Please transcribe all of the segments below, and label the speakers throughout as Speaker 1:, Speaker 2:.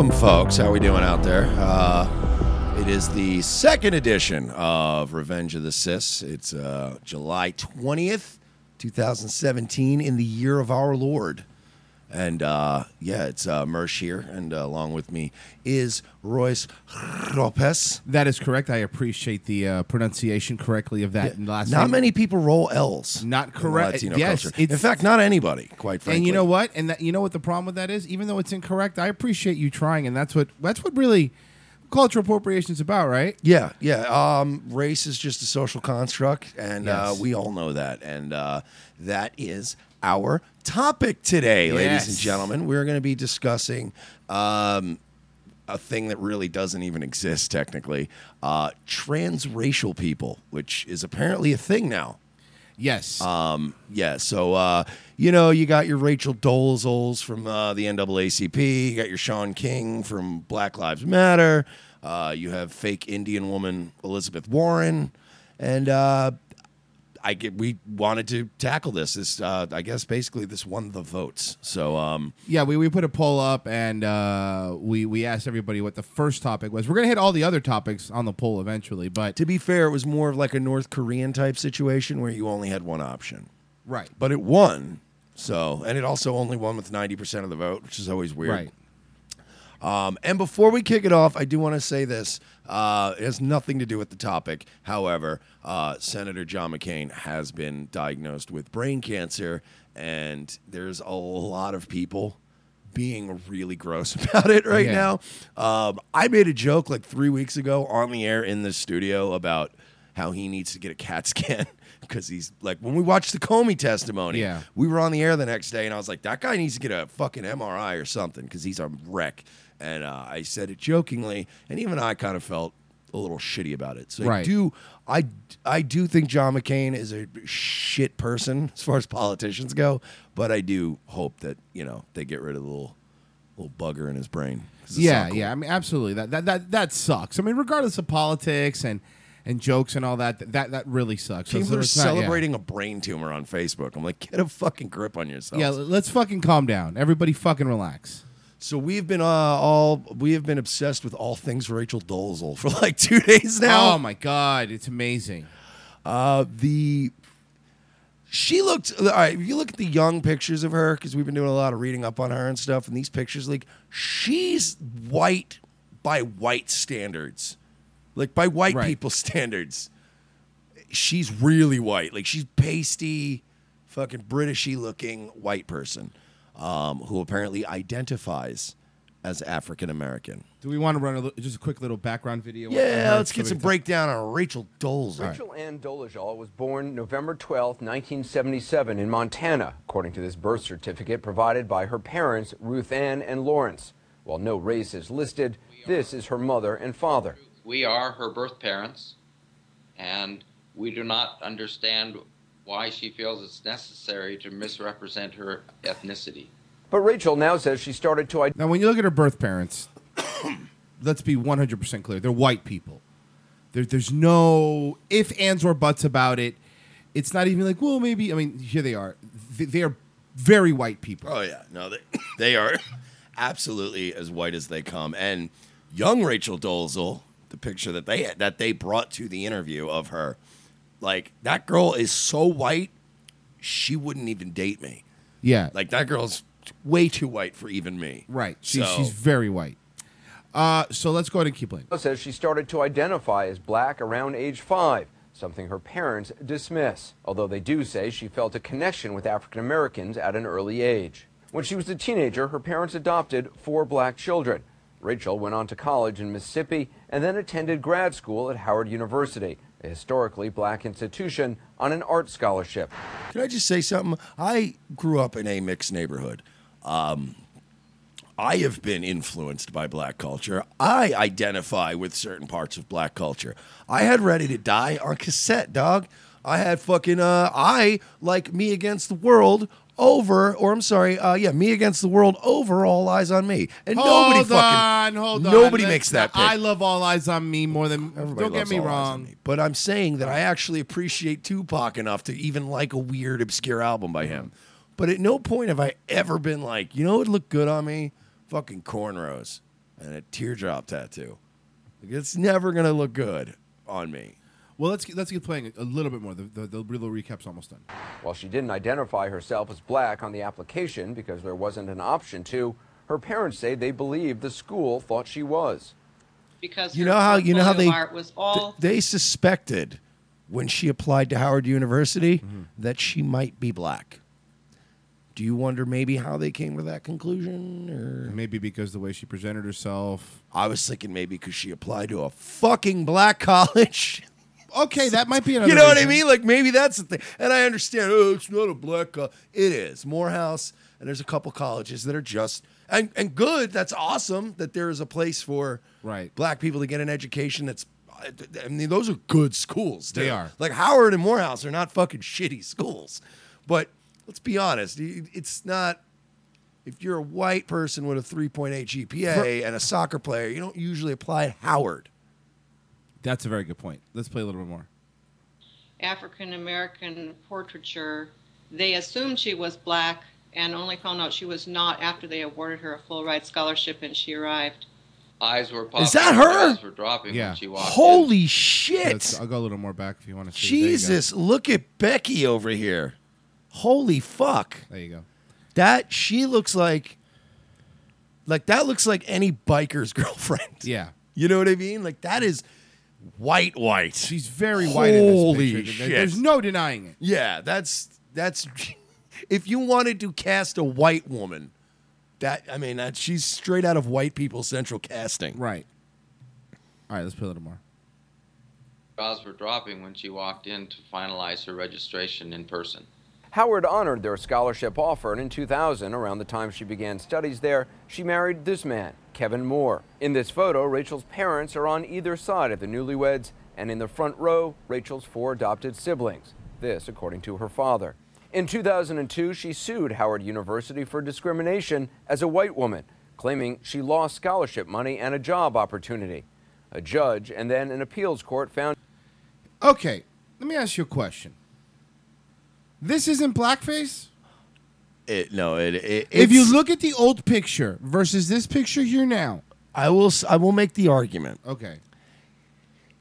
Speaker 1: Welcome, folks. How we doing out there? Uh, it is the second edition of Revenge of the Sis. It's uh, July 20th, 2017, in the year of our Lord. And uh, yeah, it's uh, Mersh here, and uh, along with me is Royce Lopez.
Speaker 2: That is correct. I appreciate the uh, pronunciation correctly of that last
Speaker 1: Not
Speaker 2: name.
Speaker 1: many people roll L's.
Speaker 2: Not correct.
Speaker 1: Latino
Speaker 2: Yes,
Speaker 1: culture. In fact, not anybody, quite frankly.
Speaker 2: And you know what? And that, you know what the problem with that is? Even though it's incorrect, I appreciate you trying, and that's what that's what really cultural appropriation is about, right?
Speaker 1: Yeah, yeah. Um, race is just a social construct, and uh, we all know that. And uh, that is our topic today, ladies and gentlemen. We're going to be discussing um, a thing that really doesn't even exist technically uh, transracial people, which is apparently a thing now.
Speaker 2: Yes.
Speaker 1: Um, yeah, so uh, you know, you got your Rachel Dolezals from uh, the NAACP, you got your Shaun King from Black Lives Matter, uh, you have fake Indian woman Elizabeth Warren, and uh, I get we wanted to tackle this. This uh, I guess basically this won the votes. So um,
Speaker 2: yeah, we, we put a poll up, and uh, we we asked everybody what the first topic was. We're gonna hit all the other topics on the poll eventually, but
Speaker 1: to be fair, it was more of like a North Korean type situation where you only had one option.
Speaker 2: right,
Speaker 1: But it won. So, and it also only won with 90% of the vote, which is always weird.
Speaker 2: right.
Speaker 1: Um, and before we kick it off, I do want to say this. Uh, it has nothing to do with the topic. However, uh, Senator John McCain has been diagnosed with brain cancer, and there's a lot of people being really gross about it right
Speaker 2: Yeah.
Speaker 1: now. Um, I made a joke like three weeks ago on the air in the studio about how he needs to get a CAT scan because he's like when we watched the Comey testimony.
Speaker 2: Yeah.
Speaker 1: we were on the air the next day, and I was like, that guy needs to get a fucking MRI or something because he's a wreck. And uh, I said it jokingly, and even I kind of felt a little shitty about it. So I do, I, I do think John McCain is a shit person as far as politicians go, but I do hope that you know they get rid of the little little bugger in his brain.
Speaker 2: Yeah,
Speaker 1: cool.
Speaker 2: yeah. I mean, absolutely. That that that that sucks. I mean, regardless of politics and and jokes and all that, that that really sucks.
Speaker 1: People
Speaker 2: so
Speaker 1: are
Speaker 2: it's not- yeah.
Speaker 1: celebrating a brain tumor on Facebook. I'm like, get a fucking grip on yourself.
Speaker 2: Yeah, let's fucking calm down. Everybody, fucking relax.
Speaker 1: So we've been uh, all we have been obsessed with all things Rachel Dolezal for like two days now.
Speaker 2: Oh my god, it's amazing.
Speaker 1: Uh, the she looked. All right, if you look at the young pictures of her, because we've been doing a lot of reading up on her and stuff, and these pictures, like she's white by white standards, like by white
Speaker 2: Right.
Speaker 1: people standards. She's really white. Like she's pasty, fucking Britishy looking white person, um, who apparently identifies as African American.
Speaker 2: Do we want to run a, li- just a quick little background video?
Speaker 1: Yeah, let's get
Speaker 2: so
Speaker 1: some breakdown on Rachel Dolezal.
Speaker 3: Rachel Ann Dolezal was born November 12, 1977, in Montana, according to this birth certificate provided by her parents, Ruth Ann and Lawrence. While no race is listed, this is her mother and father.
Speaker 4: We are her birth parents, and we do not understand why she feels it's necessary to misrepresent her ethnicity.
Speaker 3: But Rachel now says she started to
Speaker 2: Now, when you look at her birth parents, let's be 100% clear. They're white people. There, there's no if, ands, or buts about it. It's not even like, well, maybe. I mean, here they are. They, they are very white people.
Speaker 1: Oh yeah, no, they they are absolutely as white as they come. And young Rachel Dolezal, the picture that they that they brought to the interview of her, like that girl is so white, she wouldn't even date me.
Speaker 2: Yeah.
Speaker 1: Like that girl's way too white for even me.
Speaker 2: right. She's,
Speaker 1: So-
Speaker 2: she's very white. Uh, so let's go ahead and keep playing.
Speaker 3: says she started to identify as black around age five, something her parents dismiss, although they do say she felt a connection with African Americans at an early age. When she was a teenager, her parents adopted four black children. Rachel went on to college in Mississippi and then attended grad school at Howard University, a historically black institution, on an art scholarship.
Speaker 1: Can I just say something? I grew up in a mixed neighborhood. Um, I have been influenced by black culture. I identify with certain parts of black culture. I had Ready to Die on cassette, dog. I had fucking uh I like Me Against the World over or I'm sorry, uh yeah, Me Against the World over All Eyez on Me. And nobody
Speaker 2: hold
Speaker 1: fucking
Speaker 2: hold on.
Speaker 1: nobody
Speaker 2: Let's-
Speaker 1: makes that pick.
Speaker 2: I love All Eyez on Me more than.
Speaker 1: Everybody
Speaker 2: don't get
Speaker 1: loves
Speaker 2: me
Speaker 1: All Eyes on
Speaker 2: wrong.
Speaker 1: Me. But I'm saying that I actually appreciate Tupac enough to even like a weird, obscure album by him. But at no point have I ever been like, you know, it would look good on me. fucking cornrows, and a teardrop tattoo. Like, it's never gonna look good on me.
Speaker 2: Well, let's let's get playing a little bit more. The the, the little recap's almost done.
Speaker 3: While she didn't identify herself as black on the application because there wasn't an option to, her parents say they believe the school thought she was.
Speaker 5: because
Speaker 1: You know how you know how they
Speaker 5: was all
Speaker 1: th- they suspected when she applied to Howard University mm-hmm. that she might be black. Do you wonder maybe how they came to that conclusion? Or
Speaker 2: Maybe because the way she presented herself.
Speaker 1: I was thinking maybe because she applied to a fucking black college.
Speaker 2: Okay, that might be another.
Speaker 1: you know what I mean? Like maybe that's the thing. And I understand. Oh, it's not a black. Co-. It is Morehouse, and there's a couple colleges that are just and and good. That's awesome that there is a place for
Speaker 2: Right.
Speaker 1: black people to get an education. That's I mean, those are good schools.
Speaker 2: They are.
Speaker 1: Like Howard and Morehouse are not fucking shitty schools, but let's be honest. It's not. If you're a white person with a 3.8 GPA and a soccer player, you don't usually apply at Howard.
Speaker 2: That's a very good point. Let's play a little bit more.
Speaker 5: African American portraiture. They assumed she was black and only found out she was not after they awarded her a full ride scholarship and she arrived.
Speaker 4: Eyes were popping.
Speaker 1: Is that her?
Speaker 4: Eyes were dropping
Speaker 2: Yeah.
Speaker 4: when she walked in.
Speaker 1: Holy shit!
Speaker 2: Let's, I'll go a little more back if you want to see. There you go.
Speaker 1: Jesus, look at Becky over here. Holy fuck.
Speaker 2: There you go.
Speaker 1: That she looks like like that looks like any biker's girlfriend.
Speaker 2: Yeah.
Speaker 1: You know what I mean? Like that is white white.
Speaker 2: She's very white in
Speaker 1: Holy
Speaker 2: this picture. There-
Speaker 1: shit.
Speaker 2: There's no denying it.
Speaker 1: yeah, that's that's if you wanted to cast a white woman, that I mean that she's straight out of white people central casting.
Speaker 2: Right. All right, let's play a little more.
Speaker 4: Jaws were dropping when she walked in to finalize her registration in person.
Speaker 3: Howard honored their scholarship offer, and in 2000, around the time she began studies there, she married this man, Kevin Moore. In this photo, Rachel's parents are on either side of the newlyweds, and in the front row, Rachel's four adopted siblings. This, according to her father. In 2002, she sued Howard University for discrimination as a white woman, claiming she lost scholarship money and a job opportunity. A judge and then an appeals court found
Speaker 2: Okay, let me ask you a question. This isn't blackface?
Speaker 1: It, no, it, it
Speaker 2: If you look at the old picture versus this picture here now,
Speaker 1: I will s- I will make the argument.
Speaker 2: okay.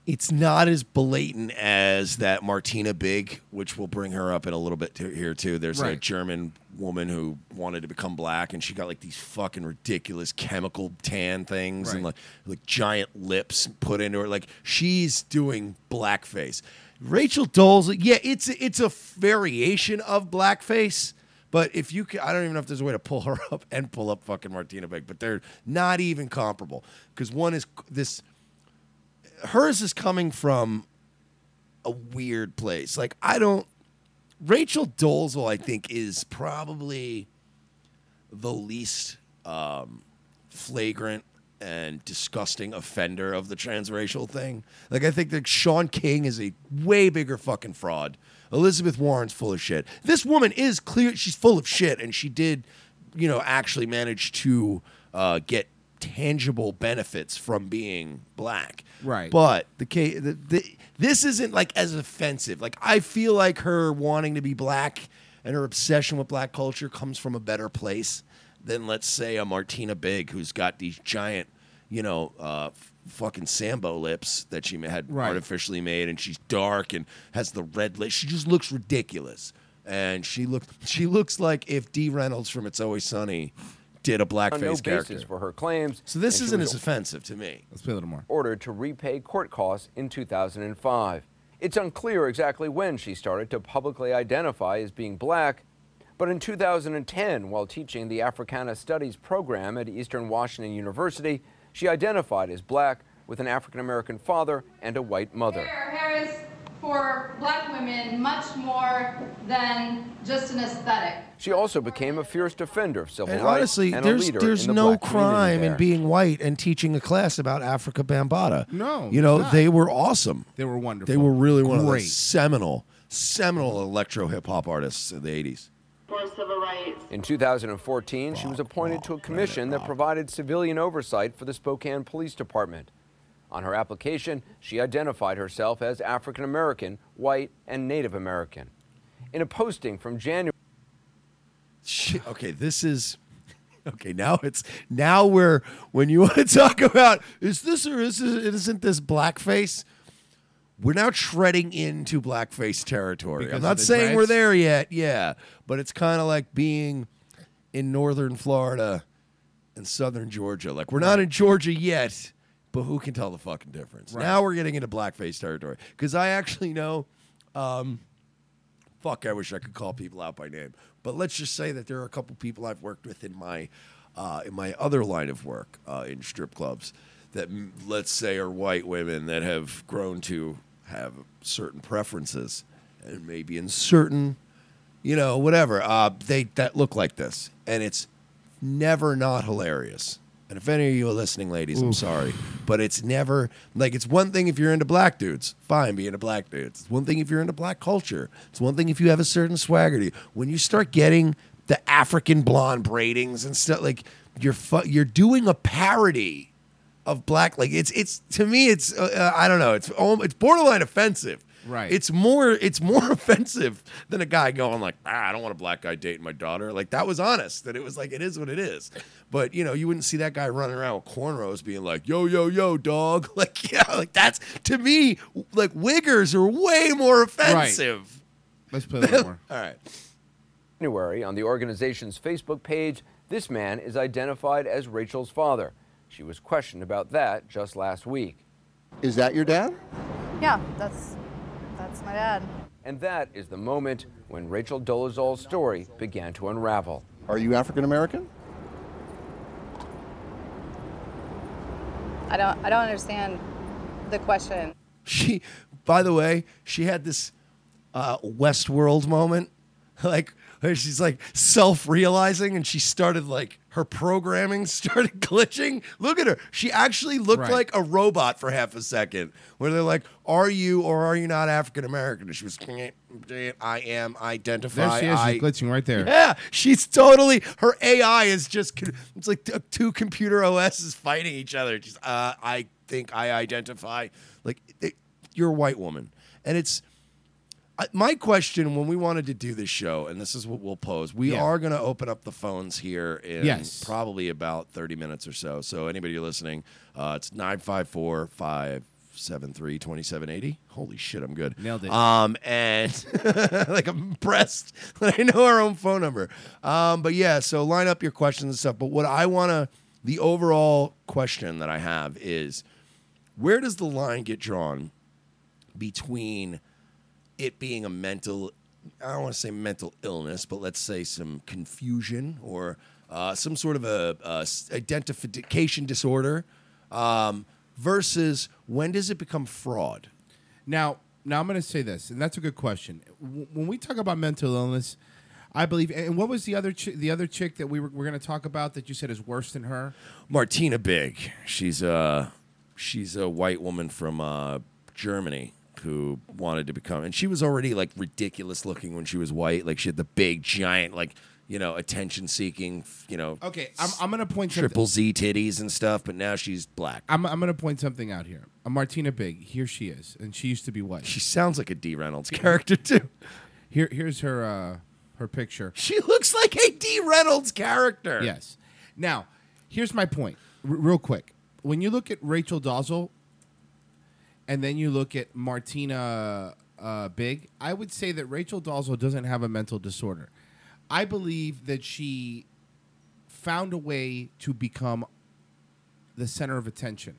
Speaker 1: it's not as blatant as that Martina Big, which we'll bring her up in a little bit to, here too. There's a
Speaker 2: Right.
Speaker 1: German woman who wanted to become black, and she got like these fucking ridiculous chemical tan things and
Speaker 2: Right.
Speaker 1: like like giant lips put into her. Like she's doing blackface. Rachel Dole's, yeah, it's it's a variation of blackface. But if you can, I don't even know if there's a way to pull her up and pull up fucking Martina Big, but they're not even comparable because one is this hers is coming from a weird place. Like I don't Rachel Dolezal, I think, is probably the least um, flagrant and disgusting offender of the transracial thing. Like I think that Shaun King is a way bigger fucking fraud. Elizabeth Warren's full of shit. This woman is clear; she's full of shit, and she did, you know, actually manage to uh, get tangible benefits from being black.
Speaker 2: Right.
Speaker 1: But the case, the, the, this isn't like as offensive. Like I feel like her wanting to be black and her obsession with black culture comes from a better place than let's say a Martina Big who's got these giant, you know, uh, fucking Sambo lips that she had
Speaker 2: Right.
Speaker 1: artificially made, and she's dark and has the red lips. She just looks ridiculous, and she looks she looks like if Dee Reynolds from It's Always Sunny did a blackface
Speaker 3: on no
Speaker 1: character.
Speaker 3: basis for her claims.
Speaker 1: So this isn't as offensive to me.
Speaker 2: Let's play a little more.
Speaker 3: ordered to repay court costs in 2005. It's unclear exactly when she started to publicly identify as being black, but in 2010, while teaching the Africana Studies program at Eastern Washington University, she identified as black with an African American father and a white mother.
Speaker 6: Hair, hair is for black women much more than just an aesthetic.
Speaker 3: She also became a fierce defender of civil
Speaker 1: And
Speaker 3: rights
Speaker 1: honestly,
Speaker 3: and a
Speaker 1: there's
Speaker 3: leader
Speaker 1: there's
Speaker 3: in the
Speaker 1: no
Speaker 3: black community
Speaker 1: crime in being white and teaching a class about Afrika Bambaataa.
Speaker 2: No,
Speaker 1: you know
Speaker 2: not.
Speaker 1: they were awesome.
Speaker 2: They were wonderful.
Speaker 1: They were really one of the seminal, seminal electro hip hop artists of the '80s.
Speaker 7: For civil rights.
Speaker 3: In 2014, she was appointed to a commission that provided civilian oversight for the Spokane Police Department. On her application, she identified herself as African American, white, and Native American. In a posting from January,
Speaker 1: Shit. Okay, this is Okay, now it's now we're when you want to talk about is this or is this, isn't this blackface? We're now treading into blackface territory.
Speaker 2: Because
Speaker 1: I'm not saying we're there yet, yeah, but it's kind of like being in northern Florida and southern Georgia. Like we're not in Georgia yet, but who can tell the fucking difference? Now we're getting into blackface territory because I actually know. Um, fuck, I wish I could call people out by name, but let's just say that there are a couple people I've worked with in my uh, in my other line of work uh, in strip clubs that let's say are white women that have grown to have certain preferences and maybe in certain you know whatever. Uh, they that look like this. And it's never not hilarious. And if any of you are listening ladies i'm sorry. But it's never like it's one thing if you're into black dudes. Fine be into black dudes it's one thing if you're into black culture. It's one thing if you have a certain swagger to you. when you start getting the african blonde braidings and stuff like you're fu- you're doing a parody of black like it's it's to me it's uh, uh, i don't know it's al- it's borderline offensive
Speaker 2: Right.
Speaker 1: it's more it's more offensive than a guy going like ah, i don't want a black guy dating my daughter like that was honest that it was like it is what it is but you know you wouldn't see that guy running around with cornrows being like yo yo yo dog like yeah like that's to me like wiggers are way more offensive Right.
Speaker 2: Let's play a little more.
Speaker 1: all right
Speaker 3: January, on the organization's Facebook page, this man is identified as Rachel's father. She was questioned about that just last week.
Speaker 7: Is that your dad?
Speaker 8: Yeah, that's that's my dad.
Speaker 3: And that is the moment when Rachel Dolezal's story began to unravel.
Speaker 7: Are you African American?
Speaker 8: I don't I don't understand the question.
Speaker 1: she by the way she had this uh westworld moment like where she's like self-realizing and she started like her programming started glitching look at her she actually looked
Speaker 2: Right.
Speaker 1: like a robot for half a second where they're like are you or are you not african american and she was i am identify
Speaker 2: There she is.
Speaker 1: I,
Speaker 2: She's glitching right there.
Speaker 1: yeah, she's totally her AI is just. It's like two computer OSs fighting each other. Just uh, I think I identify like it, you're a white woman, and it's my question when we wanted to do this show, and this is what we'll pose. We
Speaker 2: Yeah.
Speaker 1: are going to open up the phones here in
Speaker 2: Yes.
Speaker 1: probably about thirty minutes or so. So anybody listening, uh, it's nine five four five. Seven three twenty seven eighty. Holy shit, I'm good.
Speaker 2: Nailed it.
Speaker 1: Um, and like I'm impressed that I know our own phone number. Um, but yeah, so line up your questions and stuff. But what I want to, the overall question that I have is, where does the line get drawn between it being a mental, I don't want to say mental illness, but let's say some confusion or uh, some sort of a, a identification disorder, um, versus when does it become fraud?
Speaker 2: Now, now I'm going to say this, and that's a good question. W- When we talk about mental illness, I believe. And what was the other chi- the other chick that we were, we're going to talk about that you said is worse than her?
Speaker 1: Martina Big. She's a she's a white woman from uh, Germany who wanted to become, and she was already like ridiculous looking when she was white. Like she had the big, giant, like you know, attention seeking, you know,
Speaker 2: Okay, I'm, I'm going to point something.
Speaker 1: triple Z titties and stuff. But now she's black.
Speaker 2: I'm, I'm going to point something out here. A Martina Big, here she is, and she used to be white.
Speaker 1: She sounds like a Dee Reynolds character too.
Speaker 2: Here, here's her uh, her picture.
Speaker 1: She looks like a Dee Reynolds character.
Speaker 2: Yes. Now, here's my point, r- real quick. When you look at Rachel Dozel, and then you look at Martina uh, Big, I would say that Rachel Dozel doesn't have a mental disorder. I believe that she found a way to become the center of attention.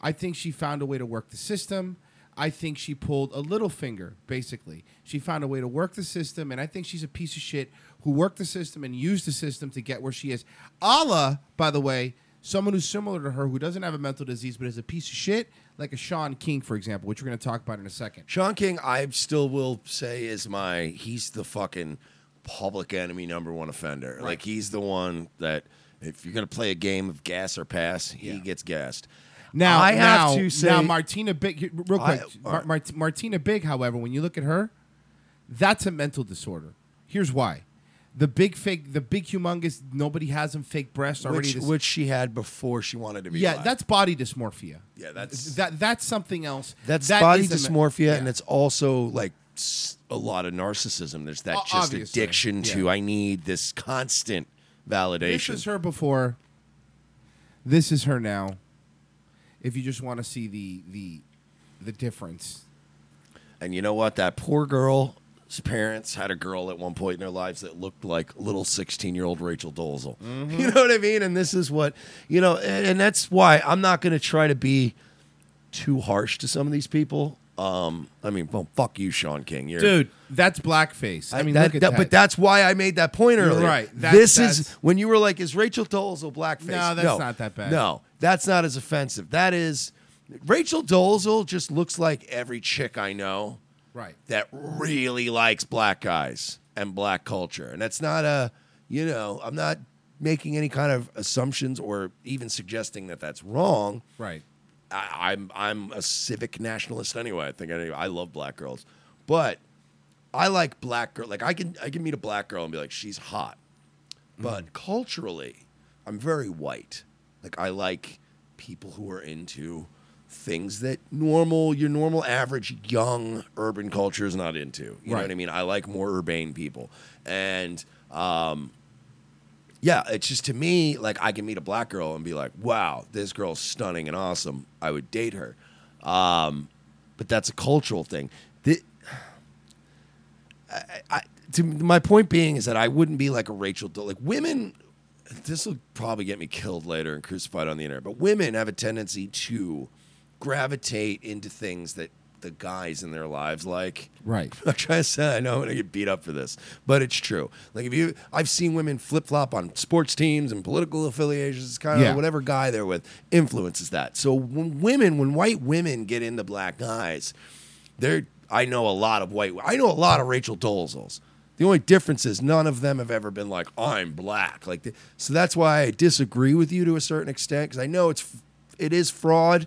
Speaker 2: I think she found a way to work the system. I think she pulled a little finger, basically. She found a way to work the system, and I think she's a piece of shit who worked the system and used the system to get where she is. Allah, by the way, someone who's similar to her who doesn't have a mental disease but is a piece of shit, like a Shaun King, for example, which we're going to talk about in a second.
Speaker 1: Shaun King, I still will say is my he's the fucking public enemy number one offender. Like he's the one that if you're gonna play a game of gas or pass, he
Speaker 2: Yeah.
Speaker 1: gets gassed.
Speaker 2: Now,
Speaker 1: I have
Speaker 2: now,
Speaker 1: to say
Speaker 2: now Martina Big, real
Speaker 1: I-
Speaker 2: quick,
Speaker 1: right.
Speaker 2: Mart- Martina Big, however, when you look at her, that's a mental disorder. Here's why: the big fake, the big humongous, nobody has them fake breasts already.
Speaker 1: which,
Speaker 2: this-
Speaker 1: which she had before she wanted to be.
Speaker 2: yeah,
Speaker 1: black.
Speaker 2: that's body dysmorphia.
Speaker 1: Yeah, that's-
Speaker 2: that. That's something else.
Speaker 1: that's
Speaker 2: That
Speaker 1: body
Speaker 2: is a me-
Speaker 1: dysmorphia,
Speaker 2: yeah.
Speaker 1: and it's also like s- a lot of narcissism. There's that
Speaker 2: O-
Speaker 1: just
Speaker 2: obviously,
Speaker 1: addiction to
Speaker 2: yeah.
Speaker 1: I need this constant validation.
Speaker 2: This is her before. This is her now. If you just want to see the the the difference.
Speaker 1: And you know what? That poor girl's parents had a girl at one point in their lives that looked like little 16 year old Rachel Dolezal. You know what I mean? And this is what, you know, and, and that's why I'm not going to try to be too harsh to some of these people. Um, I mean, well, fuck you, Shaun King. You're,
Speaker 2: Dude, that's blackface. I, mean,
Speaker 1: that- that-
Speaker 2: that.
Speaker 1: But that's why I made that point
Speaker 2: You're
Speaker 1: earlier.
Speaker 2: right. That-
Speaker 1: this is when you were like, "Is Rachel Dolezal blackface?"
Speaker 2: No, that's not that bad.
Speaker 1: No, that's not as offensive. That is Rachel Dolezal just looks like every chick I know
Speaker 2: right.
Speaker 1: that really likes black guys and black culture, and that's not a, you know, I'm not making any kind of assumptions or even suggesting that that's wrong.
Speaker 2: Right.
Speaker 1: I, I'm I'm a civic nationalist anyway. I think I, I love black girls, but I like black girl. Like I can I can meet a black girl and be like she's hot, but mm-hmm. culturally, I'm very white. Like I like people who are into things that normal your normal average young urban culture is not into. You know what I mean? I like more urbane people, and um, yeah, it's just to me like I can meet a black girl and be like, "Wow, this girl's stunning and awesome. I would date her." Um, but that's a cultural thing. The, I, I, to my point being is that I wouldn't be like a Rachel Dole. Like women, this will probably get me killed later and crucified on the internet. But women have a tendency to gravitate into things that the guys in their lives like.
Speaker 2: Right.
Speaker 1: I'm trying to say I know I'm gonna get beat up for this, but it's true. Like if you, I've seen women flip flop on sports teams and political affiliations. Kind of
Speaker 2: Yeah.
Speaker 1: whatever guy they're with influences that. So when women, when white women get into black guys, they're. I know a lot of white. I know a lot of Rachel Dolezals. The only difference is none of them have ever been like I'm black. Like the, so that's why I disagree with you to a certain extent because I know it's it is fraud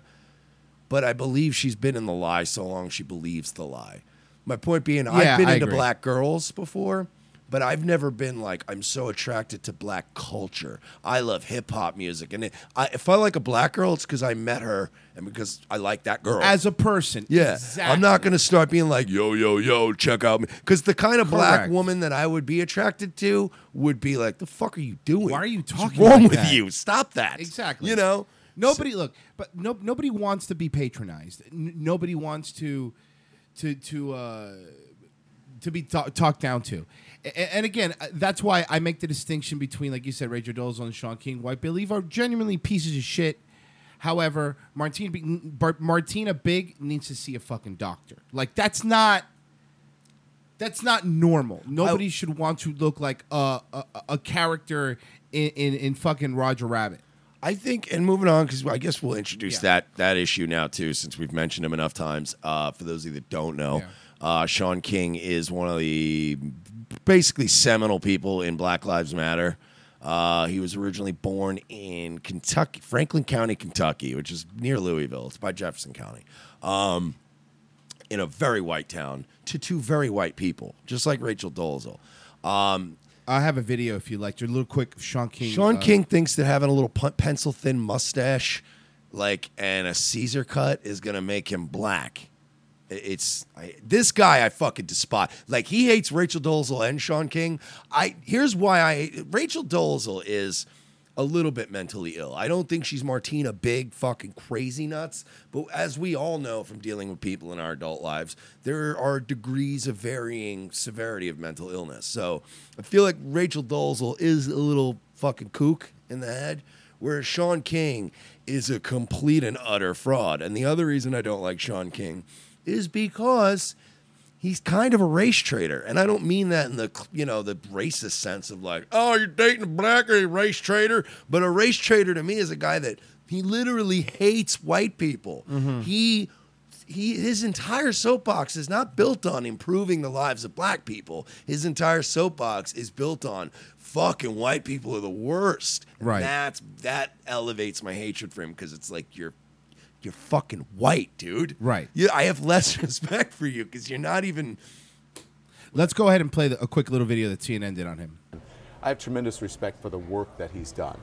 Speaker 1: but I believe she's been in the lie so long she believes the lie. My point being,
Speaker 2: Yeah,
Speaker 1: I've been
Speaker 2: I
Speaker 1: into
Speaker 2: agree.
Speaker 1: black girls before, but I've never been like I'm so attracted to black culture. I love hip hop music, and it, I, if I like a black girl, it's because I met her and because I like that girl.
Speaker 2: As a person.
Speaker 1: yeah,
Speaker 2: Exactly.
Speaker 1: I'm not gonna start being like yo yo yo, check out me, because the kind of black woman that I would be attracted to would be like, the fuck are you doing?
Speaker 2: Why are you
Speaker 1: What's
Speaker 2: talking
Speaker 1: wrong
Speaker 2: like
Speaker 1: with
Speaker 2: that?"
Speaker 1: you? Stop that.
Speaker 2: Exactly.
Speaker 1: You know.
Speaker 2: Nobody look, but no, nobody wants to be patronized. N- nobody wants to to to uh, to be ta- talked down to. A- and again, uh, that's why I make the distinction between, like you said, Rachel Dolezal and Shaun King, who I believe are genuinely pieces of shit. However, Martina Big- Martina Big needs to see a fucking doctor. Like that's not that's not normal. Nobody should want to look like a a, a character in, in in fucking Roger Rabbit.
Speaker 1: I think, and moving on, because I guess we'll introduce
Speaker 2: Yeah.
Speaker 1: that that issue now too, since we've mentioned him enough times. Uh, for those of you that don't know, uh, Shaun King is one of the basically seminal people in Black Lives Matter. Uh, he was originally born in Kentucky, Franklin County, Kentucky, which is near Louisville. It's by Jefferson County. Um, in a very white town to two very white people, just like Rachel Dolezal. Um,
Speaker 2: I have a video if you like. Your little quick Shaun King.
Speaker 1: Sean
Speaker 2: uh,
Speaker 1: King thinks that having a little pencil thin mustache, like and a Caesar cut, is gonna make him black. It's I, this guy I fucking despise. Like he hates Rachel Dolezal and Shaun King. I here's why I Rachel Dolezal is a little bit mentally ill. I don't think she's Martina big fucking crazy nuts, but as we all know from dealing with people in our adult lives, there are degrees of varying severity of mental illness. So I feel like Rachel Dolezal is a little fucking kook in the head, whereas Shaun King is a complete and utter fraud. And the other reason I don't like Shaun King is because he's kind of a race trader, and I don't mean that in the you know the racist sense of like, oh, you're dating a black or a race trader, but a race trader to me is a guy that he literally hates white people. Mm-hmm. He. He, his entire soapbox is not built on improving the lives of black people. His entire soapbox is built on fucking white people are the worst. And
Speaker 2: Right.
Speaker 1: That's that elevates my hatred for him because it's like you're you're fucking white, dude.
Speaker 2: Right.
Speaker 1: Yeah, I have less respect for you because you're not even.
Speaker 2: Let's go ahead and play the, a quick little video that CNN did on him.
Speaker 9: I have tremendous respect for the work that he's done.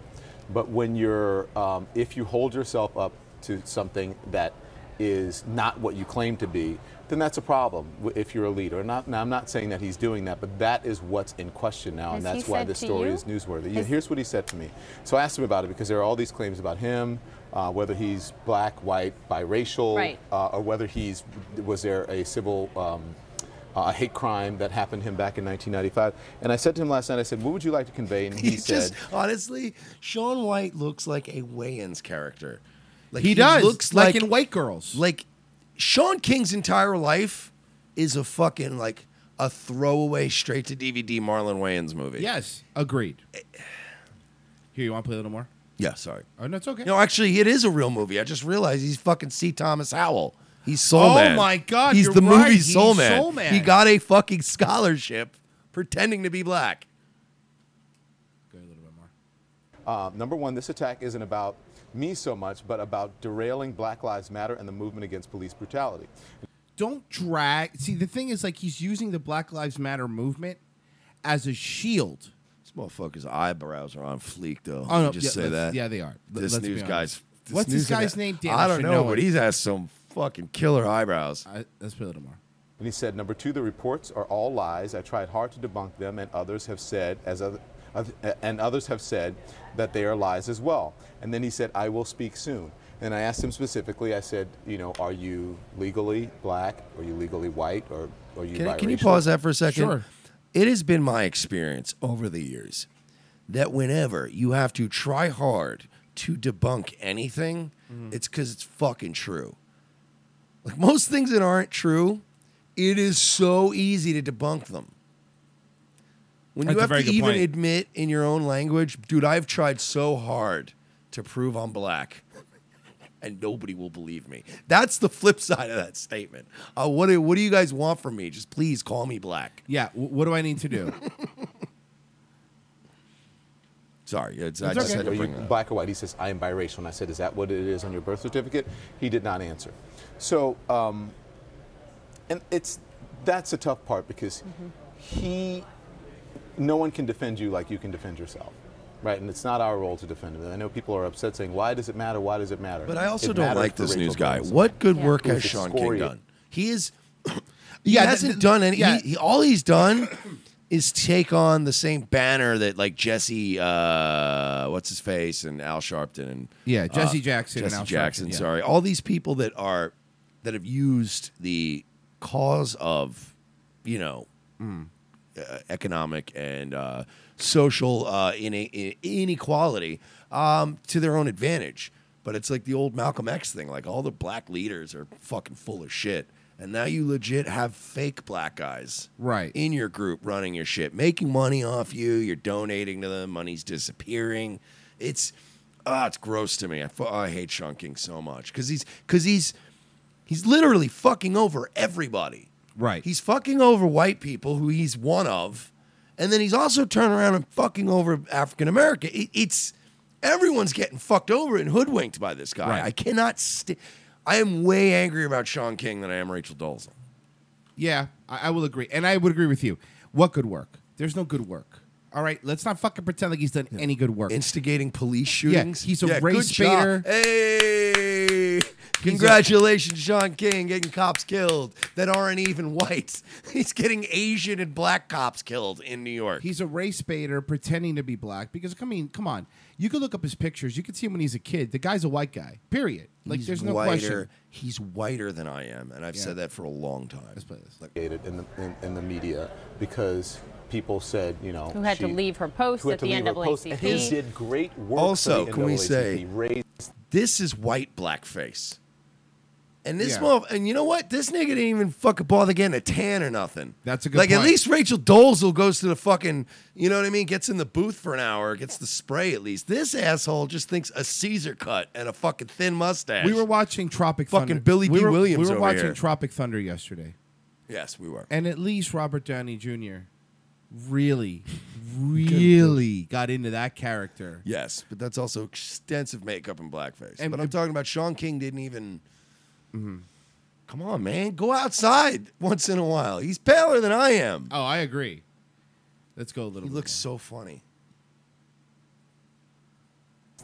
Speaker 9: But when you're, um, if you hold yourself up to something that is not what you claim to be, then that's a problem if you're a leader. Not, now, I'm not saying that he's doing that, but that is what's in question now,
Speaker 10: Has
Speaker 9: and that's why
Speaker 10: said
Speaker 9: this story
Speaker 10: you?
Speaker 9: is newsworthy.
Speaker 10: Has-
Speaker 9: Here's what he said to me. So I asked him about it because there are all these claims about him, uh, whether he's black, white, biracial,
Speaker 10: Right.
Speaker 9: uh, or whether he's was there a civil. Um, a hate crime that happened to him back in 1995. And I said to him last night, I said, What would you like to convey? And he,
Speaker 1: He
Speaker 9: said,
Speaker 1: just honestly, Sean White looks like a Wayans character. Like
Speaker 2: He does,
Speaker 1: looks
Speaker 2: like
Speaker 1: like,
Speaker 2: in White Girls.
Speaker 1: Like Shaun King's entire life is a fucking like a throwaway straight to DVD Marlon Wayans movie.
Speaker 2: Yes, agreed. Here, you want to play a little more?
Speaker 1: Yeah, sorry.
Speaker 2: Oh, no, it's okay.
Speaker 1: No, actually, it is a real movie. I just realized he's fucking C. Thomas Howell. He's Soul
Speaker 2: Oh
Speaker 1: Man.
Speaker 2: my God,
Speaker 1: He's
Speaker 2: you're
Speaker 1: the
Speaker 2: right.
Speaker 1: movie
Speaker 2: He's
Speaker 1: Soul Man.
Speaker 2: Soul Man.
Speaker 1: He got a fucking scholarship pretending to be black. Go a little bit more.
Speaker 9: Uh, number one, this attack isn't about me so much, but about derailing Black Lives Matter and the movement against police brutality.
Speaker 2: Don't drag. See, the thing is, like, he's using the Black Lives Matter movement as a shield.
Speaker 1: This motherfucker's eyebrows are on fleek, though.
Speaker 2: Oh, no,
Speaker 1: Let just
Speaker 2: yeah,
Speaker 1: say that.
Speaker 2: yeah, they are. Let-
Speaker 1: This
Speaker 2: let's
Speaker 1: news
Speaker 2: honest.
Speaker 1: guy's.
Speaker 2: What's
Speaker 1: news
Speaker 2: this guy's
Speaker 1: guy-
Speaker 2: name? Dan,
Speaker 1: I
Speaker 2: I
Speaker 1: don't know,
Speaker 2: know
Speaker 1: but
Speaker 2: he's
Speaker 1: he has some fucking killer eyebrows.
Speaker 2: I, let's play a little more.
Speaker 9: And he said, number two, the reports are all lies. I tried hard to debunk them, and others have said, as other, and others have said that they are lies as well. And then he said, I will speak soon. And I asked him specifically. I said, you know, are you legally black? Are you legally white? Or are you
Speaker 1: Can, I- can you pause that for a second?
Speaker 2: Sure.
Speaker 1: It has been my experience over the years that whenever you have to try hard to debunk anything,
Speaker 2: Mm-hmm.
Speaker 1: it's because it's fucking true. Like most things that aren't true, it is so easy to debunk them. When
Speaker 2: That's
Speaker 1: you have to even
Speaker 2: point.
Speaker 1: admit in your own language, dude, I've tried so hard to prove I'm black. And nobody will believe me. That's the flip side of that statement. Uh, what, do, what do you guys want from me? Just please call me black.
Speaker 2: Yeah, w- what do I need to do?
Speaker 1: Sorry, it's, I just
Speaker 2: okay.
Speaker 1: had
Speaker 9: Are
Speaker 1: to
Speaker 9: you
Speaker 1: bring that
Speaker 9: black or white? He says, I am biracial. And I said, Is that what it is on your birth certificate? He did not answer. So, um, and it's that's a tough part because he, no one can defend you like you can defend yourself. Right, and it's not our role to defend him. I know people are upset saying, "Why does it matter? Why does it matter?"
Speaker 1: But I also
Speaker 9: It
Speaker 1: don't like this
Speaker 9: Rachel
Speaker 1: news guy.
Speaker 9: Dolezal.
Speaker 1: What good
Speaker 10: Yeah.
Speaker 1: work has Shaun King done? He is. he
Speaker 2: Yeah, th-
Speaker 1: hasn't
Speaker 2: th-
Speaker 1: done any.
Speaker 2: yeah.
Speaker 1: He, he, all he's done is take on the same banner that like Jesse, uh, what's his face, and Al Sharpton and
Speaker 2: Yeah, Jesse
Speaker 1: uh,
Speaker 2: Jackson and
Speaker 1: Jesse
Speaker 2: Al
Speaker 1: Jackson.
Speaker 2: Sharpton, yeah.
Speaker 1: Sorry, all these people that are that have used the cause of, you know,
Speaker 2: Mm.
Speaker 1: uh, economic and uh, social uh, inequality um, to their own advantage. But it's like the old Malcolm X thing. Like all the black leaders are fucking full of shit. And now you legit have fake black guys
Speaker 2: Right.
Speaker 1: in your group running your shit, making money off you. You're donating to them. Money's disappearing. It's ah, it's gross to me. I, fu- I hate Shaun King so much because he's because he's he's literally fucking over everybody.
Speaker 2: Right.
Speaker 1: He's fucking over white people who he's one of, and then he's also turning around and fucking over African American. It, it's everyone's getting fucked over and hoodwinked by this guy.
Speaker 2: Right.
Speaker 1: I cannot. St- I am way angrier about Shaun King than I am Rachel Dolezal.
Speaker 2: Yeah, I, I will agree, and I would agree with you. What good work? There's no good work. All right, let's not fucking pretend like he's done any good work.
Speaker 1: Instigating police shootings.
Speaker 2: Yeah, he's a
Speaker 1: good
Speaker 2: race baiter.
Speaker 1: Hey, congratulations, Shaun King, getting cops killed that aren't even white. He's getting Asian and black cops killed in New York.
Speaker 2: He's a race baiter pretending to be black because I mean, come on. You could look up his pictures. You could see him when he's a kid. The guy's a white guy. Period. Like
Speaker 1: He's
Speaker 2: there's no
Speaker 1: whiter.
Speaker 2: question.
Speaker 1: He's whiter than I am, and I've
Speaker 2: Yeah.
Speaker 1: said that for a long time.
Speaker 2: Let's play this.
Speaker 9: in the in, in the media because people said, you know,
Speaker 10: Who had to
Speaker 9: she-
Speaker 10: leave her post
Speaker 9: who had
Speaker 10: at
Speaker 9: to
Speaker 10: the
Speaker 9: leave her post, and
Speaker 10: NAACP.
Speaker 9: he did great work.
Speaker 1: Also,
Speaker 9: for the
Speaker 1: can we
Speaker 9: NAACP.
Speaker 1: say-
Speaker 9: raised
Speaker 1: This is white blackface. And this
Speaker 2: Yeah.
Speaker 1: and you know what? This nigga didn't even fucking bother getting a tan or nothing.
Speaker 2: That's a good thing.
Speaker 1: Like at least Rachel Dolezal goes to the fucking, you know what I mean? Gets in the booth for an hour, gets the spray at least. This asshole just thinks a Caesar cut and a fucking thin mustache.
Speaker 2: We were watching Tropic
Speaker 1: Fucking
Speaker 2: Thunder.
Speaker 1: Billy
Speaker 2: we were,
Speaker 1: Williams
Speaker 2: We were watching
Speaker 1: here.
Speaker 2: Tropic Thunder yesterday,
Speaker 1: yes, we were.
Speaker 2: and at least Robert Downey Jr. really, really got into that character.
Speaker 1: Yes, but that's also extensive makeup and blackface.
Speaker 2: And-
Speaker 1: but I'm talking about Shaun King didn't even. Come on, man, go outside once in a while. He's paler than I am.
Speaker 2: Oh, I agree. Let's go a little.
Speaker 1: He
Speaker 2: bit
Speaker 1: looks
Speaker 2: more.
Speaker 1: so funny.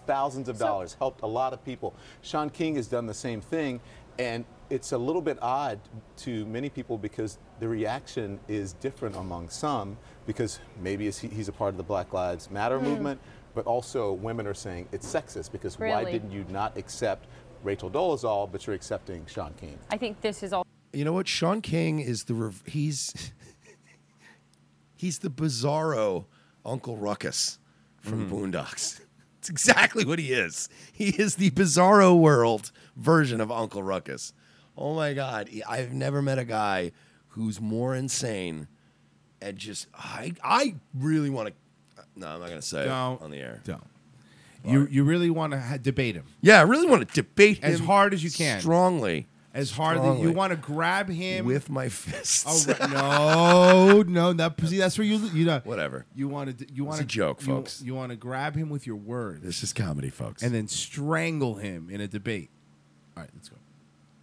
Speaker 9: thousands of dollars, helped a lot of people. Shaun King has done the same thing, and it's a little bit odd to many people because the reaction is different among some because maybe he's a part of the Black Lives Matter
Speaker 10: Mm.
Speaker 9: movement, but also women are saying it's sexist because why didn't you not accept Rachel Dolezal, but you're accepting Shaun King?
Speaker 10: I think this is all.
Speaker 1: You know what? Shaun King is the rev- he's he's the bizarro Uncle Ruckus from mm-hmm. Boondocks. It's exactly what he is. He is the bizarro world version of Uncle Ruckus. Oh my God! I've never met a guy who's more insane and just I I really want to. Uh, no, I'm not gonna say it
Speaker 2: Don't.
Speaker 1: on the air.
Speaker 2: Don't. You you really want to ha- debate him
Speaker 1: Yeah, I really want to debate him as
Speaker 2: hard as you can,
Speaker 1: strongly,
Speaker 2: as hard as
Speaker 1: strongly.
Speaker 2: you want to grab him
Speaker 1: with my fists.
Speaker 2: Oh right. no, no, that see that's where you you know
Speaker 1: Whatever.
Speaker 2: you want to you want
Speaker 1: a joke,
Speaker 2: you,
Speaker 1: folks.
Speaker 2: You want to grab him with your words
Speaker 1: This is comedy, folks.
Speaker 2: and then strangle him in a debate. All right, let's go.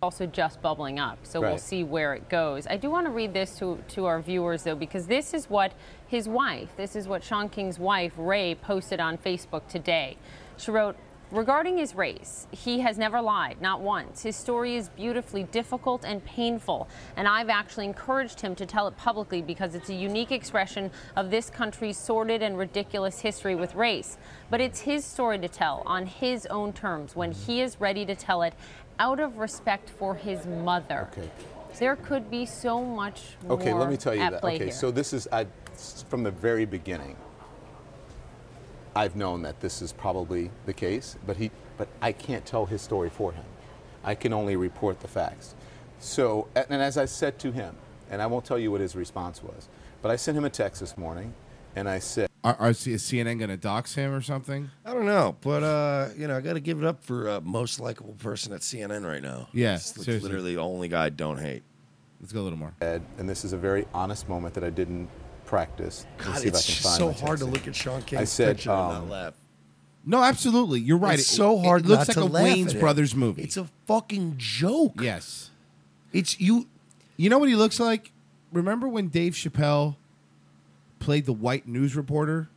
Speaker 10: Also just bubbling up. So we'll see where it goes. I do want to read this to, to our viewers, though, because this is what his wife, this is what Shaun King's wife, Rai, posted on Facebook today. She wrote, Regarding his race, he has never lied, not once. His story is beautifully difficult and painful, and I've actually encouraged him to tell it publicly because it's a unique expression of this country's sordid and ridiculous history with race. But it's his story to tell on his own terms when he is ready to tell it out of respect for his mother.
Speaker 9: Okay.
Speaker 10: There could be so much more
Speaker 9: Okay, let me tell you that. Okay,
Speaker 10: here.
Speaker 9: so this is I, from the very beginning. I've known that this is probably the case, but he, but I can't tell his story for him. I can only report the facts. So, and as I said to him, and I won't tell you what his response was, but I sent him a text this morning, and I said,
Speaker 2: Are, are is CNN going to dox him or something?
Speaker 1: I don't know, but uh, you know, I got to give it up for uh, most likable person at CNN right now.
Speaker 2: Yeah,
Speaker 1: It's
Speaker 2: seriously.
Speaker 1: literally the only guy I don't hate.
Speaker 2: Let's go a little more.
Speaker 9: Ed, and this is a very honest moment that I didn't practice. Let's
Speaker 1: God,
Speaker 9: see if I
Speaker 1: it's
Speaker 9: can
Speaker 1: just
Speaker 9: find
Speaker 1: so
Speaker 9: my
Speaker 1: hard to look at Shaun King's
Speaker 9: I said,
Speaker 1: picture and
Speaker 9: um,
Speaker 1: not laugh.
Speaker 2: No, absolutely. You're right.
Speaker 1: It's
Speaker 2: It-
Speaker 1: so hard
Speaker 2: It looks
Speaker 1: not
Speaker 2: like
Speaker 1: to
Speaker 2: a
Speaker 1: laugh
Speaker 2: Wayne's
Speaker 1: at it.
Speaker 2: Brothers movie.
Speaker 1: It's a fucking joke.
Speaker 2: yes.
Speaker 1: It's you.
Speaker 2: You know what he looks like? Remember when Dave Chappelle played the white news reporter?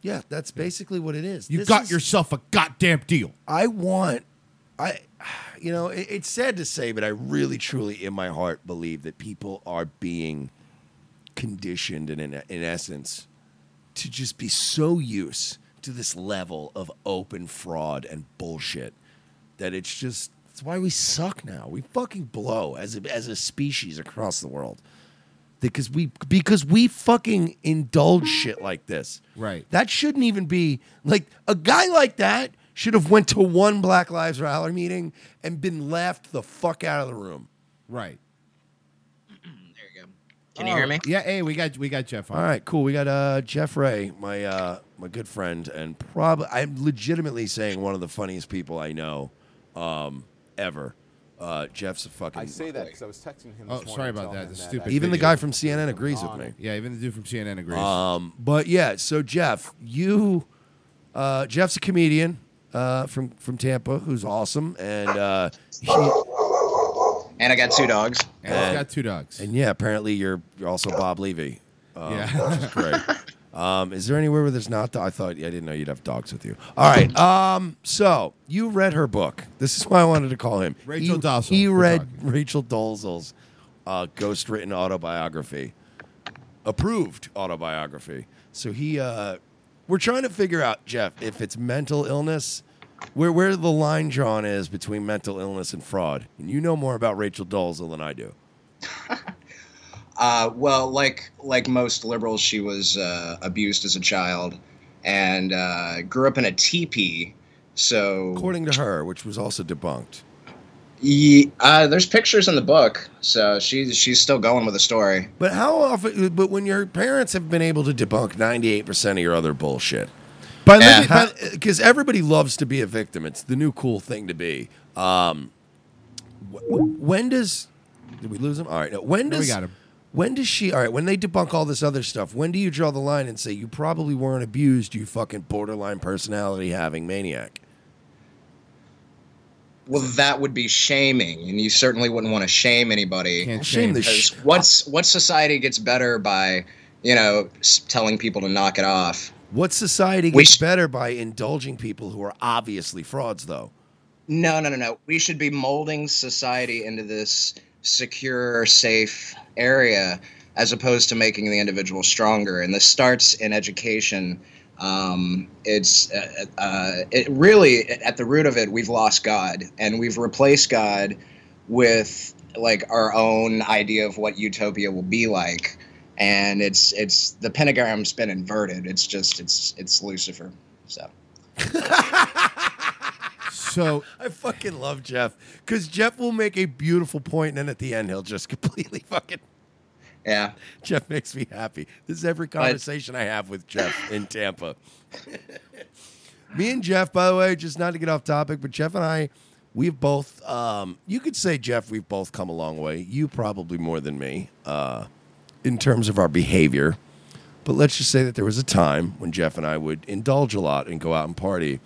Speaker 1: Yeah, that's basically what it is.
Speaker 2: You
Speaker 1: This
Speaker 2: got
Speaker 1: is-
Speaker 2: yourself a goddamn deal.
Speaker 1: I want, I, you know, it, it's sad to say, but I really, truly, in my heart, believe that people are being conditioned, and in, in essence, to just be so used to this level of open fraud and bullshit that it's just it's why we suck now. We fucking blow as a, as a species across the world. Because we because we fucking indulge shit like this.
Speaker 2: Right.
Speaker 1: That shouldn't even be like a guy like that should have went to one Black Lives Rally meeting and been laughed the fuck out of the room.
Speaker 2: Right. There you go.
Speaker 11: Can you hear me?
Speaker 2: Yeah, hey, we got we got Jeff on.
Speaker 1: All right, cool. We got uh, Jeff Ray, my uh, my good friend, and probably I'm legitimately saying one of the funniest people I know um, ever. Uh, Jeff's a fucking.
Speaker 9: I say that because I was texting him.
Speaker 2: Oh,
Speaker 9: This morning
Speaker 2: sorry about
Speaker 9: tell
Speaker 2: that.
Speaker 9: him
Speaker 2: The
Speaker 9: that
Speaker 2: stupid
Speaker 9: I-
Speaker 1: Even the guy from CNN agrees with me.
Speaker 2: Yeah, even the dude from CNN agrees.
Speaker 1: Um, but yeah, so Jeff, you, uh, Jeff's a comedian uh, from from Tampa who's awesome, and uh, he,
Speaker 11: And I got two dogs.
Speaker 2: and he's got two dogs.
Speaker 1: and yeah, apparently you're you're also Bob Levy. Um,
Speaker 2: Yeah.
Speaker 1: which is great. Um, is there anywhere where there's not? I thought I didn't know you'd have dogs with you. All right. Um, so you read her book. This is why I wanted to call him
Speaker 2: Rachel
Speaker 1: he,
Speaker 2: Dolezal,
Speaker 1: He
Speaker 2: we're
Speaker 1: read
Speaker 2: talking.
Speaker 1: Rachel Dolezal's uh, ghost-written autobiography, approved autobiography. So he, uh, we're trying to figure out, Jeff, if it's mental illness, where where the line drawn is between mental illness and fraud. And you know more about Rachel Dolezal than I do.
Speaker 11: Uh, well, like like most liberals, she was uh, abused as a child, and uh, grew up in a teepee. So,
Speaker 1: According to her, which was also debunked.
Speaker 11: Ye- uh, there's pictures in the book, so she's she's still going with the story.
Speaker 1: But how often? But when your parents have been able to debunk ninety-eight percent of your other bullshit,
Speaker 2: But
Speaker 11: Yeah.
Speaker 1: because everybody loves to be a victim. It's the new cool thing to be. Um, wh- wh- when does did we lose him? All right, no, when
Speaker 2: No,
Speaker 1: does
Speaker 2: we got him.
Speaker 1: When does she? All right, when they debunk all this other stuff, when do you draw the line and say you probably weren't abused, you fucking borderline personality having maniac?
Speaker 11: Well, that would be shaming, and you certainly wouldn't want to shame anybody.
Speaker 2: Can't
Speaker 1: Shame
Speaker 2: shame.
Speaker 1: the sh-
Speaker 11: what's what society gets better by, you know, telling people to knock it off.
Speaker 1: What society
Speaker 11: We
Speaker 1: gets
Speaker 11: sh-
Speaker 1: better by indulging people who are obviously frauds, though?
Speaker 11: No, no, no, no. We should be molding society into this secure, safe area as opposed to making the individual stronger. And this starts in education. Um, it's uh, uh, it really at the root of it, we've lost God, and we've replaced God with like our own idea of what utopia will be like. And it's it's the pentagram's been inverted. It's just it's it's Lucifer. So.
Speaker 2: So
Speaker 1: I fucking love Jeff because Jeff will make a beautiful point, and then at the end he'll just completely fucking.
Speaker 11: Yeah.
Speaker 1: Jeff makes me happy. This is every conversation I have with Jeff in Tampa. me and Jeff, by the way, just not to get off topic, but Jeff and I, we've both. Um, you could say Jeff, we've both come a long way. You probably more than me, uh, in terms of our behavior. But let's just say that there was a time when Jeff and I would indulge a lot and go out and party.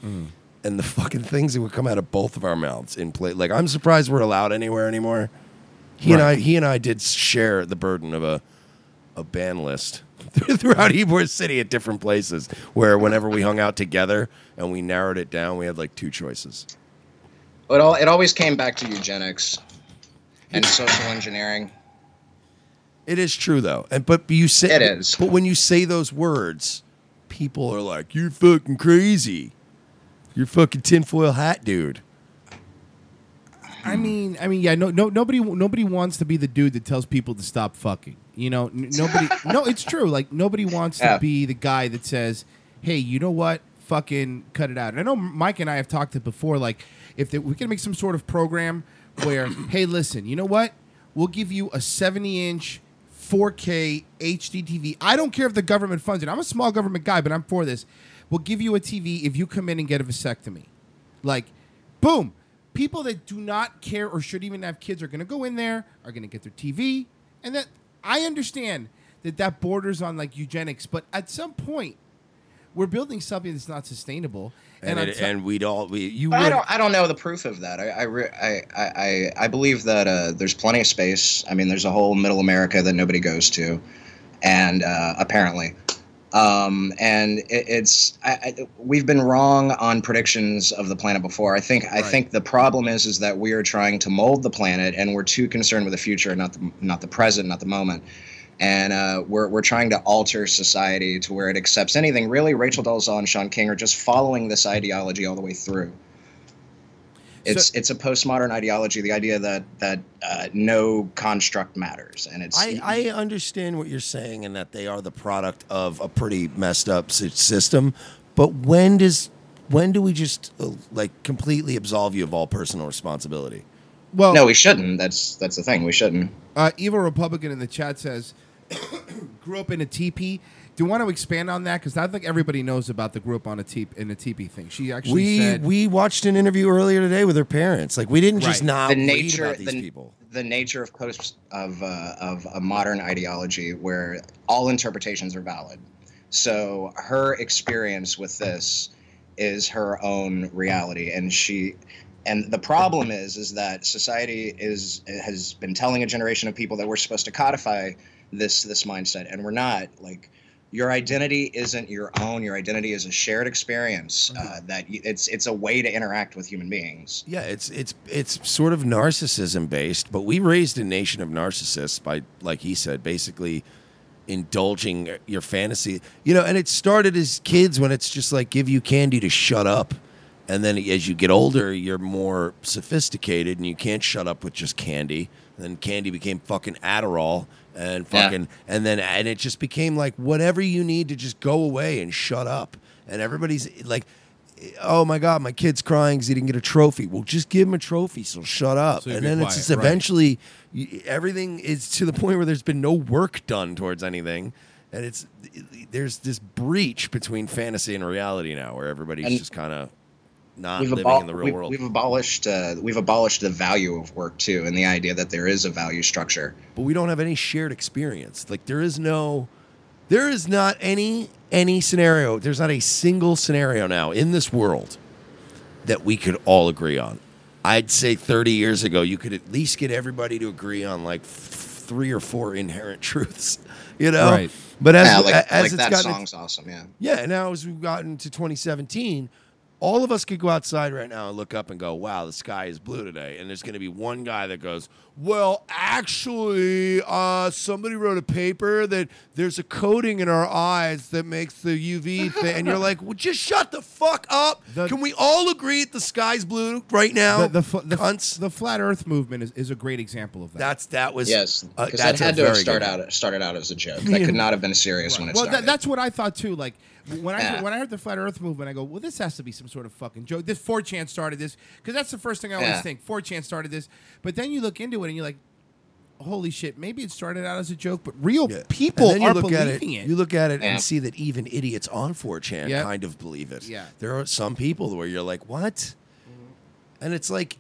Speaker 1: And the fucking things that would come out of both of our mouths in play. Like, I'm surprised we're allowed anywhere anymore. He and I, he and I did share the burden of a, a ban list throughout Ybor City at different places. Where whenever we hung out together and we narrowed it down, we had like two choices.
Speaker 11: It all it always came back to eugenics and social engineering.
Speaker 1: It is true though, and but you say
Speaker 11: It is.
Speaker 1: But when you say those words, people are like, "You're fucking crazy. You're fucking tinfoil hat, dude."
Speaker 2: I mean, I mean, yeah, no, no, nobody, nobody wants to be the dude that tells people to stop fucking. You know, n- nobody. no, it's true. Like nobody wants
Speaker 11: Yeah.
Speaker 2: to be the guy that says, "Hey, you know what? Fucking cut it out." And I know Mike and I have talked it before. Like, if there, we can make some sort of program where, hey, listen, you know what? We'll give you a seventy-inch. 4K HD TV. I don't care if the government funds it. I'm a small government guy, but I'm for this. We'll give you a TV if you come in and get a vasectomy. Like, boom. People that do not care or should even have kids are going to go in there, are going to get their TV, and that I understand that that borders on like eugenics, but at some point, we're building something that's not sustainable.
Speaker 1: And
Speaker 2: on
Speaker 1: it,
Speaker 2: to-
Speaker 1: and we'd all we you
Speaker 11: But I don't I don't know the proof of that. I I re- I, I, I I believe that uh, there's plenty of space. I mean, there's a whole Middle America that nobody goes to, and uh, apparently. Um, and it, it's I, I, we've been wrong on predictions of the planet before. I think I think the problem is is that we are trying to mold the planet, and we're too concerned with the future, not the not the present, not the moment. And uh, we're we're trying to alter society to where it accepts anything. Really, Rachel Dolezal and Shaun King are just following this ideology all the way through. It's it's a postmodern ideology, the idea that that uh, no construct matters, and it's
Speaker 1: I, I understand what you're saying and that they are the product of a pretty messed up system, but when does when do we just uh, like completely absolve you of all personal responsibility?
Speaker 2: well,
Speaker 11: no, we shouldn't. That's that's the thing. We shouldn't.
Speaker 2: Uh, Evil Republican in the chat says, grew up in a teepee. Do you want to expand on that? Because I think everybody knows about the group on a teep in a teepee thing. She actually
Speaker 1: We
Speaker 2: said,
Speaker 1: we watched an interview earlier today with her parents. Like we didn't just
Speaker 2: Right.
Speaker 1: not
Speaker 11: the
Speaker 1: read
Speaker 11: nature
Speaker 1: about these
Speaker 11: the,
Speaker 1: people.
Speaker 11: the nature of post of uh, of a modern ideology where all interpretations are valid. So her experience with this is her own reality, and she. And the problem is, is that society is has been telling a generation of people that we're supposed to codify this this mindset, and we're not. Like, your identity isn't your own. Your identity is a shared experience. Uh, that y- it's it's a way to interact with human beings.
Speaker 1: Yeah, it's it's it's sort of narcissism based, but we raised a nation of narcissists by, like he said, basically indulging your fantasy. You know, and it started as kids when it's just like give you candy to shut up, and then as you get older, you're more sophisticated and you can't shut up with just candy. And then candy became fucking Adderall and
Speaker 11: Yeah.
Speaker 1: fucking and then and it just became like whatever you need to just go away and shut up. And everybody's like oh my god, my kid's crying because he didn't get a trophy. Well, just give him a trophy, so shut up.
Speaker 2: So
Speaker 1: and then
Speaker 2: quiet,
Speaker 1: it's just eventually y- everything is to the point where there's been no work done towards anything, and it's there's this breach between fantasy and reality now, where everybody's
Speaker 11: And
Speaker 1: just kind of not
Speaker 11: we've,
Speaker 1: living
Speaker 11: abol-
Speaker 1: in the real
Speaker 11: we've,
Speaker 1: world.
Speaker 11: we've abolished uh, we've abolished the value of work too, and the idea that there is a value structure.
Speaker 1: but we don't have any shared experience. Like there is no, there is not any any scenario. There's not a single scenario now in this world that we could all agree on. I'd say 30 years ago, you could at least get everybody to agree on like f- three or four inherent truths, you know.
Speaker 2: Right.
Speaker 1: But as
Speaker 11: yeah, like,
Speaker 1: as
Speaker 11: like
Speaker 1: it's
Speaker 11: that
Speaker 1: gotten
Speaker 11: song's awesome. Yeah.
Speaker 1: yeah, now as we've gotten to 2017, all of us could go outside right now and look up and go, "Wow, the sky is blue today." And there's going to be one guy that goes, "Well, actually, uh, somebody wrote a paper that there's a coating in our eyes that makes the UV thing." And you're like, "Well, just shut the fuck up." Can we all agree that the sky's blue right now?
Speaker 2: The, the, fl- the, the flat Earth movement is, is a great example of that.
Speaker 1: That's that was
Speaker 11: Yes,
Speaker 1: uh,
Speaker 11: that had to have
Speaker 1: very
Speaker 11: started out started out as a joke. That could not have been serious when it
Speaker 2: well,
Speaker 11: started.
Speaker 2: that, that's what I thought too. Like when I
Speaker 11: Yeah.
Speaker 2: when I heard the flat Earth movement, I go, "Well, this has to be some sort of fucking joke." This 4chan started this because that's the first thing I always
Speaker 11: Yeah.
Speaker 2: think. 4chan started this, but then you look into it and you're like, "Holy shit!" Maybe it started out as a joke, but real people
Speaker 1: and you
Speaker 2: are
Speaker 1: look at it,
Speaker 2: believing it.
Speaker 1: You look at it
Speaker 2: Yeah.
Speaker 1: and see that even idiots on 4chan
Speaker 2: Yeah.
Speaker 1: kind of believe it.
Speaker 2: Yeah.
Speaker 1: There are some people where you're like, what? And it's like,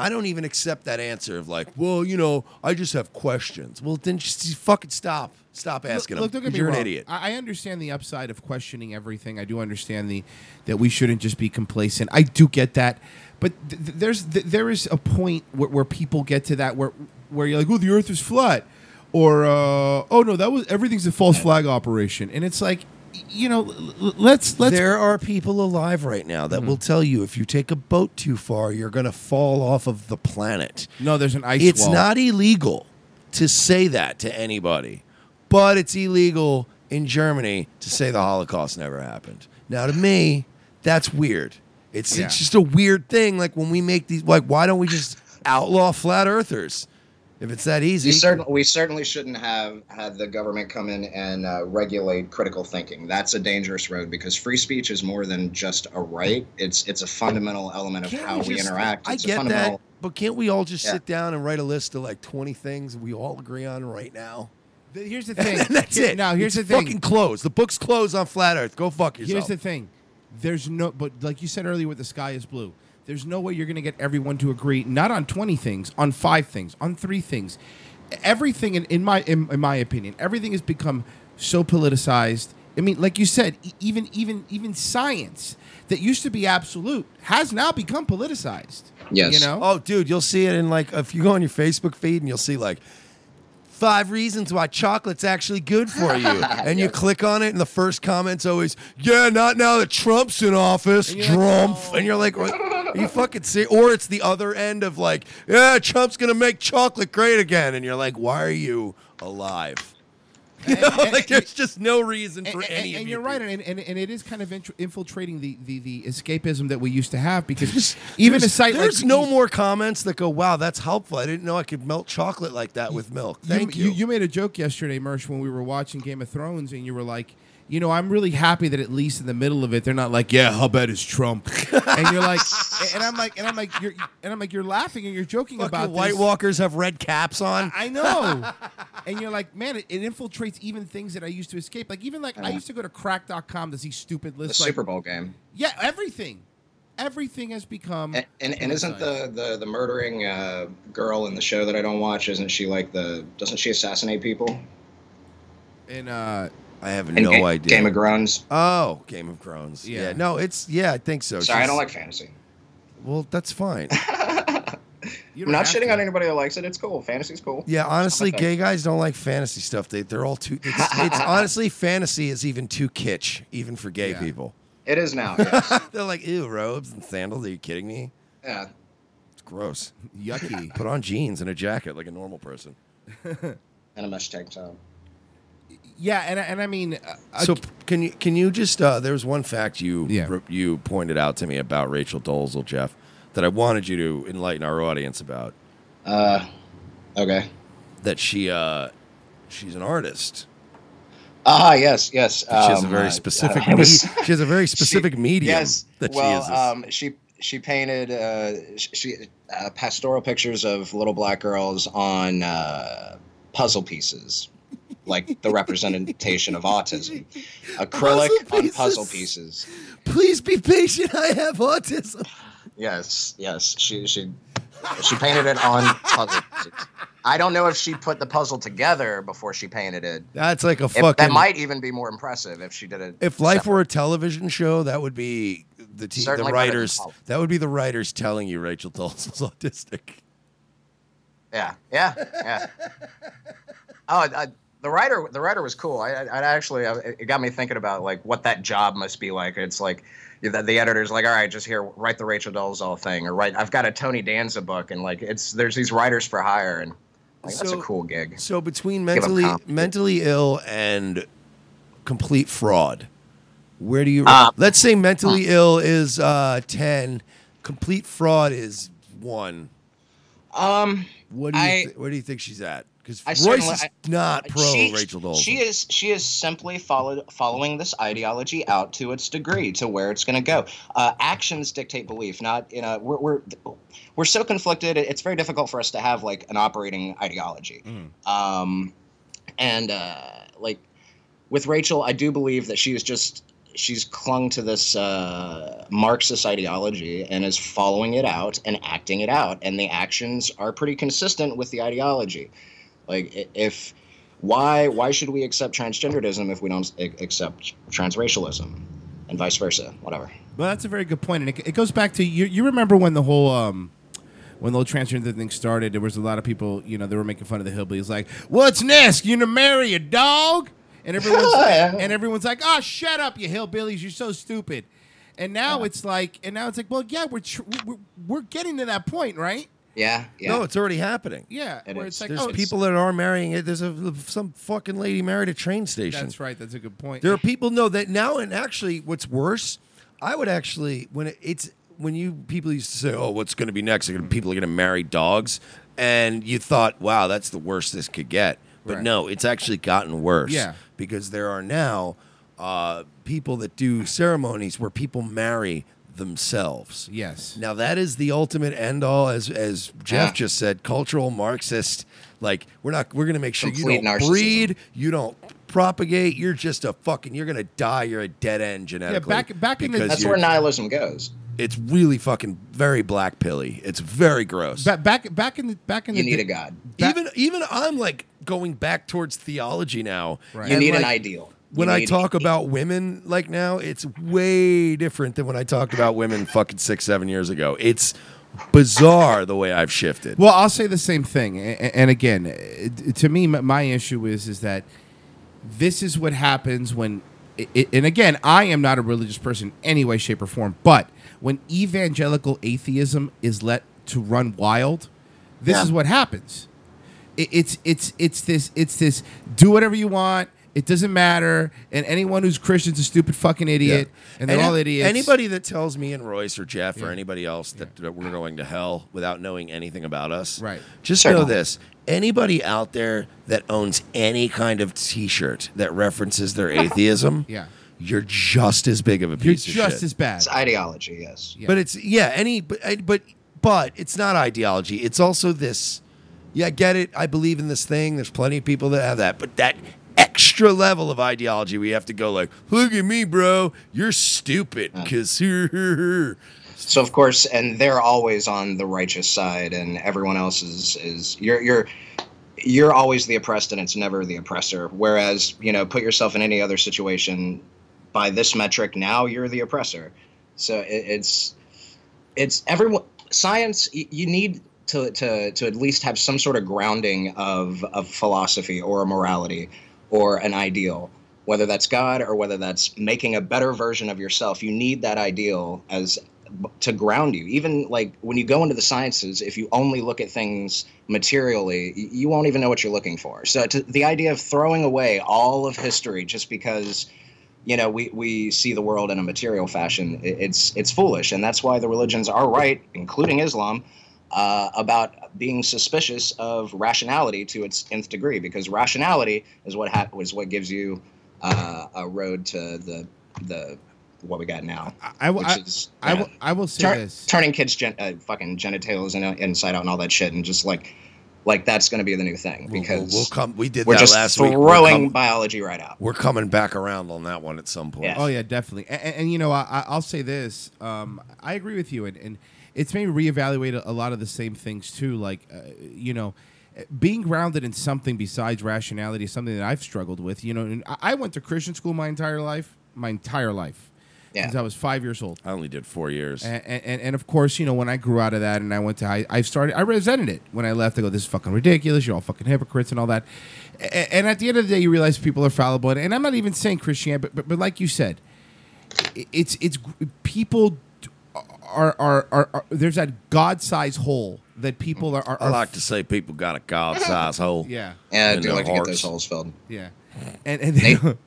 Speaker 1: I don't even accept that answer of like, well, you know, I just have questions. Well, then just fucking stop. Stop asking
Speaker 2: Look,
Speaker 1: them.
Speaker 2: don't get
Speaker 1: 'cause
Speaker 2: me
Speaker 1: you're
Speaker 2: wrong.
Speaker 1: an idiot.
Speaker 2: I, understand the upside of questioning everything. I do understand the that we shouldn't just be complacent. I do get that, but th- th- there's th- there is a point where, where people get to that where where you're like, oh, the Earth is flat, or uh, oh no, that was everything's a false flag operation, and it's like, you know, l- l- let's let's.
Speaker 1: there are people alive right now that will mm-hmm. tell you if you take a boat too far, you're going to fall off of the planet.
Speaker 2: No, there's an ice
Speaker 1: It's
Speaker 2: wall.
Speaker 1: not illegal to say that to anybody, but it's illegal in Germany to say the Holocaust never happened. Now, to me, that's weird. It's
Speaker 2: Yeah.
Speaker 1: it's just a weird thing. Like when we make these, like why don't we just outlaw flat earthers if it's that easy?
Speaker 11: We certainly, we certainly shouldn't have had the government come in and uh, regulate critical thinking. That's a dangerous road because free speech is more than just a right. It's it's a fundamental element of
Speaker 1: Can't
Speaker 11: how we,
Speaker 1: just-
Speaker 11: interact.
Speaker 1: I
Speaker 11: It's a
Speaker 1: get
Speaker 11: fundamental.
Speaker 1: that, but can't we all just
Speaker 11: Yeah.
Speaker 1: sit down and write a list of like 20 things we all agree on right now?
Speaker 2: Th- Here's the thing.
Speaker 1: that's
Speaker 2: Here-
Speaker 1: it.
Speaker 2: Now here's
Speaker 1: It's
Speaker 2: the thing.
Speaker 1: Fucking closed. The book's closed on flat Earth. Go fuck yourself.
Speaker 2: Here's the thing. There's no, but like you said earlier, with the sky is blue. There's no way you're going to get everyone to agree, not on 20 things, on five things, on three things. Everything, in, in my in, in my opinion, everything has become so politicized. I mean, like you said, e- even even even science that used to be absolute has now become politicized. Yes. You know?
Speaker 1: Oh, dude, you'll see it in like if you go on your Facebook feed and you'll see like five reasons why chocolate's actually good for you, and you click on it, and the first comment's always, "Yeah, not now that Trump's in office, Trump," oh. and you're like, what? Are you fucking see, Or it's the other end of like, "Yeah, Trump's gonna make chocolate great again," and you're like, "Why are you alive?" You know, like there's just no reason for
Speaker 2: and,
Speaker 1: any
Speaker 2: and you're
Speaker 1: you
Speaker 2: right, and, and, and it is kind of infiltrating the, the, the escapism that we used to have because even a
Speaker 1: there's,
Speaker 2: site
Speaker 1: there's
Speaker 2: like
Speaker 1: no more comments that go, "Wow, that's helpful." I didn't know I could melt chocolate like that with milk. Thank you.
Speaker 2: you. You made a joke yesterday, Mersh, when we were watching Game of Thrones, and you were like, you know, I'm really happy that at least in the middle of it, they're not like, yeah, how bad is Trump? and you're like, and I'm like, and I'm like, you're, and I'm like, you're laughing and you're joking
Speaker 1: Fucking
Speaker 2: about
Speaker 1: White
Speaker 2: this.
Speaker 1: Walkers have red caps on.
Speaker 2: I know. and you're like, man, it, it infiltrates even things that I used to escape. Like even like I used to go to Cracked.com to see stupid
Speaker 11: the
Speaker 2: lists. like,
Speaker 11: Super Bowl game.
Speaker 2: Yeah, everything. Everything has become.
Speaker 11: And, and, and isn't the, the, the murdering uh, girl in the show that I don't watch, isn't she like the, doesn't she assassinate people?
Speaker 2: in uh,
Speaker 1: I have
Speaker 11: In
Speaker 1: no
Speaker 11: Ga-
Speaker 1: idea.
Speaker 11: Game of Thrones?
Speaker 1: Oh, Game of Thrones.
Speaker 2: Yeah.
Speaker 1: Yeah. No, it's yeah. I think so.
Speaker 11: Sorry, I don't like fantasy.
Speaker 1: Well, that's fine.
Speaker 2: you
Speaker 11: I'm not shitting on anybody that likes it. It's cool. Fantasy's cool.
Speaker 1: Yeah, honestly,
Speaker 11: It's not my
Speaker 1: gay
Speaker 11: thing.
Speaker 1: guys don't like fantasy stuff. They they're all too. It's, it's honestly fantasy is even too kitsch, even for gay people.
Speaker 11: It is now. Yes.
Speaker 1: They're like, ew, robes and sandals. Are you kidding me?
Speaker 11: yeah.
Speaker 1: It's gross.
Speaker 2: Yucky.
Speaker 1: Put on jeans and a jacket like a normal person.
Speaker 11: And a mesh tank top.
Speaker 2: Yeah, and I- and I mean, uh,
Speaker 1: So can you can you just uh, there was one fact you
Speaker 2: Yeah.
Speaker 1: you pointed out to me about Rachel Dolezal, Jeff, that I wanted you to enlighten our audience about.
Speaker 11: Uh, okay.
Speaker 1: That she uh, she's an artist.
Speaker 11: Ah, yes, yes.
Speaker 1: But she has a
Speaker 11: um,
Speaker 1: very
Speaker 11: uh,
Speaker 1: specific
Speaker 11: I was-
Speaker 1: me- she has a very specific medium
Speaker 11: Yes.
Speaker 1: that
Speaker 11: well,
Speaker 1: uses.
Speaker 11: um, she she painted uh, she uh, pastoral pictures of little black girls on uh, puzzle pieces, like the representation of autism. Acrylic
Speaker 1: Puzzle
Speaker 11: on puzzle
Speaker 1: pieces. Please be patient. I have autism.
Speaker 11: Yes, yes. She she she painted it on puzzle pieces. I don't know if she put the puzzle together before she painted it.
Speaker 1: That's like a
Speaker 11: If-
Speaker 1: fucking.
Speaker 11: that might even be more impressive if she did it.
Speaker 1: if life
Speaker 11: separate.
Speaker 1: were a television show, that would be the te- the
Speaker 11: Certainly better than
Speaker 1: writers. That would be the writers telling you Rachel Dolezal's autistic.
Speaker 11: Yeah, yeah, yeah. Oh, I, the writer the writer was cool. I, I, actually I, it got me thinking about like what that job must be like. It's like the, the editor's like, all right, just here write the Rachel Dolezal thing, or write. I've got a Tony Danza book, and like it's there's these writers for hire, and like, that's a cool gig.
Speaker 1: So between mentally mentally ill and complete fraud, where do you?
Speaker 11: Uh,
Speaker 1: let's say mentally ill is uh, ten, complete fraud is one.
Speaker 11: Um,
Speaker 1: what do you
Speaker 11: I-
Speaker 1: thi- where do you think she's at? Because Royce is
Speaker 11: I-
Speaker 1: not pro
Speaker 11: she,
Speaker 1: Rachel Dolezal.
Speaker 11: She is she is simply followed following this ideology out to its degree to where it's going to go. Uh, actions dictate belief. Not you know we're, we're we're so conflicted. It's very difficult for us to have like an operating ideology. Um, and uh, like with Rachel, I do believe that she is just she's clung to this uh, Marxist ideology and is following it out and acting it out, and the actions are pretty consistent with the ideology. Like if why why should we accept transgenderism if we don't accept transracialism, and vice versa? Whatever.
Speaker 2: Well, that's a very good point, and it, it goes back to you. You remember when the whole um, when the whole transgender thing started? There was a lot of people, you know, they were making fun of the hillbillies, like, "What's next? You gonna marry a dog?" And everyone's
Speaker 11: Yeah.
Speaker 2: and everyone's like, "Oh, shut up, you hillbillies! You're so stupid." And now it's like, and now it's like, well, yeah, we're tr- we're, we're getting to that point, right?
Speaker 11: Yeah, yeah.
Speaker 1: No, it's already happening.
Speaker 2: Yeah,
Speaker 11: It
Speaker 2: where
Speaker 11: is.
Speaker 2: it's like,
Speaker 1: There's
Speaker 2: oh, it's-
Speaker 1: people that are marrying it. There's a some fucking lady married at a train station.
Speaker 2: That's right. That's a good point.
Speaker 1: There are people know that now, and actually, what's worse, I would actually when it, it's when you people used to say, "Oh, what's going to be next? Are gonna- People are going to marry dogs," and you thought, "Wow, that's the worst this could get." But
Speaker 2: Right.
Speaker 1: no, it's actually gotten worse.
Speaker 2: Yeah.
Speaker 1: because there are now uh, people that do ceremonies where people marry themselves.
Speaker 2: Yes.
Speaker 1: Now that is the ultimate end all, as as Jeff
Speaker 11: Yeah.
Speaker 1: just said, cultural Marxist. Like we're not, we're gonna make sure
Speaker 11: Complete
Speaker 1: you don't
Speaker 11: narcissism.
Speaker 1: breed, you don't propagate. You're just a fucking. You're gonna die. You're a dead end genetically.
Speaker 2: Yeah, back- back in the-
Speaker 11: That's where nihilism goes.
Speaker 1: it's really fucking very black pilly. It's very gross.
Speaker 2: Ba- back back in the back in
Speaker 11: You
Speaker 2: the
Speaker 11: need
Speaker 2: day-
Speaker 11: a god.
Speaker 1: even even I'm like going back towards theology now.
Speaker 2: Right.
Speaker 11: You
Speaker 1: And,
Speaker 11: need an ideal.
Speaker 1: When I talk about women like now, it's way different than when I talked about women fucking six, seven years ago. It's bizarre the way I've shifted.
Speaker 2: Well, I'll say the same thing. A- a- And again, uh, to me, my issue is is that this is what happens when. i- i- And again, I am not a religious person in any way, shape, or form. But when evangelical atheism is let to run wild, this
Speaker 11: Yeah.
Speaker 2: is what happens. It's it's it's this it's this do whatever you want. It doesn't matter, and anyone who's Christian's a stupid fucking idiot, and they're
Speaker 1: Any-
Speaker 2: all idiots.
Speaker 1: Anybody that tells me and Royce or Jeff or anybody else that, that we're going to hell without knowing anything about us,
Speaker 2: Right.
Speaker 1: Just know
Speaker 11: Certainly.
Speaker 1: this: anybody out there that owns any kind of T-shirt that references their atheism,
Speaker 2: Yeah.
Speaker 1: you're just as big of a piece of shit.
Speaker 2: you're just as bad.
Speaker 11: It's ideology, yes.
Speaker 2: Yeah.
Speaker 1: But it's yeah, any but eh, but but it's not ideology. It's also this. Yeah, I get it. I believe in this thing. There's plenty of people that have that, but that extra level of ideology, we have to go like, look at me, bro. You're stupid because
Speaker 11: So of course, and they're always on the righteous side, and everyone else is is you're you're you're always the oppressed, and it's never the oppressor. Whereas you know, put yourself in any other situation, by this metric, now you're the oppressor. So it, it's it's everyone science. y- You need to to to at least have some sort of grounding of of philosophy or a morality or an ideal whether that's God or whether that's making a better version of yourself, you need that ideal as to ground you. Even like when you go into the sciences, if you only look at things materially, you won't even know what you're looking for. So to, the idea of throwing away all of history just because you know we, we see the world in a material fashion it's it's foolish, and that's why the religions are right, including Islam. Uh, about being suspicious of rationality to its nth degree, because rationality is what ha- was what gives you uh, a road to the the what we got now.
Speaker 2: I, I,
Speaker 11: which
Speaker 2: I,
Speaker 11: is
Speaker 2: I,
Speaker 11: yeah,
Speaker 2: will, I will say
Speaker 11: tur-
Speaker 2: this.
Speaker 11: turning kids gen- uh, fucking genitals and inside out and all that shit, and just like like that's going to be the new thing
Speaker 1: We'll-
Speaker 11: because
Speaker 1: we'll, we'll come. We did
Speaker 11: we're
Speaker 1: that
Speaker 11: just
Speaker 1: last week.
Speaker 11: Throwing biology right out.
Speaker 1: We're coming back around on that one at some point.
Speaker 11: Yeah.
Speaker 2: Oh yeah, definitely. And, and, you know, I, I- I'll say this. Um, I agree with you, and, and it's made me reevaluate a, a lot of the same things too. Like, uh, you know, being grounded in something besides rationality is something that I've struggled with. You know, and I, I went to Christian school my entire life, my entire life, since I was five years old.
Speaker 1: I only did four years.
Speaker 2: And, and, and of course, you know, when I grew out of that and I went to high, I started, I resented it when I left. I go, this is fucking ridiculous. You're all fucking hypocrites and all that. And, at the end of the day, you realize people are fallible. And I'm not even saying Christianity, but, but, but like you said, it's, it's people are, are, are, are there's that god size hole that people are, are,
Speaker 1: I like to say people got a god size hole.
Speaker 2: Yeah.
Speaker 11: Yeah, I do
Speaker 1: their
Speaker 11: like to get those holes filled.
Speaker 2: Yeah, and and they don't,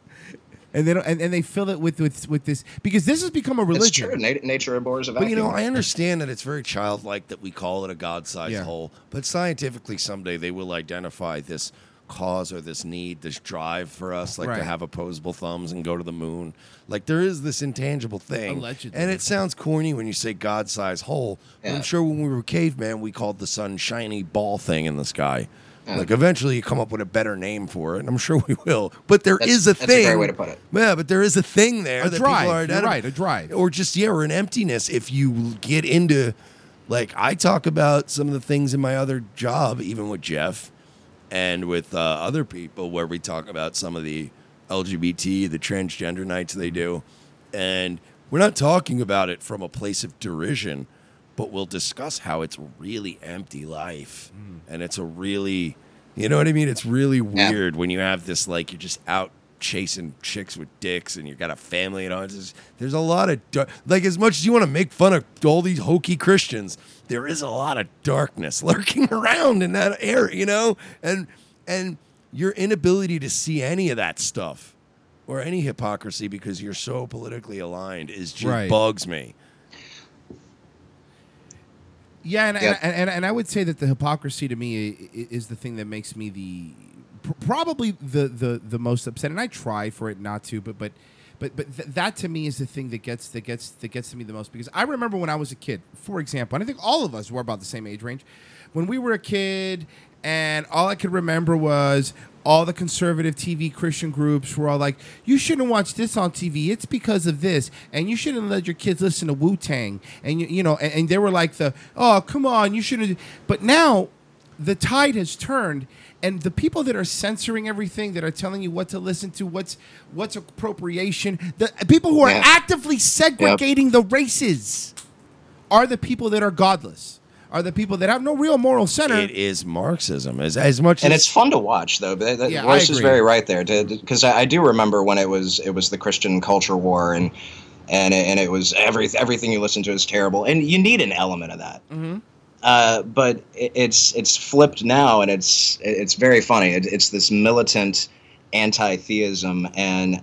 Speaker 2: and they don't, and, and they fill it with with with this because this has become a religion.
Speaker 11: It's true. Na- nature abhors a vacuum.
Speaker 1: But you know. I understand that it's very childlike that we call it a god-sized
Speaker 2: Yeah.
Speaker 1: hole, but scientifically, someday they will identify this cause or this need, this drive for us, like
Speaker 2: Right.
Speaker 1: to have opposable thumbs and go to the moon. Like there is this intangible thing,
Speaker 2: Allegedly.
Speaker 1: and it sounds corny when you say god-sized hole. But I'm sure when we were caveman, we called the sun shiny ball thing in the sky. Like eventually, you come up with a better name for it, and I'm sure we will. But there is
Speaker 11: That's-
Speaker 1: a
Speaker 11: that's a
Speaker 1: thing.
Speaker 11: great way to put it.
Speaker 1: Yeah, but there is a thing there
Speaker 2: A
Speaker 1: that
Speaker 2: drive,
Speaker 1: people are
Speaker 2: you're
Speaker 1: identi-
Speaker 2: right, a drive.
Speaker 1: or just yeah, or an emptiness. If you get into, like, I talk about some of the things in my other job, even with Jeff, and with uh, other people, where we talk about some of the LGBT, the transgender nights they do, and we're not talking about it from a place of derision, but we'll discuss how it's really empty life, and it's a really, you know what I mean? It's really
Speaker 11: Yeah.
Speaker 1: weird when you have this like you're just out chasing chicks with dicks and you've got a family and all. Just, there's a lot of like as much as you want to make fun of all these hokey Christians, there is a lot of darkness lurking around in that area, you know, and and your inability to see any of that stuff or any hypocrisy because you're so politically aligned is just
Speaker 2: Right.
Speaker 1: bugs me.
Speaker 2: Yeah, and,
Speaker 11: Yep.
Speaker 2: and, and and I would say that the hypocrisy to me i- i- is the thing that makes me the probably the the the most upset. And I try for it not to, but but but but th- that to me is the thing that gets that gets that gets to me the most because I remember when I was a kid, for example, and I think all of us were about the same age range. When we were a kid, and all I could remember was all the conservative TV Christian groups were all like, "You shouldn't watch this on TV. It's because of this, and you shouldn't let your kids listen to Wu Tang." And you, you know, and, and they were like, "The oh, come on, you shouldn't." But now, the tide has turned, and the people that are censoring everything, that are telling you what to listen to, what's what's appropriation, the people who are
Speaker 11: Yeah.
Speaker 2: actively segregating the races, are the people that are godless. Are the people that have no real moral center.
Speaker 1: It is Marxism as as much
Speaker 11: and
Speaker 1: as
Speaker 11: it's fun to watch though. But that,
Speaker 2: Yeah, I
Speaker 11: Royce is very right there because I, I do remember when it was it was the Christian culture war and and it, and it was every everything you listen to is terrible and you need an element of that.
Speaker 2: Mm-hmm.
Speaker 11: Uh, but it, it's it's flipped now and it's it's very funny. It, it's this militant anti-theism and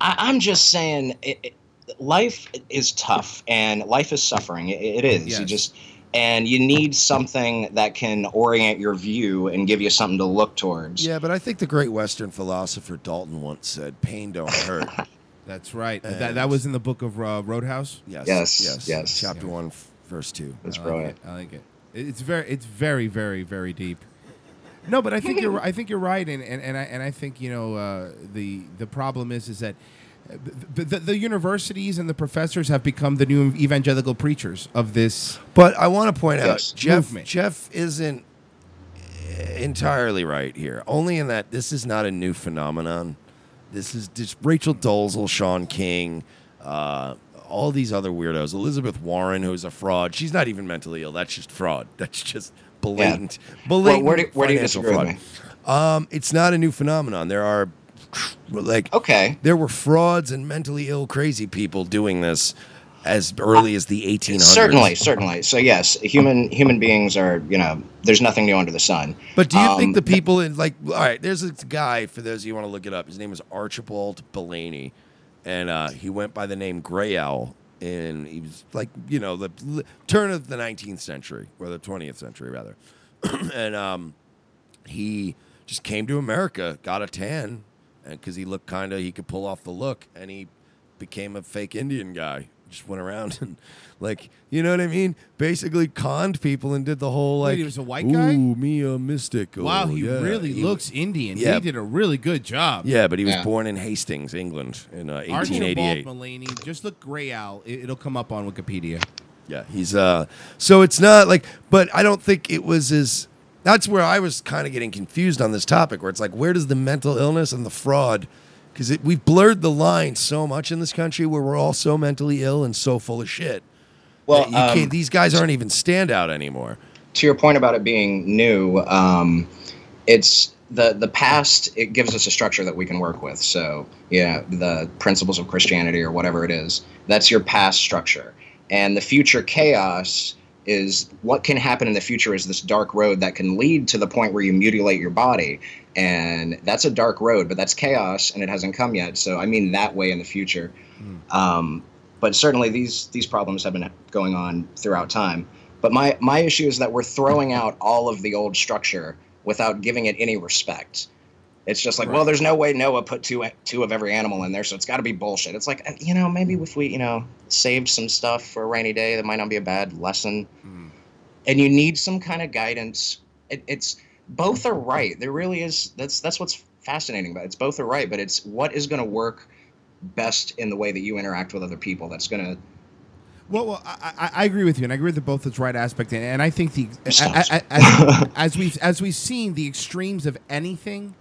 Speaker 11: I, I'm just saying it, it, life is tough and life is suffering. It, it is. You just and you need something that can orient your view and give you something to look towards.
Speaker 1: Yeah, but I think the great Western philosopher Dalton once said, "Pain don't hurt."
Speaker 2: That's right.
Speaker 1: And-
Speaker 2: that, that was in the book of uh, Roadhouse.
Speaker 1: yes,
Speaker 11: Yes,
Speaker 1: yes,
Speaker 11: yes.
Speaker 1: Chapter one, f- verse two.
Speaker 11: That's
Speaker 2: I
Speaker 11: brilliant.
Speaker 2: Like it. I like it. It- It's very, it's very, very, very deep. No, but I think you're, I think you're right, and, and, and I and I think you know uh, the the problem is is that uh, the, the, the universities and the professors have become the new evangelical preachers of this.
Speaker 1: But I want to point out, Jeff.
Speaker 2: Movement.
Speaker 1: Jeff isn't entirely right here. Only in that this is not a new phenomenon. This is just Rachel Dolezal, Shaun King, uh, all these other weirdos. Elizabeth Warren, who's a fraud. She's not even mentally ill. That's just fraud. That's just blatant, blatant
Speaker 11: where do- where do you
Speaker 1: financial
Speaker 11: disagree
Speaker 1: fraud. Um, it's not a new phenomenon. There are like
Speaker 11: Okay.
Speaker 1: there were frauds and mentally ill, crazy people doing this as early as the 1800s.
Speaker 11: Certainly, certainly. So yes, human human beings are you know there's nothing new under the sun.
Speaker 1: But do you
Speaker 11: Um,
Speaker 1: think the people in like all right? There's a guy for those of you want to look it up. His name is Archibald Belaney, and uh, he went by the name Gray Owl. And he was like you know the turn of the 19th century or the 20th century rather, and um, he just came to America, got a tan, and because he looked kind of he could pull off the look, and he became a fake Indian guy. Just went around and like you know what I mean. Basically conned people and did the whole like
Speaker 2: Wait, he was a white guy?
Speaker 1: Ooh, me a mystic.
Speaker 2: Wow,
Speaker 1: Oh,
Speaker 2: he
Speaker 1: yeah."
Speaker 2: really
Speaker 1: He-
Speaker 2: looks Indian.
Speaker 1: Yeah.
Speaker 2: He did a really good job.
Speaker 1: Yeah, but he was
Speaker 11: Yeah.
Speaker 1: born in Hastings, England, in uh,
Speaker 2: Archibald
Speaker 1: 1888.
Speaker 2: Mulaney. Just look Gray Owl. It, it'll come up on Wikipedia.
Speaker 1: Yeah, he's uh. So it's not like, but I don't think it was as. That's where I was kind of getting confused on this topic, where it's like, where does the mental illness and the fraud because we've blurred the line so much in this country where we're all so mentally ill and so full of shit.
Speaker 11: Well,
Speaker 1: you
Speaker 11: um,
Speaker 1: these guys aren't even standout anymore.
Speaker 11: to your point about it being new, um, it's the the past. It gives us a structure that we can work with. So yeah, the principles of Christianity or whatever it is. That's your past structure, and the future chaos is what can happen in the future is this dark road that can lead to the point where you mutilate your body and that's a dark road but that's chaos and it hasn't come yet so i mean that way in the future hmm. um, but certainly these these problems have been going on throughout time. But my my issue is that we're throwing out all of the old structure without giving it any respect. It's just like, well, there's no way Noah put two two of every animal in there, so it's got to be bullshit. It's like, you know, maybe hmm. if we, you know, saved some stuff for a rainy day, that might not be a bad lesson. Hmm. And you need some kind of guidance. It, it's both are right. There really is. That's that's what's fascinating about it. It's both are right, but it's what is going to work best in the way that you interact with other people. That's going to
Speaker 2: Well, well, I, I, I agree with you, and I agree with the both. That's right aspect, and, and I think the
Speaker 11: Stop.
Speaker 2: a- a- as, as we've as we've seen, the extremes of anything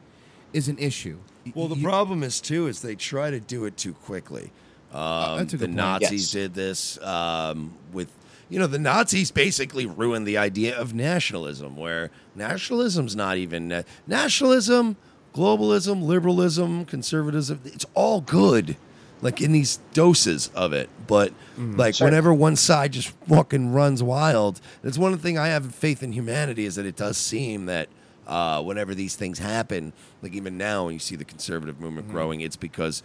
Speaker 2: is an issue.
Speaker 1: Well, the problem is too is they try to do it too quickly. Um,
Speaker 2: that's a
Speaker 1: the
Speaker 2: good point.
Speaker 1: Nazis
Speaker 11: Yes.
Speaker 1: did this um, with, you know, the Nazis basically ruined the idea of nationalism, where nationalism's not even uh, nationalism, globalism, liberalism, conservatism. It's all good, like in these doses of it. But like
Speaker 11: Sure.
Speaker 1: whenever one side just fucking runs wild, that's one thing I have faith in humanity is that it does seem that uh, whenever these things happen, like even now when you see the conservative movement growing, it's because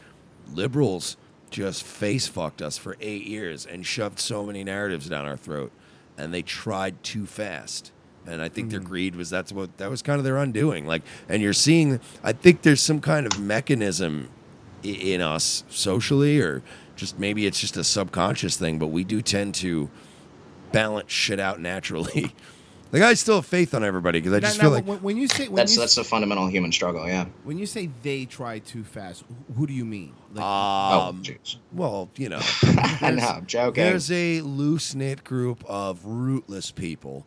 Speaker 1: liberals just face fucked us for eight years and shoved so many narratives down our throat, and they tried too fast. And I think their hmm. greed was that's what that was kind of their undoing. Like, and you're seeing, I think there's some kind of mechanism i- in us socially, or just maybe it's just a subconscious thing, but we do tend to balance shit out naturally. like I still have faith on everybody because I just
Speaker 2: now,
Speaker 1: feel like
Speaker 2: when, when you say when
Speaker 11: that's
Speaker 2: you,
Speaker 11: that's a fundamental human struggle. Yeah.
Speaker 2: when you say they try too fast, who- who do you mean? Like,
Speaker 11: oh,
Speaker 1: um,
Speaker 11: jeez.
Speaker 1: well, you know,
Speaker 11: no, I'm joking.
Speaker 1: there's a loose knit group of rootless people,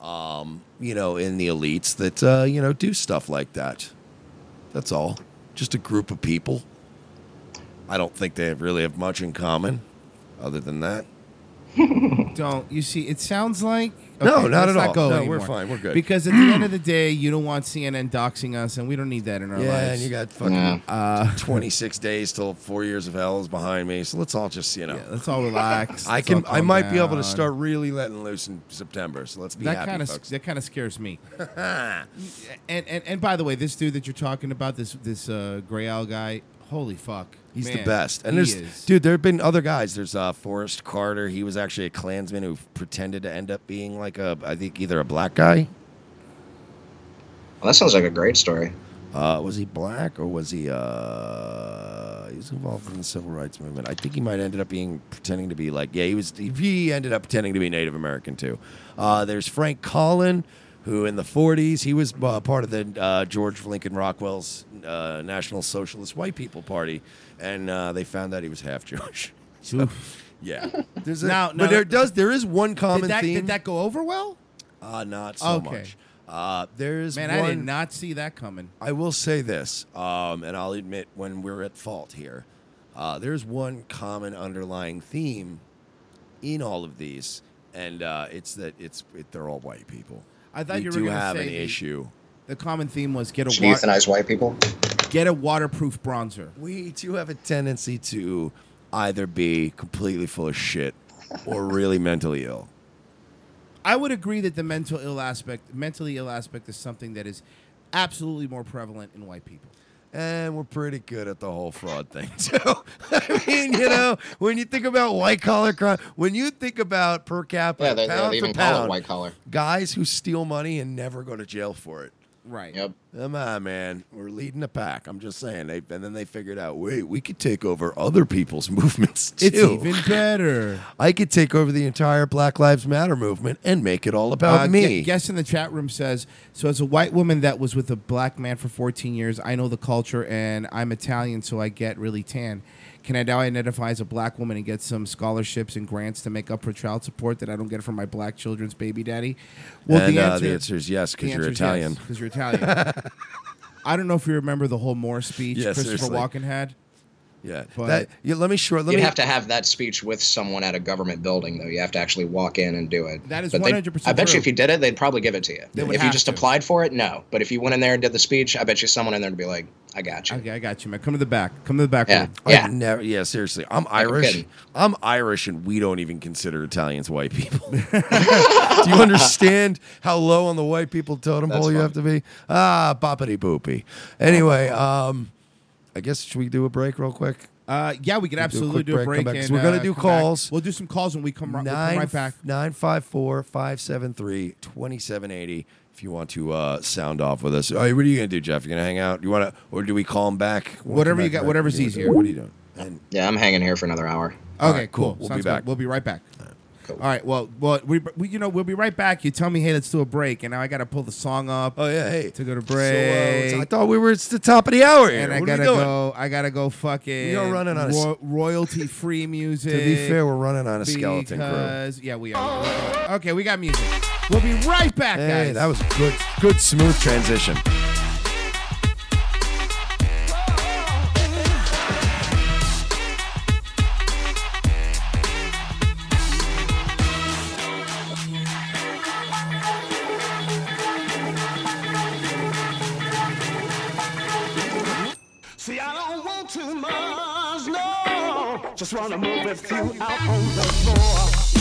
Speaker 1: um, you know, in the elites that uh, you know do stuff like that. That's all. Just a group of people. I don't think they really have much in common, other than that.
Speaker 2: don't you see? It sounds like
Speaker 1: No, not at all.
Speaker 2: go
Speaker 1: No, we're fine. We're good.
Speaker 2: Because at the end of the day, you don't want CNN doxing us, and we don't need that in our lives.
Speaker 1: yeah,
Speaker 2: lives.
Speaker 1: and you got fucking
Speaker 11: Yeah.
Speaker 2: uh,
Speaker 1: 26 days till four years of hell is behind me. So let's all just, you know.
Speaker 2: yeah, let's all relax.
Speaker 1: I
Speaker 2: Let's
Speaker 1: can. I
Speaker 2: calm
Speaker 1: might be able to start really letting loose in September. So let's be
Speaker 2: that
Speaker 1: happy,
Speaker 2: kind of
Speaker 1: folks.
Speaker 2: that kind of scares me. and, and and by the way, this dude that you're talking about, this this uh, Gray Owl guy, holy fuck,
Speaker 1: He's the best. And
Speaker 2: he
Speaker 1: there's,
Speaker 2: is.
Speaker 1: dude, there have been other guys. There's uh, Forrest Carter. He was actually a Klansman who pretended to end up being like a, I think either a black guy.
Speaker 11: Well, that sounds like a great story.
Speaker 1: Uh, was he black or was he? Uh, he was involved in the civil rights movement. I think he might ended up being pretending to be like yeah. He was. He ended up pretending to be Native American too. Uh, there's Frank Collin, who in the 40s he was uh, part of the uh, George Lincoln Rockwell's uh, National Socialist White People Party, and uh, they found out he was half Jewish. So, yeah, there's a,
Speaker 2: Now-
Speaker 1: but there does there is one common
Speaker 2: Did that,
Speaker 1: theme.
Speaker 2: did that go over well?
Speaker 1: uh, not so
Speaker 2: Okay.
Speaker 1: much. Uh, there's
Speaker 2: Man,
Speaker 1: one,
Speaker 2: I did not see that coming.
Speaker 1: I will say this, um, and I'll admit when we're at fault here. Uh, there's one common underlying theme in all of these, and uh, it's that it's it, they're all white people.
Speaker 2: I thought
Speaker 1: we
Speaker 2: you were
Speaker 1: do
Speaker 2: gonna
Speaker 1: have
Speaker 2: say
Speaker 1: an
Speaker 2: the-
Speaker 1: issue.
Speaker 2: The common theme was get a
Speaker 11: Should
Speaker 2: wa-
Speaker 11: euthanize white people?
Speaker 2: get a waterproof bronzer.
Speaker 1: We do have a tendency to either be completely full of shit or really mentally ill.
Speaker 2: I would agree that the mental ill aspect, mentally ill aspect, is something that is absolutely more prevalent in white people.
Speaker 1: And we're pretty good at the whole fraud thing too. I mean, you know, when you think about white collar crime, when you think about per capita,
Speaker 11: Yeah, they,
Speaker 1: pound
Speaker 11: they
Speaker 1: for
Speaker 11: even call
Speaker 1: pound,
Speaker 11: it white collar.
Speaker 1: guys who steal money and never go to jail for it.
Speaker 2: Right.
Speaker 11: Yep.
Speaker 1: Come on, man. We're leading the pack. I'm just saying. They, and then they figured out, wait, we could take over other people's movements too.
Speaker 2: It's even better.
Speaker 1: I could take over the entire Black Lives Matter movement and make it all about
Speaker 2: Uh,
Speaker 1: me.
Speaker 2: gu- guest in the chat room says, "So as a white woman that was with a black man for 14 years, I know the culture, and I'm Italian, so I get really tan. Can I now identify as a black woman and get some scholarships and grants to make up for child support that I don't get from my black children's baby daddy?"
Speaker 1: And, uh, the answer is yes,
Speaker 2: because
Speaker 1: you're Italian.
Speaker 2: Because you're Italian. I don't know if you remember the whole Moore speech
Speaker 1: Yeah,
Speaker 2: Christopher
Speaker 1: seriously.
Speaker 2: Walken had.
Speaker 1: Yeah,
Speaker 2: But-
Speaker 1: that, yeah. Let me short. Let
Speaker 11: You'd
Speaker 1: me
Speaker 11: have to have that speech with someone at a government building, though. You have to actually walk in and do it.
Speaker 2: That is
Speaker 11: one hundred
Speaker 2: percent.
Speaker 11: I bet
Speaker 2: true.
Speaker 11: you if you did it, they'd probably give it to you.
Speaker 2: They would
Speaker 11: If you
Speaker 2: have
Speaker 11: just
Speaker 2: to.
Speaker 11: applied for it, no. But if you went in there and did the speech, I bet you someone in there would be like, "I got you."
Speaker 2: Okay, I got you, man. Come to the back. Come to the back.
Speaker 11: Yeah.
Speaker 2: room.
Speaker 1: I've never, yeah, seriously. I'm
Speaker 11: I'm
Speaker 1: Irish. I'm Irish, and we don't even consider Italians white people. Do you understand how low on the white people totem
Speaker 11: That's
Speaker 1: pole you have to be? Ah, boppity boopy. Anyway, um, I guess should we do a break real quick?
Speaker 2: Uh, yeah, we could
Speaker 1: do a
Speaker 2: absolutely do a
Speaker 1: break,
Speaker 2: break.
Speaker 1: come back, 'cause
Speaker 2: and,
Speaker 1: we're gonna
Speaker 2: uh,
Speaker 1: do
Speaker 2: come back.
Speaker 1: calls.
Speaker 2: We'll do some calls when we come, right, we'll come right back.
Speaker 1: 954 573 2780 if you want to uh, sound off with us. Oh, what are you going to do, Jeff? You going to hang out? You want to, or do we call him back? Wanna
Speaker 2: Whatever
Speaker 1: come
Speaker 2: you
Speaker 1: back
Speaker 2: got-
Speaker 1: right?
Speaker 2: whatever's
Speaker 1: What are you
Speaker 2: easier.
Speaker 1: What are you doing? And
Speaker 11: Yeah, I'm hanging here for another hour.
Speaker 2: Okay,
Speaker 1: right,
Speaker 2: cool.
Speaker 1: cool. We'll
Speaker 2: Sounds
Speaker 1: be
Speaker 2: good.
Speaker 1: back.
Speaker 2: We'll be right back. All right. Well, well, we, we, you know, we'll be right back. You tell me, hey, let's do a break, and now I got to pull the song up.
Speaker 1: Oh yeah, hey,
Speaker 2: to go to
Speaker 1: So, uh,
Speaker 2: break.
Speaker 1: I thought we were. at the top of the hour here.
Speaker 2: and I
Speaker 1: What are
Speaker 2: gotta go. I gotta go. Fucking.
Speaker 1: Are running on
Speaker 2: ro- royalty-free music.
Speaker 1: To be fair, we're running on a skeleton crew.
Speaker 2: Yeah, we are. Okay, we got music. We'll be right back,
Speaker 1: Hey,
Speaker 2: guys.
Speaker 1: that was good. Good smooth transition.
Speaker 12: Just wanna move with you out on the floor.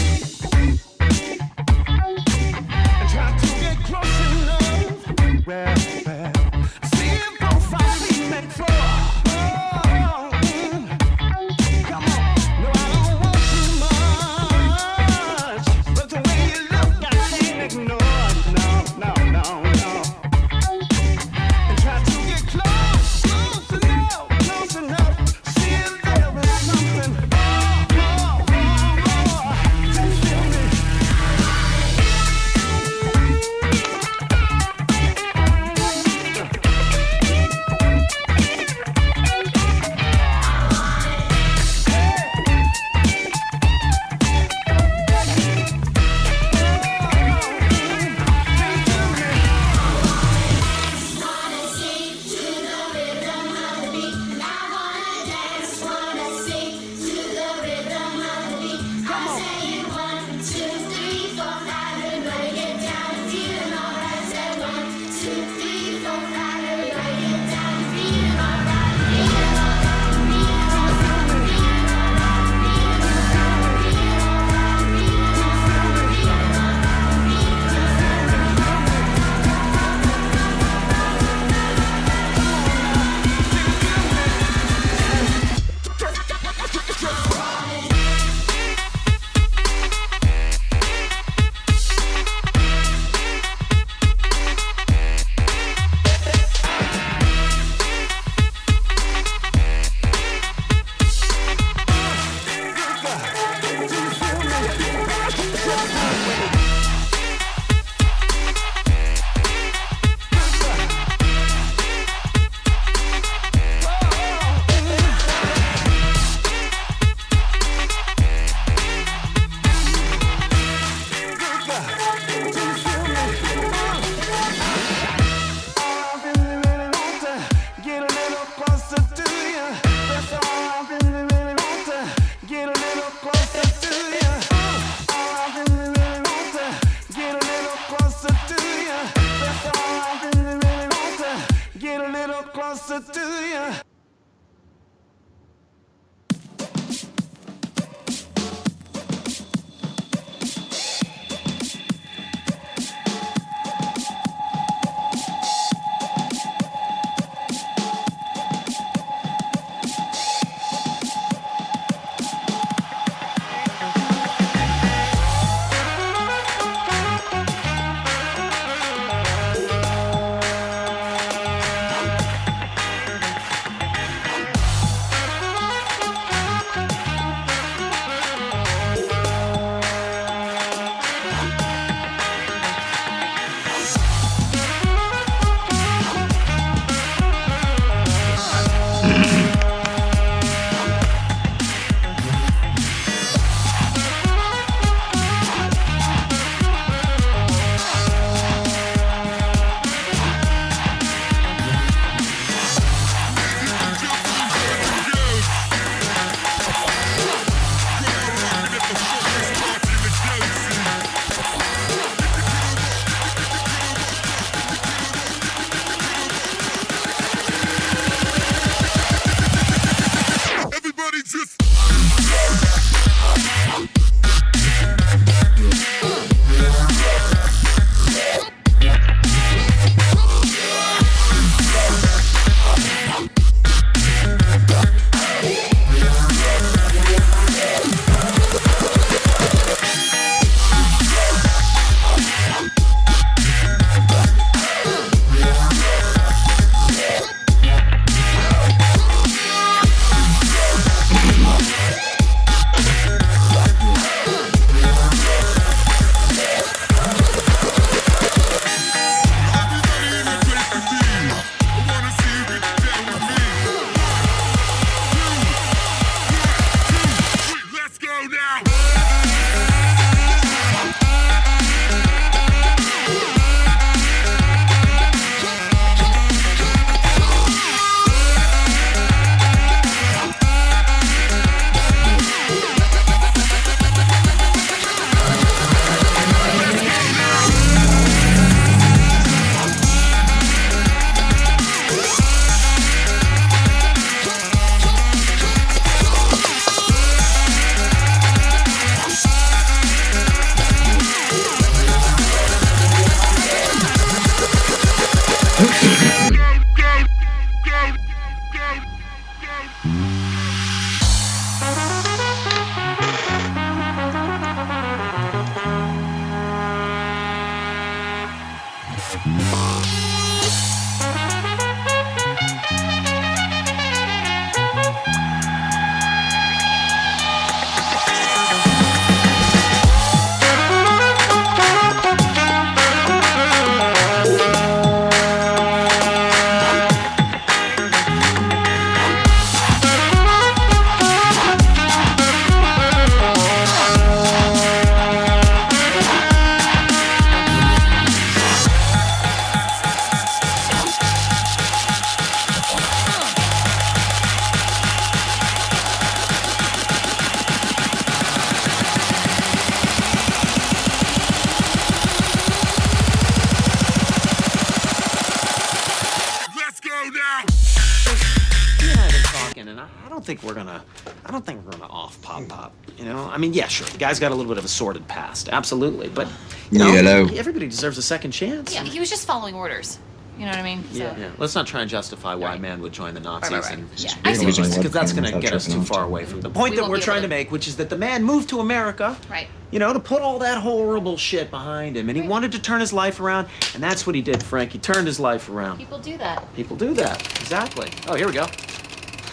Speaker 12: The
Speaker 13: guy's got a little bit of a sordid past, absolutely, but you know,
Speaker 14: Yellow.
Speaker 13: everybody deserves a second chance.
Speaker 15: Yeah, he was just following orders. You know what I mean? So-
Speaker 13: Yeah, yeah. Let's not try and justify why a man would join the Nazis,
Speaker 15: right, right.
Speaker 13: and
Speaker 15: Yeah. I see what you're saying.
Speaker 13: because that's going to get us too far away from the point
Speaker 15: We
Speaker 13: that
Speaker 15: won't
Speaker 13: we're
Speaker 15: be able
Speaker 13: trying to
Speaker 15: to-
Speaker 13: make, which is that the man moved to America,
Speaker 15: Right.
Speaker 13: you know, to put all that horrible shit behind him, and he wanted to turn his life around, and that's what he did, Frank. He turned his life around.
Speaker 15: People do that.
Speaker 13: People do that, exactly. Oh, here we go.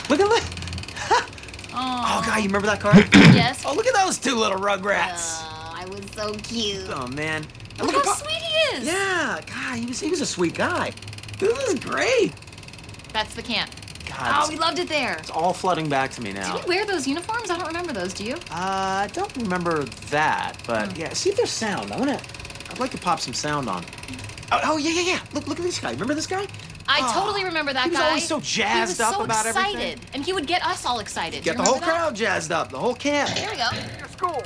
Speaker 13: Look at that. God, you remember that car?
Speaker 15: yes.
Speaker 13: Oh, look at those two little rugrats.
Speaker 15: Oh, I was so cute.
Speaker 13: Oh man. And
Speaker 15: Look
Speaker 13: at
Speaker 15: how
Speaker 13: Pop-
Speaker 15: sweet he is.
Speaker 13: Yeah, God, he was he was a sweet guy. This is great.
Speaker 15: That's the camp.
Speaker 13: God,
Speaker 15: oh, we loved it there.
Speaker 13: It's all flooding back to me now.
Speaker 15: Did we wear those uniforms? I don't remember those. Do you?
Speaker 13: Uh, I don't remember that, but yeah. See if there's sound. I wanna. I'd like to pop some sound on. Oh, oh yeah, yeah, yeah. Look, look at this guy. Remember this guy?
Speaker 15: I
Speaker 13: Oh,
Speaker 15: totally remember that
Speaker 13: he was
Speaker 15: guy.
Speaker 13: always so jazzed
Speaker 15: he
Speaker 13: up
Speaker 15: so
Speaker 13: about
Speaker 15: excited,
Speaker 13: everything.
Speaker 15: and he would get us all excited.
Speaker 13: Get the whole
Speaker 15: that?
Speaker 13: crowd jazzed up. The whole camp.
Speaker 15: Here we go.
Speaker 16: Your schools.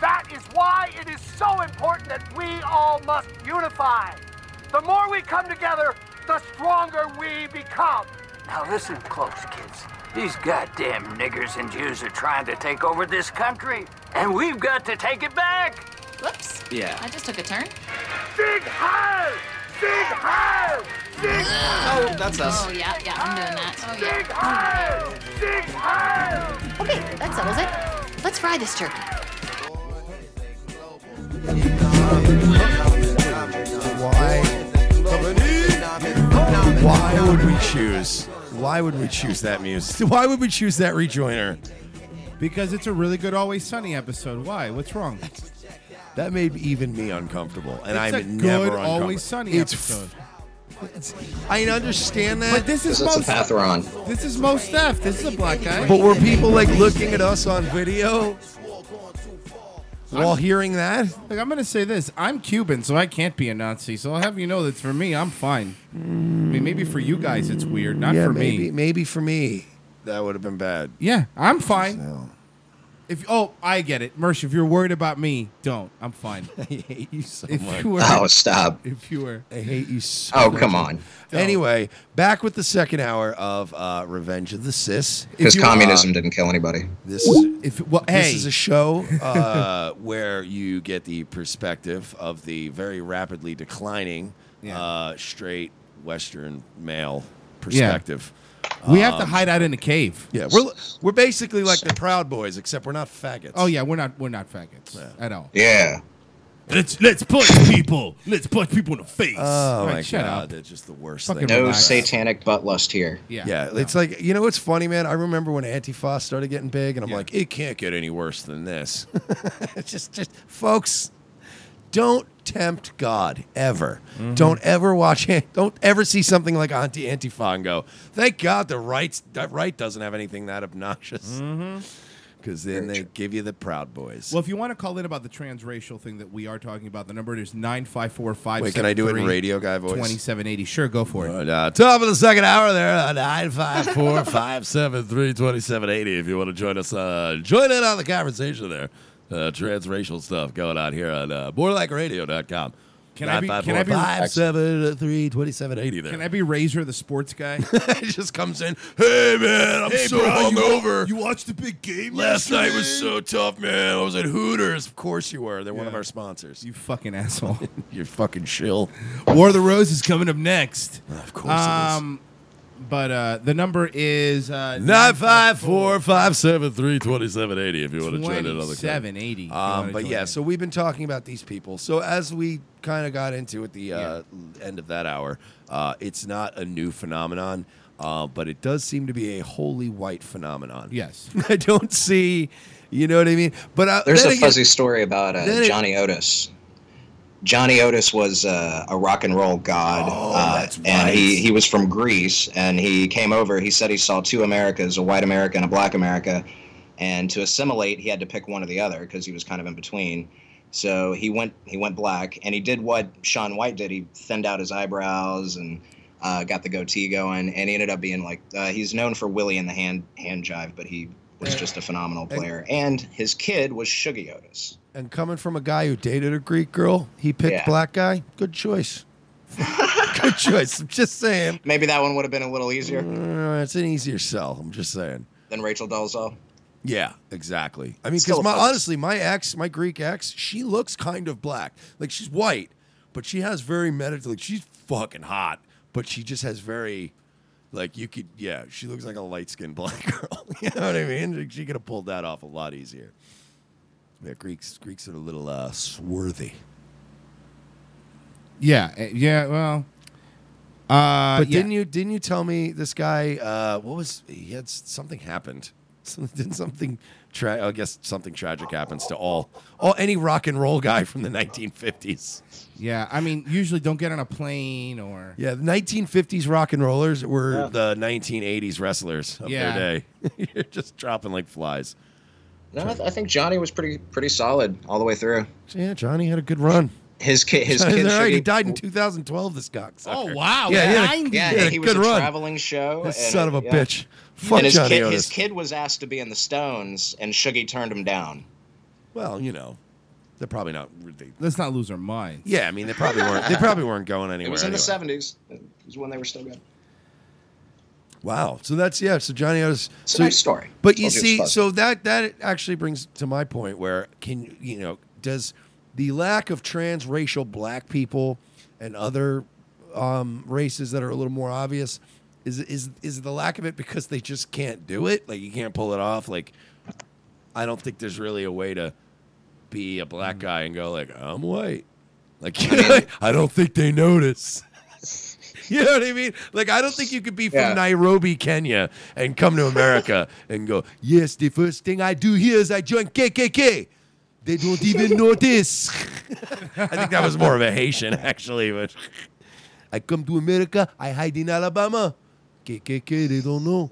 Speaker 16: That is why it is so important that we all must unify. The more we come together, the stronger we become. Now listen close, kids. These goddamn niggers and Jews are trying to take over this country, and we've got to take it back.
Speaker 15: Whoops.
Speaker 13: Yeah.
Speaker 15: I just took a turn.
Speaker 16: Big Heil! Sig Heil! Sig
Speaker 13: Oh, that's us.
Speaker 15: Oh yeah, yeah, I'm doing that. Oh
Speaker 16: Sig
Speaker 15: yeah.
Speaker 16: Heil! Sig Heil!
Speaker 15: Okay, that settles it. Let's fry this turkey.
Speaker 1: Why? Why would we choose? Why would we choose that music? Why would we choose that rejoiner?
Speaker 2: Because it's a really good Always Sunny episode. Why? What's wrong?
Speaker 1: That made even me uncomfortable, and
Speaker 2: It's
Speaker 1: I'm
Speaker 2: a
Speaker 1: never
Speaker 2: good
Speaker 1: uncomfortable.
Speaker 2: Always Sunny
Speaker 1: It's
Speaker 2: episode.
Speaker 1: It's, I understand that,
Speaker 2: But this is
Speaker 11: This
Speaker 2: most.
Speaker 11: a Patheron.
Speaker 2: This is Most Def. This is a black guy.
Speaker 1: But were people like looking at us on video while hearing that?
Speaker 2: Like, I'm gonna say this. I'm Cuban, so I can't be a Nazi. So I'll have you know that for me, I'm fine. I mean, maybe for you guys it's weird, not
Speaker 1: yeah,
Speaker 2: for
Speaker 1: maybe,
Speaker 2: me.
Speaker 1: Maybe for me, that would have been bad.
Speaker 2: Yeah, I'm fine. If oh, I get it, Mersh. If you're worried about me, don't. I'm fine.
Speaker 1: I hate you so
Speaker 2: if
Speaker 1: much.
Speaker 2: you were,
Speaker 11: Oh, stop.
Speaker 2: If you were,
Speaker 1: I hate you so
Speaker 11: Oh,
Speaker 1: much.
Speaker 11: come on.
Speaker 1: Anyway, back with the second hour of uh, Revenge of the Sis.
Speaker 11: Because communism
Speaker 1: uh,
Speaker 11: didn't kill anybody.
Speaker 1: This is
Speaker 2: if well,
Speaker 1: this is a show uh, where you get the perspective of the very rapidly declining uh, straight Western male perspective.
Speaker 2: We have to hide out in a cave.
Speaker 1: Yeah, we're we're basically like the Proud Boys, except we're not faggots.
Speaker 2: Oh yeah, we're not we're not faggots at all.
Speaker 11: Yeah.
Speaker 2: Let's let's punch people. Let's punch people in the face.
Speaker 1: Oh
Speaker 2: All right,
Speaker 1: my
Speaker 2: shut
Speaker 1: god,
Speaker 2: up.
Speaker 1: that's just the worst
Speaker 2: Fucking
Speaker 1: thing.
Speaker 11: No
Speaker 2: relax.
Speaker 11: satanic butt lust here.
Speaker 2: Yeah.
Speaker 1: Yeah, it's like you know what's funny, man. I remember when Antifa started getting big, and I'm like, it can't get any worse than this. it's just, just folks, don't tempt God ever.
Speaker 2: Mm-hmm.
Speaker 1: Don't ever watch. Don't ever see something like Auntie Antifa and go, thank God the right that right doesn't have anything that obnoxious. Because then they give you the Proud Boys.
Speaker 2: Well, if you want to call in about the transracial thing that we are talking about, the number is nine five four five.
Speaker 1: Wait, can I do it in radio guy voice?
Speaker 2: Twenty seven eighty. Sure, go for it.
Speaker 1: Uh, top of the second hour there, uh, 954 573 2780. If you want to join us, uh, join in on the conversation there. Uh, transracial stuff going on here on uh, morelikeradio.com.
Speaker 2: Can I be- can I be-
Speaker 1: 573 2780 there.
Speaker 2: Can I be Razor, the sports guy?
Speaker 1: he just comes in, hey man, I'm
Speaker 2: Hey,
Speaker 1: so
Speaker 2: bro, you
Speaker 1: hungover.
Speaker 2: You watched the big game
Speaker 1: Last night was so tough, man. I was at Hooters. Of course you were. They're one of our sponsors.
Speaker 2: You fucking asshole.
Speaker 1: You're fucking shill.
Speaker 2: War of the Roses coming up next.
Speaker 1: Of course it is.
Speaker 2: But uh, the number is uh,
Speaker 1: 954 573 2780 if you want to join in on the call.
Speaker 2: 2780
Speaker 1: Um, but yeah,
Speaker 2: in.
Speaker 1: so we've been talking about these people. So as we kind of got into at the uh, end of that hour, uh, it's not a new phenomenon, uh, but it does seem to be a wholly white phenomenon.
Speaker 2: Yes.
Speaker 1: I don't see, you know what I mean? But uh,
Speaker 11: There's a
Speaker 1: again-
Speaker 11: fuzzy story about uh,
Speaker 1: then it-
Speaker 11: Johnny Otis. Johnny Otis was uh, a rock and roll god,
Speaker 1: Oh,
Speaker 11: uh, and he, he was from Greece. And he came over. He said he saw two Americas, a white America and a black America. And to assimilate, he had to pick one or the other because he was kind of in between. So he went he went black, and he did what Sean White did. He thinned out his eyebrows and uh, got the goatee going, and he ended up being like uh, he's known for Willie and the hand hand jive, but he was just a phenomenal player. And his kid was Shuggie Otis.
Speaker 1: And coming from a guy who dated a Greek girl, he picked
Speaker 11: Yeah.
Speaker 1: black guy. Good choice. Good choice. I'm just saying.
Speaker 11: Maybe that one would have been a little easier.
Speaker 1: Uh, it's an easier sell. I'm just saying.
Speaker 11: than Rachel Dolezal.
Speaker 1: Yeah, exactly. I mean, because my honestly, my ex, my Greek ex, she looks kind of black. Like she's white, but she has very meditative. Like she's fucking hot, but she just has very, like you could, yeah, she looks like a light skinned black girl. you know what I mean? She could have pulled that off a lot easier. Yeah, Greeks, Greeks are a little uh, swarthy.
Speaker 2: Yeah, eh, yeah. Well, uh,
Speaker 1: but
Speaker 2: yeah.
Speaker 1: didn't you didn't you tell me this guy? Uh, what was he had something happened? Something, didn't something? Tra- I guess something tragic happens to all all any rock and roll guy from the 1950s.
Speaker 2: Yeah, I mean, usually don't get on a plane or.
Speaker 1: Yeah, the 1950s rock and rollers were the 1980s wrestlers of
Speaker 2: Yeah.
Speaker 1: their day. You're just dropping like flies.
Speaker 11: No, I, th- I think Johnny was pretty pretty solid all the way through.
Speaker 1: Yeah, Johnny had a good run.
Speaker 11: His kid, his kid.
Speaker 1: all right. He
Speaker 11: Shuggie-
Speaker 1: died in 2012. This cocksucker.
Speaker 11: Oh, wow,
Speaker 1: Yeah, he had a,
Speaker 11: 90.
Speaker 1: he had a
Speaker 11: he was a
Speaker 1: run.
Speaker 11: traveling show,
Speaker 1: This
Speaker 11: and
Speaker 1: son of a
Speaker 11: yeah.
Speaker 1: bitch. Fuck
Speaker 11: and his
Speaker 1: Johnny
Speaker 11: kid,
Speaker 1: Otis.
Speaker 11: his kid was asked to be in the Stones, and Shuggie turned him down.
Speaker 1: Well, you know, they're probably not. They,
Speaker 2: Let's not lose our minds.
Speaker 1: yeah, I mean, they probably weren't. They probably weren't going anywhere.
Speaker 11: It was in
Speaker 1: anyway.
Speaker 11: the seventies. It was when they were still good.
Speaker 1: Wow. So that's yeah. So Johnny Otis.
Speaker 11: It's a nice story.
Speaker 1: But you
Speaker 11: Told you it's
Speaker 1: see, so that that actually brings to my point where can you know does the lack of transracial black people and other um, races that are a little more obvious is is is the lack of it because they just can't do it? Like you can't pull it off. Like I don't think there's really a way to be a black guy and go like I'm white. Like I don't think they notice. You know what I mean? Like I don't think you could be from
Speaker 11: Yeah.
Speaker 1: Nairobi, Kenya, and come to America and go, "Yes, the first thing I do here is I join KKK." They don't even notice. I think that was more of a Haitian, actually. But I come to America, I hide in Alabama. KKK, they don't know.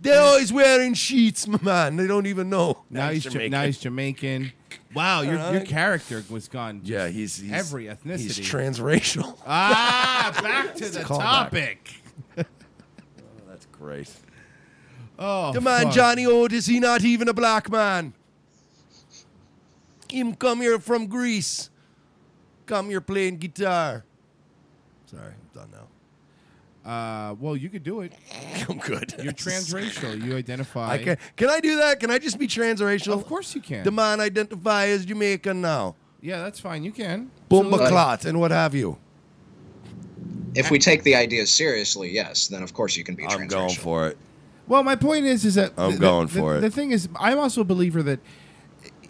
Speaker 1: They're always wearing sheets, man. They don't even know.
Speaker 2: Now he's Jamaican. now he's Jamaican. Wow, your, your character was gone. just
Speaker 1: Yeah, he's- he's-
Speaker 2: every ethnicity.
Speaker 1: he's transracial.
Speaker 2: Ah, back to the
Speaker 1: a callback.
Speaker 2: topic.
Speaker 1: That's great.
Speaker 2: Oh,
Speaker 1: the man
Speaker 2: fuck.
Speaker 1: Johnny Otis, he not even a black man. Him come here from Greece. Come here playing guitar. Sorry, I'm done now.
Speaker 2: Uh, well, you could do it.
Speaker 1: I'm good.
Speaker 2: You're transracial. You identify.
Speaker 1: I can, can I do that? Can I just be transracial?
Speaker 2: Of course you can.
Speaker 1: The man identify as Jamaican now.
Speaker 2: Yeah, that's fine. You can.
Speaker 1: Bomba
Speaker 11: So-
Speaker 1: clot and what have you.
Speaker 11: If we take the idea seriously, yes, then of course you can be
Speaker 1: I'm
Speaker 11: transracial.
Speaker 1: going for it.
Speaker 2: Well, my point is, is that
Speaker 1: I'm
Speaker 2: the-
Speaker 1: going
Speaker 2: the-
Speaker 1: for
Speaker 2: the,
Speaker 1: it.
Speaker 2: The thing is, I'm also a believer that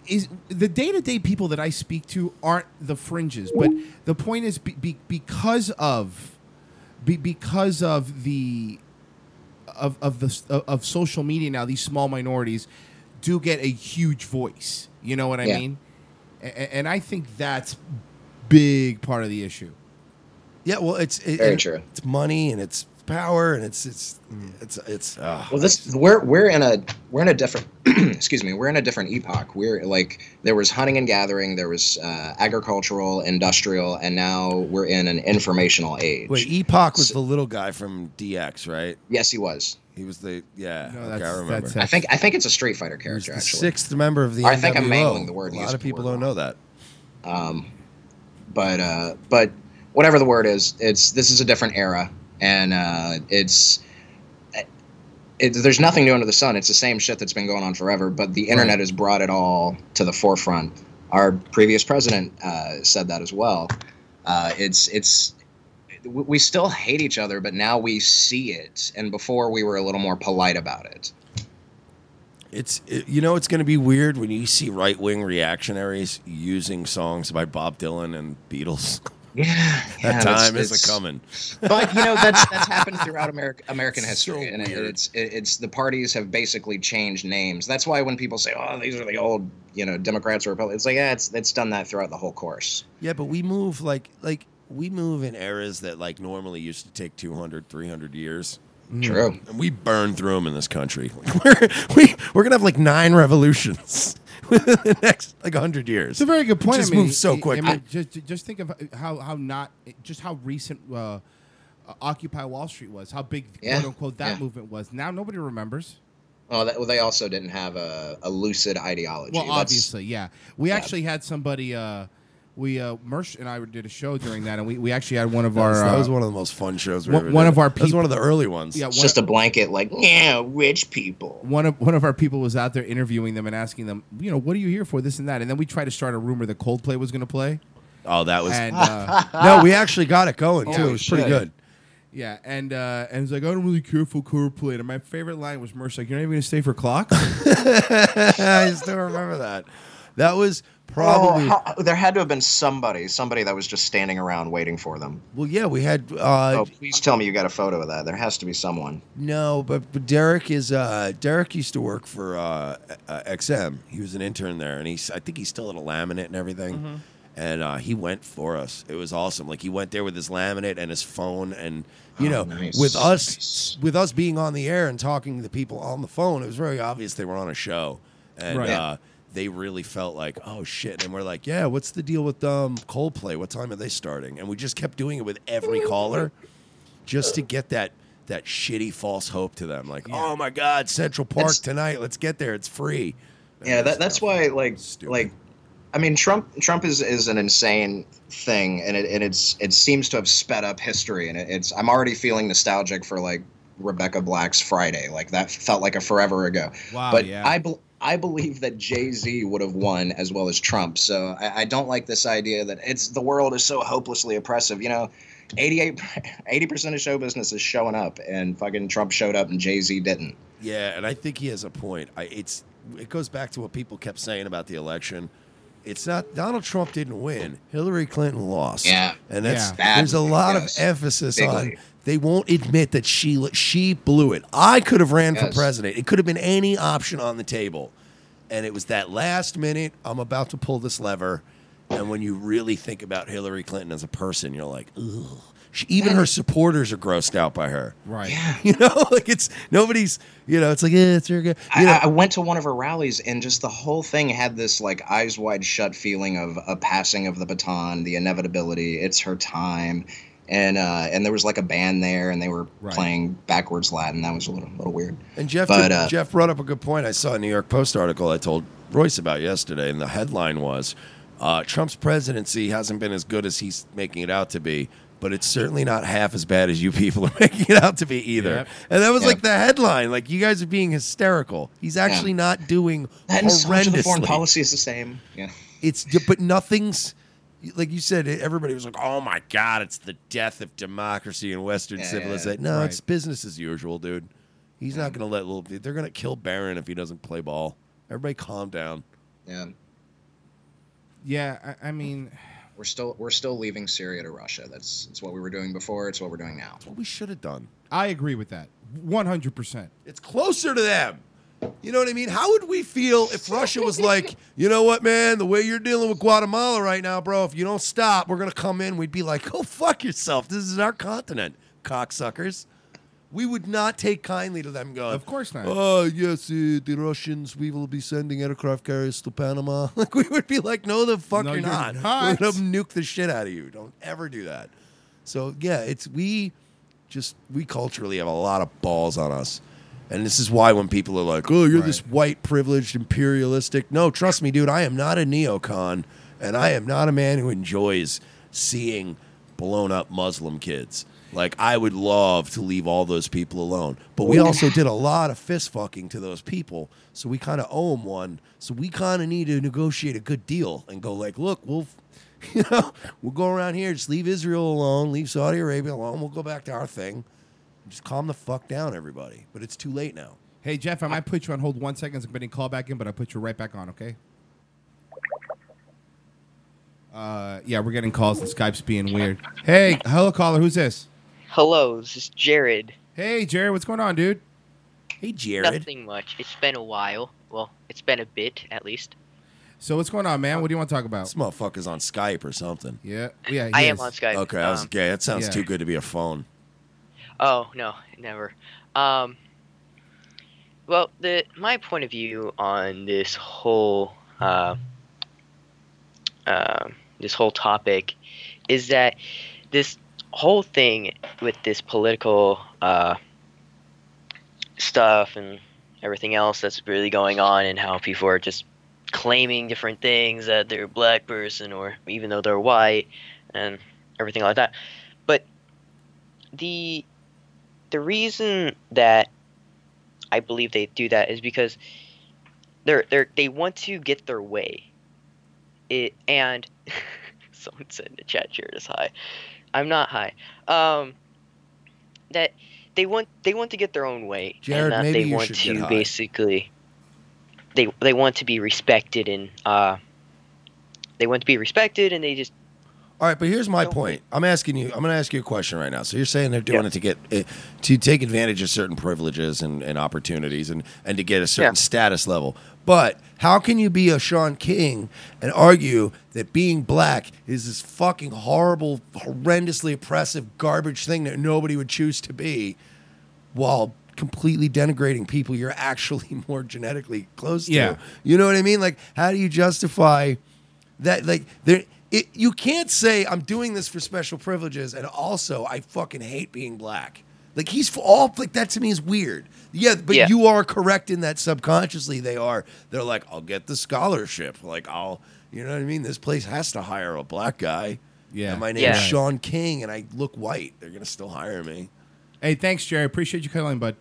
Speaker 2: is the day to day people that I speak to aren't the fringes, but the point is be, be, because of be, because of the of of the of, of social media now, these small minorities do get a huge voice. You know what I
Speaker 11: Yeah.
Speaker 2: mean? A- and I think that's big part of the issue.
Speaker 1: Yeah, well, it's it,
Speaker 11: Very true.
Speaker 1: It's money and it's power and it's it's it's it's. Uh,
Speaker 11: Well, this we're we're in a we're in a different excuse me we're in a different epoch. We're like there was hunting and gathering, there was uh, agricultural, industrial, and now we're in an informational age.
Speaker 1: Wait, Epoch was the little guy from DX, right?
Speaker 11: Yes, he was.
Speaker 1: He was the yeah.
Speaker 2: No,
Speaker 1: okay, I remember.
Speaker 11: I think I think it's a Street Fighter character.
Speaker 1: the
Speaker 11: actually,
Speaker 1: sixth member of the.
Speaker 11: I think I'm
Speaker 1: NWO.
Speaker 11: mangling the word.
Speaker 1: A lot of people don't know that.
Speaker 11: Um, but uh, but whatever the word is, it's this is a different era, and uh, it's. It, there's nothing new under the sun. It's the same shit that's been going on forever. But the internet has brought it all to the forefront. Our previous president uh, said that as well. Uh, it's it's we we still hate each other, but now we see it. And before we were a little more polite about it.
Speaker 1: It's it, you know it's going to be weird when you see right wing reactionaries using songs by Bob Dylan and Beatles.
Speaker 11: Yeah,
Speaker 1: that time
Speaker 11: it's-
Speaker 1: is
Speaker 11: it's-
Speaker 1: a coming.
Speaker 11: but you know that's that's happened throughout America, American
Speaker 1: So
Speaker 11: history, and it, it's it, it's the parties have basically changed names. That's why when people say, "Oh, these are the old," you know, Democrats or Republicans, it's like, yeah, it's it's done that throughout the whole course.
Speaker 1: Yeah, but we move like like we move in eras that like normally used to take 200, 300 years. Mm.
Speaker 11: True.
Speaker 1: And we burn through them in this country. We're, we, we're going to have like nine revolutions the next like 100 years.
Speaker 2: It's a very good point.
Speaker 1: It just
Speaker 2: I mean,
Speaker 1: moves so
Speaker 2: I- I
Speaker 1: quick.
Speaker 2: mean, just just think of how how not just how recent uh, uh, Occupy Wall Street was. How big
Speaker 11: Yeah,
Speaker 2: quote unquote that
Speaker 11: yeah.
Speaker 2: movement was. Now nobody remembers.
Speaker 11: Well, that, well, they also didn't have a, a lucid ideology.
Speaker 2: Well,
Speaker 11: That's-
Speaker 2: obviously, yeah. We
Speaker 11: yeah.
Speaker 2: actually had somebody. Uh, We uh, Mersh and I did a show during that, and we, we actually had one of
Speaker 1: That
Speaker 2: our
Speaker 1: was, that
Speaker 2: uh,
Speaker 1: was one of the most fun shows. We
Speaker 2: one-
Speaker 1: ever
Speaker 2: one
Speaker 1: did.
Speaker 2: of our
Speaker 1: That was one of the early ones.
Speaker 2: Yeah,
Speaker 11: It's
Speaker 2: one-
Speaker 11: just a blanket, like, yeah, rich people.
Speaker 2: one of one of our people was out there interviewing them and asking them, you know, what are you here for, this and that, and then we tried to start a rumor that Coldplay was going to play.
Speaker 1: Oh, that was
Speaker 2: And, uh,
Speaker 1: no. We actually got it going too.
Speaker 2: Holy
Speaker 1: It was pretty good.
Speaker 2: Yeah, and uh, and he's like, I don't really care for Coldplay. And my favorite line was Mersh like, "You're not even going to stay for clock."
Speaker 1: I still remember that. That was probably
Speaker 11: Oh, how- there had to have been somebody, somebody that was just standing around waiting for them.
Speaker 1: well. Yeah, we had. Uh,
Speaker 11: oh, please tell me you got a photo of that. There has to be someone.
Speaker 1: No, but, but Derek is uh, Derek used to work for uh, uh, XM. He was an intern there, and he's I think he's still at a laminate and everything.
Speaker 2: Mm-hmm.
Speaker 1: And uh, he went for us. It was awesome. Like he went there with his laminate and his phone, and you
Speaker 11: Oh,
Speaker 1: know,
Speaker 11: nice,
Speaker 1: with us with us being on the air and talking to the people on the phone, it was very obvious they were on a show, and
Speaker 2: Right.
Speaker 1: They really felt like, oh shit. And we're like, yeah, what's the deal with um, Coldplay? What time are they starting? And we just kept doing it with every caller just to get that that shitty false hope to them. Like, oh my God, Central Park
Speaker 11: It's-
Speaker 1: tonight. Let's get there. It's free.
Speaker 11: Yeah, that, that's why like like I mean Trump Trump is is an insane thing and it and it's it seems to have sped up history and it, it's I'm already feeling nostalgic for like Rebecca Black's Friday. Like that felt like a forever ago.
Speaker 2: Wow,
Speaker 11: But
Speaker 2: yeah.
Speaker 11: I bel I believe that Jay Z would have won as well as Trump. So I, I don't like this idea that it's the world is so hopelessly oppressive. You know, 88 percent of show business is showing up, and fucking Trump showed up and Jay Z didn't.
Speaker 1: Yeah, and I think he has a point. I, it's it goes back to what people kept saying about the election. It's not Donald Trump didn't win. Hillary Clinton lost.
Speaker 11: Yeah.
Speaker 1: and that's
Speaker 11: Yeah.
Speaker 1: there's a lot
Speaker 11: yes.
Speaker 1: of emphasis
Speaker 11: Bigly.
Speaker 1: on. They won't admit that she she blew it. I could have ran for president. It could have been any option on the table, and it was that last minute. I'm about to pull this lever, and when you really think about Hillary Clinton as a person, you're like, ugh. She, even her supporters are grossed out by her.
Speaker 2: Right. Yeah.
Speaker 1: You know, like it's nobody's. You know, it's like eh, it's her. guy.
Speaker 11: I,
Speaker 1: You know,
Speaker 11: I went to one of her rallies, and just the whole thing had this like eyes wide shut feeling of a passing of the baton, the inevitability. It's her time, and uh, and there was like a band there, and they were
Speaker 1: Right.
Speaker 11: playing backwards Latin. That was a little little weird.
Speaker 1: And Jeff,
Speaker 11: but
Speaker 1: did-
Speaker 11: uh,
Speaker 1: Jeff brought up a good point. I saw a New York Post article I told Royce about yesterday, and the headline was uh, Trump's presidency hasn't been as good as he's making it out to be, but it's certainly not half as bad as you people are making it out to be either.
Speaker 11: Yep.
Speaker 1: And that was
Speaker 11: Yep.
Speaker 1: like the headline. Like, you guys are being hysterical. He's actually not doing
Speaker 11: and so much of the foreign policy is the same. Yeah.
Speaker 1: It's but nothing's like you said. Everybody was like, "Oh my god, it's the death of democracy and Western
Speaker 11: Yeah, yeah,
Speaker 1: civilization." No,
Speaker 11: right.
Speaker 1: it's business as usual, dude. He's not going to let little. They're going to kill Barron if he doesn't play ball. Everybody, calm down.
Speaker 11: Yeah.
Speaker 2: Yeah, I, I mean,
Speaker 11: we're still we're still leaving Syria to Russia. That's it's what we were doing before. It's what we're doing now.
Speaker 1: What we should have done.
Speaker 2: I agree with that, one hundred percent.
Speaker 1: It's closer to them. You know what I mean? How would we feel if Russia was like, you know what, man? The way you're dealing with Guatemala right now, bro. If you don't stop, we're gonna come in. We'd be like, go fuck yourself. This is our continent, cocksuckers. We would not take kindly to them going.
Speaker 2: Of course not.
Speaker 1: Oh yes, uh, the Russians. We will be sending aircraft carriers to Panama. Like we would be like, no, the fuck
Speaker 2: No,
Speaker 1: you're,
Speaker 2: you're
Speaker 1: not.
Speaker 2: not.
Speaker 1: We're gonna nuke the shit out of you. Don't ever do that. So yeah, it's we just we culturally have a lot of balls on us. And this is why when people are like, "Oh, you're this white privileged imperialistic," no, trust me, dude, I am not a neocon, and I am not a man who enjoys seeing blown up Muslim kids. Like I would love to leave all those people alone, but we also did a lot of fist fucking to those people, so we kind of owe them one. So we kind of need to negotiate a good deal and go like, "Look, we'll." You know, we'll go around here, just leave Israel alone, leave Saudi Arabia alone. We'll go back to our thing. Just calm the fuck down, everybody. But it's too late now.
Speaker 2: Hey Jeff, I might put you on hold one second. I'm getting a call back in, but I'll put you right back on. Okay. Uh, yeah, we're getting calls and Skype's being weird. Hey, hello caller, who's this?
Speaker 14: Hello, this is Jared.
Speaker 2: Hey Jared, what's going on, dude?
Speaker 1: Hey Jared.
Speaker 14: Nothing much. It's been a while. Well, it's been a bit at least.
Speaker 2: So what's going on, man? What do you want to talk about?
Speaker 1: This motherfucker's on Skype or something.
Speaker 2: Yeah, yeah. he
Speaker 14: I am on Skype.
Speaker 1: Okay, I was
Speaker 14: Um,
Speaker 1: gay. That sounds
Speaker 2: yeah.
Speaker 1: too good to be a phone.
Speaker 14: Oh no, never. Um. Well, the my point of view on this whole uh, uh, this whole topic is that this whole thing with this political uh, stuff and everything else that's really going on, and how people are just claiming different things that they're a black person or even though they're white and everything like that. But the the reason that I believe they do that is because they're they're they want to get their way. It and someone said in the chat is high. I'm not high. Um that they want they want to get their own way.
Speaker 1: Jared,
Speaker 14: and that they want to basically they they want to be respected and uh they want to be respected and they just
Speaker 1: All right, but here's my point. I'm asking you. I'm going to ask you a question right now. So you're saying they're doing it to get eh, to take advantage of certain privileges and, and opportunities and and to get a certain status level. But how can you be a Shaun King and argue that being black is this fucking horrible, horrendously oppressive garbage thing that nobody would choose to be, while completely denigrating people you're actually more genetically close to?
Speaker 2: Yeah.
Speaker 1: You know what I mean? Like, how do you justify? that like there it, you can't say I'm doing this for special privileges and also I fucking hate being black. Like he's f- all like that to me is weird. Yeah, but
Speaker 14: Yeah.
Speaker 1: you are correct in that subconsciously they are. They're like, I'll get the scholarship. Like I'll, you know what I mean. This place has to hire a black guy.
Speaker 2: Yeah.
Speaker 1: and my name's
Speaker 2: Yeah.
Speaker 1: Shaun King, and I look white. They're gonna still hire me.
Speaker 2: Hey, thanks, Jerry. Appreciate you calling, bud.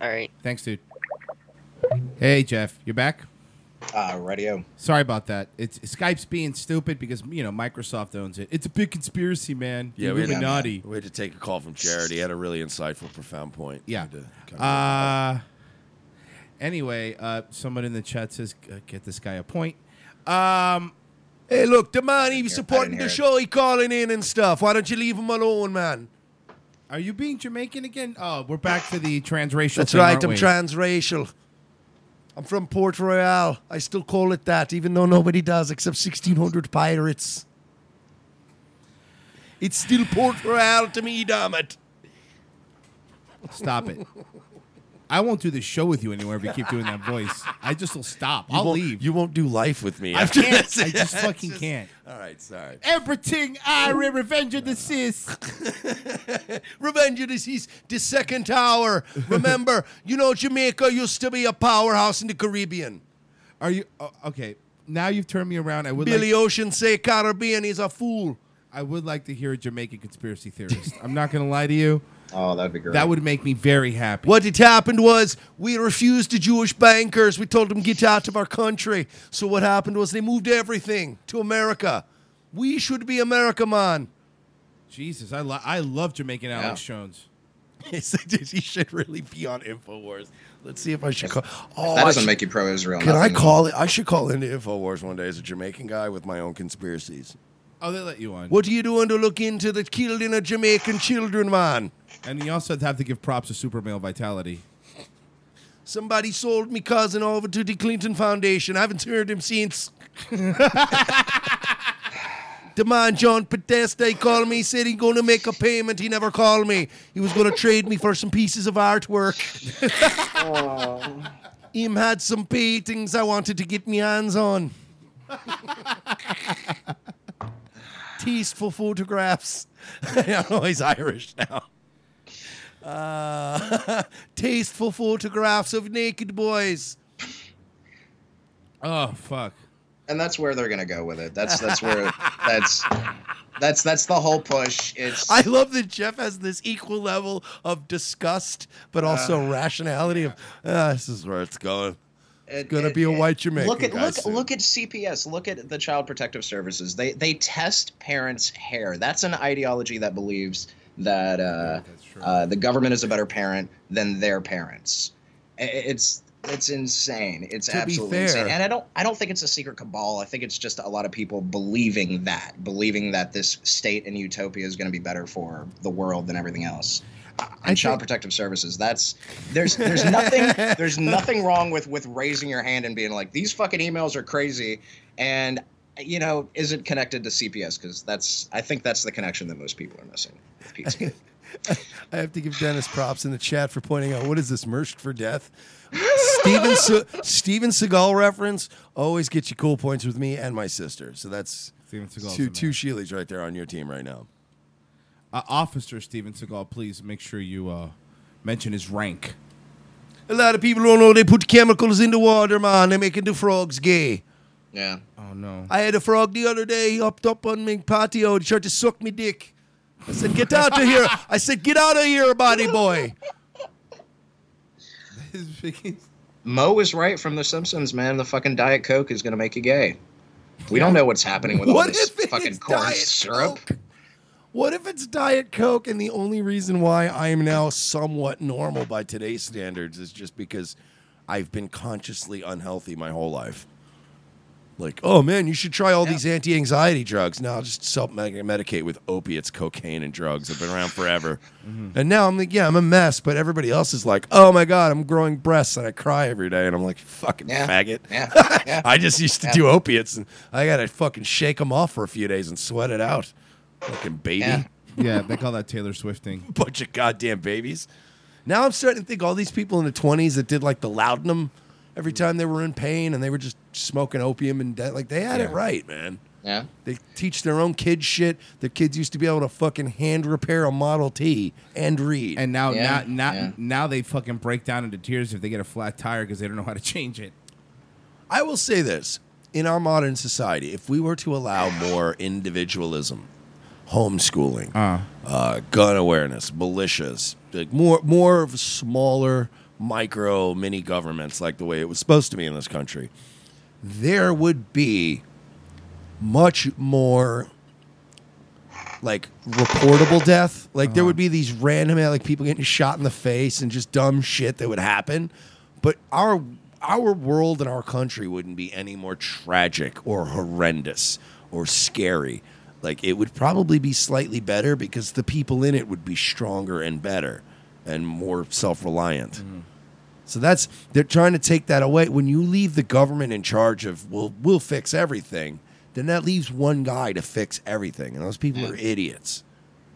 Speaker 14: All right.
Speaker 2: Thanks, dude. Hey, Jeff, You're back?
Speaker 11: Uh, radio.
Speaker 2: Sorry about that. It's Skype's being stupid because you know Microsoft owns it. It's a big conspiracy, man.
Speaker 1: Yeah, we had,
Speaker 2: Illuminati.
Speaker 1: to, we had to take a call from Jared. He had a really insightful, profound point.
Speaker 2: Yeah.
Speaker 1: We had to kinda-
Speaker 2: Uh, anyway, uh, someone in the chat says, uh, "Get this guy a point." Um,
Speaker 1: Hey, look, the man
Speaker 2: he's
Speaker 1: supporting the
Speaker 2: hear it.
Speaker 1: show, he calling in and stuff. Why don't you leave him alone, man?
Speaker 2: Are you being Jamaican again? Oh, we're back to the transracial.
Speaker 1: That's
Speaker 2: thing,
Speaker 1: right,
Speaker 2: aren't
Speaker 1: I'm
Speaker 2: we?
Speaker 1: transracial. I'm from Port Royal. I still call it that, even though nobody does except 1600 pirates. It's still Port Royal to me, damn it.
Speaker 2: Stop it. I won't do this show with you anymore if you keep doing that voice. I just will stop.
Speaker 1: You
Speaker 2: I'll
Speaker 1: won't-
Speaker 2: leave.
Speaker 1: You won't do life with me.
Speaker 2: I
Speaker 1: after
Speaker 2: can't.
Speaker 1: this.
Speaker 2: I just fucking can't.
Speaker 1: All right, sorry.
Speaker 2: Everything I re- Revenge of the Sis.
Speaker 1: Revenge of the Seas, the second tower. Remember, you know, Jamaica used to be a powerhouse in the Caribbean.
Speaker 2: Are you oh, okay? Now you've turned me around. I would
Speaker 1: Billy
Speaker 2: like,
Speaker 1: Ocean say Caribbean is a fool.
Speaker 2: I would like to hear a Jamaican conspiracy theorist. I'm not going to lie to you.
Speaker 11: Oh, that'd be great.
Speaker 2: That would make me very happy.
Speaker 1: What had happened was we refused the Jewish bankers. We told them get out of our country. So what happened was they moved everything to America. We should be America, man.
Speaker 2: Jesus, I lo- I love Jamaican Alex Jones.
Speaker 1: he should really be on Infowars. Let's see if I should call. Oh,
Speaker 11: that
Speaker 1: I
Speaker 11: doesn't
Speaker 1: should-
Speaker 11: make you pro-Israel.
Speaker 1: Can I call it? I should call into Infowars one day as a Jamaican guy with my own conspiracies.
Speaker 2: Oh, they let you on.
Speaker 1: What are you doing to look into the killing of Jamaican children, man?
Speaker 2: And you also have to give props to Super Male Vitality.
Speaker 1: Somebody sold me cousin over to the Clinton Foundation. I haven't heard him since. the man John Podesta he called me, said he going to make a payment. He never called me. He was going to trade me for some pieces of artwork. Him had some paintings I wanted to get my hands on. Tasteful photographs. I know he's Irish now. Uh, tasteful photographs of naked boys.
Speaker 2: Oh fuck!
Speaker 11: And that's where they're gonna go with it. That's that's where that's that's that's the whole push. It's
Speaker 1: I love that Jeff has this equal level of disgust, but also
Speaker 11: Uh.
Speaker 1: rationality of ah, this is where it's going.
Speaker 11: It's
Speaker 1: Gonna
Speaker 11: it-
Speaker 1: be a
Speaker 11: it-
Speaker 1: white Jamaican
Speaker 11: Look at look
Speaker 1: soon.
Speaker 11: look at CPS. Look at the Child Protective Services. They they test parents' hair. That's an ideology that believes that uh, uh, the government is a better parent than their parents. It's it's insane. It's
Speaker 1: To
Speaker 11: absolutely insane. And I don't I don't think it's a secret cabal. I think it's just a lot of people believing that, believing that this state and utopia is going to be better for the world than everything else. And Child Protective Services. That's there's there's nothing there's nothing wrong with with raising your hand and being like these fucking emails are crazy, and you know is it connected to CPS because that's I think that's the connection that most people are missing. With Pizzagate.
Speaker 1: I have to give Dennis props in the chat for pointing out what is this merged for death. Steven Se- Steven Seagal reference always gets you cool points with me and my sister. So that's
Speaker 2: Steven Seagal's
Speaker 1: two
Speaker 2: the
Speaker 1: two Sheilas right there on your team right now.
Speaker 2: Uh, Officer Steven Seagal, please make sure you uh, mention his rank.
Speaker 1: A lot of people don't know they put chemicals in the water, man. They're making the frogs gay.
Speaker 11: Yeah.
Speaker 2: Oh no.
Speaker 1: I had a frog the other day. He hopped up on my patio and tried to suck me dick. I said, "Get out of here!" I said, "Get out of here, body boy."
Speaker 11: Moe was right from The Simpsons, man. The fucking Diet Coke is going to make you gay. We don't know what's happening with all this fucking corn
Speaker 1: Diet
Speaker 11: syrup.
Speaker 1: What if it's Diet Coke and the only reason why I am now somewhat normal by today's standards is just because I've been consciously unhealthy my whole life? Like, oh man, you should try all these anti anxiety drugs. Now I'll just self medicate with opiates, cocaine, and drugs. I've been around forever. Mm-hmm. And now I'm like, yeah, I'm a mess, but everybody else is like, oh my God, I'm growing breasts and I cry every day. And I'm like, fucking
Speaker 11: Yeah.
Speaker 1: faggot.
Speaker 11: Yeah. Yeah.
Speaker 1: I just used to
Speaker 11: Yeah.
Speaker 1: do opiates and I got to fucking shake them off for a few days and sweat it out. Fucking baby.
Speaker 11: Yeah.
Speaker 2: Yeah, they call that Taylor Swifting.
Speaker 1: Bunch of goddamn babies. Now I'm starting to think all these people in the 20s that did like the laudanum every time they were in pain and they were just smoking opium and de- like they had it right, man.
Speaker 11: Yeah.
Speaker 1: They teach their own kids shit. Their kids used to be able to fucking hand repair a Model T and read.
Speaker 2: And now,
Speaker 11: Yeah,
Speaker 2: now, now,
Speaker 11: yeah.
Speaker 2: now they fucking break down into tears if they get a flat tire because they don't know how to change it.
Speaker 1: I will say this in our modern society, if we were to allow more individualism, homeschooling, uh, gun awareness, militias, like more more of smaller micro mini governments like the way it was supposed to be in this country, there would be much more like reportable death. Like there uh-huh. would be these random uh, like people getting shot in the face and just dumb shit that would happen. But our our world and our country wouldn't be any more tragic or horrendous or scary. Like it would probably be slightly better because the people in it would be stronger and better and more self-reliant. So that's they're trying to take that away. When you leave the government in charge of we'll we'll fix everything, then that leaves one guy to fix everything, and those people are idiots.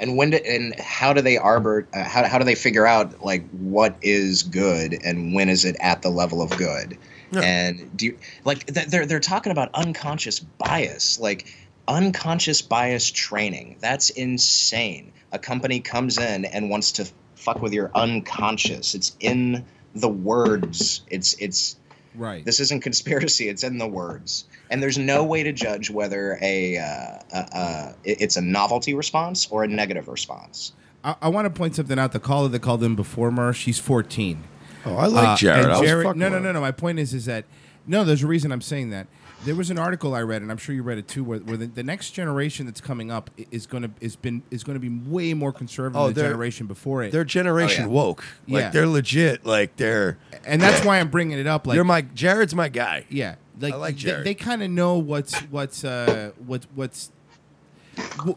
Speaker 11: And when do, and how do they arbor? Uh, how how do they figure out like what is good and when is it at the level of good? And do you like they're they're talking about unconscious bias, like unconscious bias training. That's insane. A company comes in and wants to fuck with your unconscious. It's in the words. It's it's
Speaker 2: Right.
Speaker 11: this isn't conspiracy. It's in the words, and there's no way to judge whether a, uh, uh, uh, it- it's a novelty response or a negative response.
Speaker 2: I, I want to point something out. The caller that called in before Mer, she's 14.
Speaker 1: Oh, I like Jared.
Speaker 2: and
Speaker 1: I was
Speaker 2: Jared no, no, no, no. My point is, is that no. There's a reason I'm saying that. There was an article I read, and I'm sure you read it too, where, where the, the next generation that's coming up is going to is been is going to be way more conservative
Speaker 1: Oh,
Speaker 2: than the generation before it.
Speaker 1: They're generation woke. Like
Speaker 2: Yeah.
Speaker 1: they're legit. Like they're
Speaker 2: and that's why I'm bringing it up. Like
Speaker 1: you're my Jared's my guy.
Speaker 2: Yeah, like,
Speaker 1: I like
Speaker 2: they-
Speaker 1: Jared.
Speaker 2: They, kind of know what's what's uh what what's.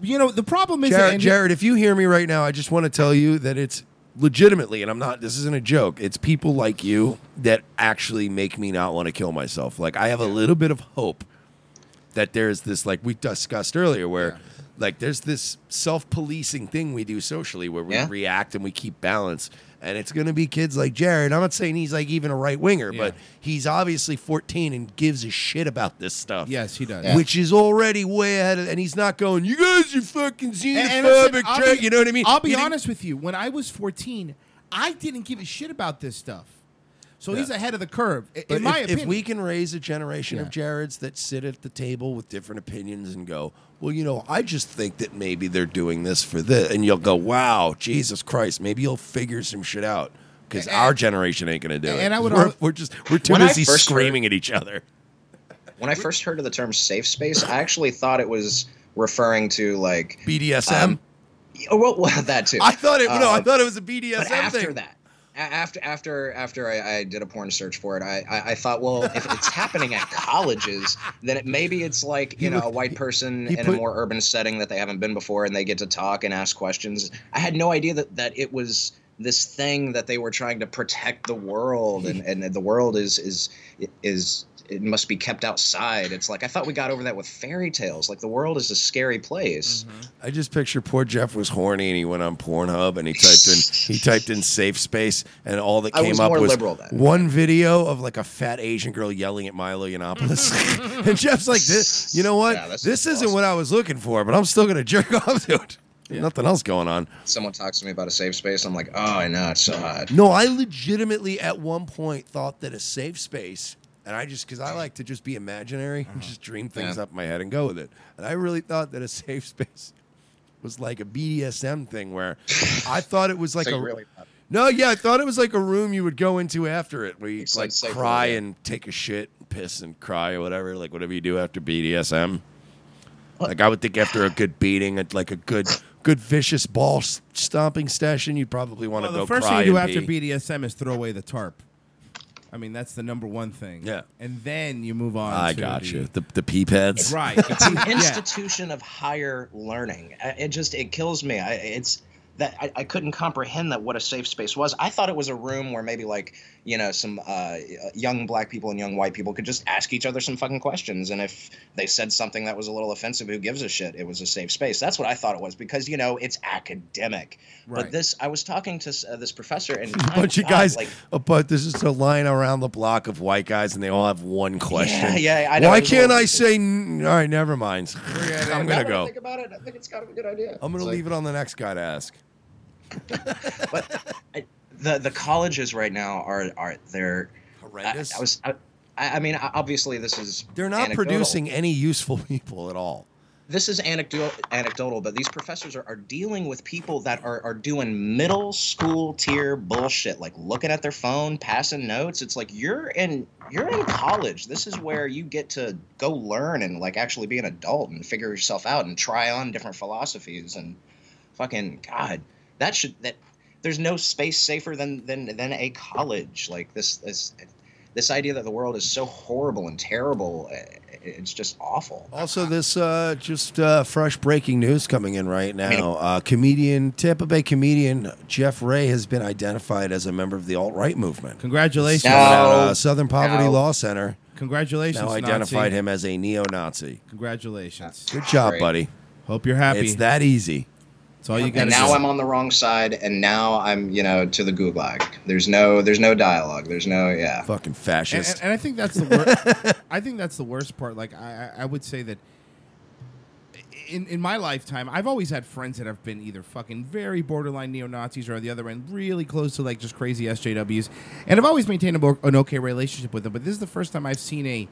Speaker 2: You know the problem is
Speaker 1: Jared,
Speaker 2: Andy-
Speaker 1: Jared, if you hear me right now, I just want to tell you that it's legitimately, and I'm not. This isn't a joke. It's people like you that actually make me not want to kill myself. Like I have a little bit of hope that there's this, like we discussed earlier, where like there's this self-policing thing we do socially where we
Speaker 11: Yeah.
Speaker 1: react and we keep balance. And it's going to be kids like Jared. I'm not saying he's like even a right winger, but he's obviously 14 and gives a shit about this stuff.
Speaker 2: Yes, he does.
Speaker 1: Which is already way ahead of, and he's not going, you guys are fucking xenophobic,
Speaker 2: And- and
Speaker 1: tra-"
Speaker 2: be-
Speaker 1: you know what I mean?
Speaker 2: I'll be
Speaker 1: You think-
Speaker 2: honest with you. When I was 14, I didn't give a shit about this stuff. So he's ahead of the curve, i-
Speaker 1: But
Speaker 2: in my
Speaker 1: if,
Speaker 2: opinion.
Speaker 1: if we can raise a generation
Speaker 2: Yeah.
Speaker 1: of Jareds that sit at the table with different opinions and go, well, you know, I just think that maybe they're doing this for this, and you'll go, wow, Jesus Christ, maybe you'll figure some shit out because our generation ain't gonna do it.
Speaker 2: and I would
Speaker 1: we're,
Speaker 2: al-
Speaker 1: we're just we're too busy
Speaker 11: first
Speaker 1: screaming at each other.
Speaker 11: When I first heard of the term safe space, I actually thought it was referring to like
Speaker 1: BDSM.
Speaker 11: oh, well, well, that too.
Speaker 1: I thought it. no, I
Speaker 11: Um,
Speaker 1: thought it was a BDSM
Speaker 11: but after
Speaker 1: thing.
Speaker 11: that, a- after after after I, I did a porn search for it, I, I I thought, well, if it's happening at colleges, then it, maybe it's like you know a white person
Speaker 1: he
Speaker 11: in
Speaker 1: put-
Speaker 11: a more urban setting that they haven't been before, and they get to talk and ask questions. I had no idea that that it was this thing that they were trying to protect the world, and and the world is is is it must be kept outside. It's like I thought we got over that with fairy tales. Like the world is a scary place. Mm-hmm.
Speaker 1: I just picture poor Jeff was horny and he went on Pornhub and he typed in he typed in safe space and all that came
Speaker 11: was
Speaker 1: up was
Speaker 11: liberal then.
Speaker 1: one video of like a fat Asian girl yelling at Milo Yiannopoulos. and Jeff's like, this, you know what?
Speaker 11: Yeah,
Speaker 1: this isn't what I was looking for, but I'm still gonna jerk off to it. Nothing else going on.
Speaker 11: Someone talks to me about a safe space. I'm like, oh, I know it's so hot.
Speaker 1: No, I legitimately at one point thought that a safe space, and I just because I like to just be imaginary and mm-hmm. just dream things
Speaker 11: Yeah.
Speaker 1: up in my head and go with it, and I really thought that a safe space was like a BDSM thing where I thought it was like
Speaker 11: So
Speaker 1: a
Speaker 11: you really
Speaker 1: no, yeah, I thought it was like a room you would go into after it where you
Speaker 11: It's
Speaker 1: like
Speaker 11: like safe
Speaker 1: cry
Speaker 11: yeah.
Speaker 1: and take a shit, and piss and cry or whatever, like whatever you do after BDSM. Like I would think after a good beating, at like a good, good vicious ball s- stomping session, you'd probably want to
Speaker 2: Well,
Speaker 1: go
Speaker 2: the first
Speaker 1: cry
Speaker 2: thing you do
Speaker 1: and
Speaker 2: after
Speaker 1: pee.
Speaker 2: BDSM is throw away the tarp. I mean, that's the number one thing.
Speaker 1: Yeah.
Speaker 2: And then you move on.
Speaker 1: I
Speaker 2: to
Speaker 1: got
Speaker 2: the,
Speaker 1: you. The the pee pads.
Speaker 2: Right.
Speaker 11: It's an
Speaker 2: Yeah.
Speaker 11: institution of higher learning. Uh, it just it kills me. I, it's that I, I couldn't comprehend that what a safe space was. I thought it was a room where maybe like you know some uh, young black people and young white people could just ask each other some fucking questions, and if they said something that was a little offensive, who gives a shit? It was a safe space. That's what I thought it was because you know it's academic.
Speaker 2: Right.
Speaker 11: But this, I was talking to uh, this professor and
Speaker 1: a bunch of
Speaker 11: God,
Speaker 1: guys,
Speaker 11: like
Speaker 1: but this is a line around the block of white guys, and they all have one question.
Speaker 11: yeah, I know,
Speaker 1: Why
Speaker 11: it was a
Speaker 1: can't I say? "N- All right, never mind. I'm gonna go.
Speaker 11: Think about it. I think it's kind of a good idea.
Speaker 1: I'm gonna
Speaker 11: It's like-
Speaker 1: leave it on the next guy to ask.
Speaker 11: the the colleges right now are are they're
Speaker 1: horrendous.
Speaker 11: I, I was I, I mean obviously this is
Speaker 1: They're not
Speaker 11: anecdotal.
Speaker 1: producing any useful people at all.
Speaker 11: This is anecdotal anecdotal, but these professors are, are dealing with people that are, are doing middle school tier bullshit, like looking at their phone, passing notes. It's like you're in you're in college. This is where you get to go learn and like actually be an adult and figure yourself out and try on different philosophies and fucking God, that should that there's no space safer than than than a college. Like this this this idea that the world is so horrible and terrible, eh, it's just awful.
Speaker 1: Also, this uh, just uh, fresh breaking news coming in right now. Uh, comedian, Tampa Bay comedian Jeff Ray has been identified as a member of the alt right movement.
Speaker 2: Congratulations.
Speaker 1: Coming out, uh, Southern Poverty
Speaker 2: No.
Speaker 1: Law Center.
Speaker 2: Congratulations,
Speaker 1: Now identified
Speaker 2: Nazi.
Speaker 1: him as a neo-Nazi.
Speaker 2: Congratulations.
Speaker 1: Good job,
Speaker 11: Great.
Speaker 1: buddy.
Speaker 2: Hope you're happy.
Speaker 1: It's that easy.
Speaker 2: That's all you got
Speaker 11: and now I'm on the wrong side, and now I'm, you know, to the gulag. There's no, there's no dialogue. There's no, yeah.
Speaker 1: Fucking fascist.
Speaker 2: and, and I think that's the worst. I think that's the worst part. Like I, I I would say that in in my lifetime, I've always had friends that have been either fucking very borderline neo Nazis or on the other end, really close to like just crazy SJWs, and I've always maintained a, bo- an okay relationship with them. But this is the first time I've seen a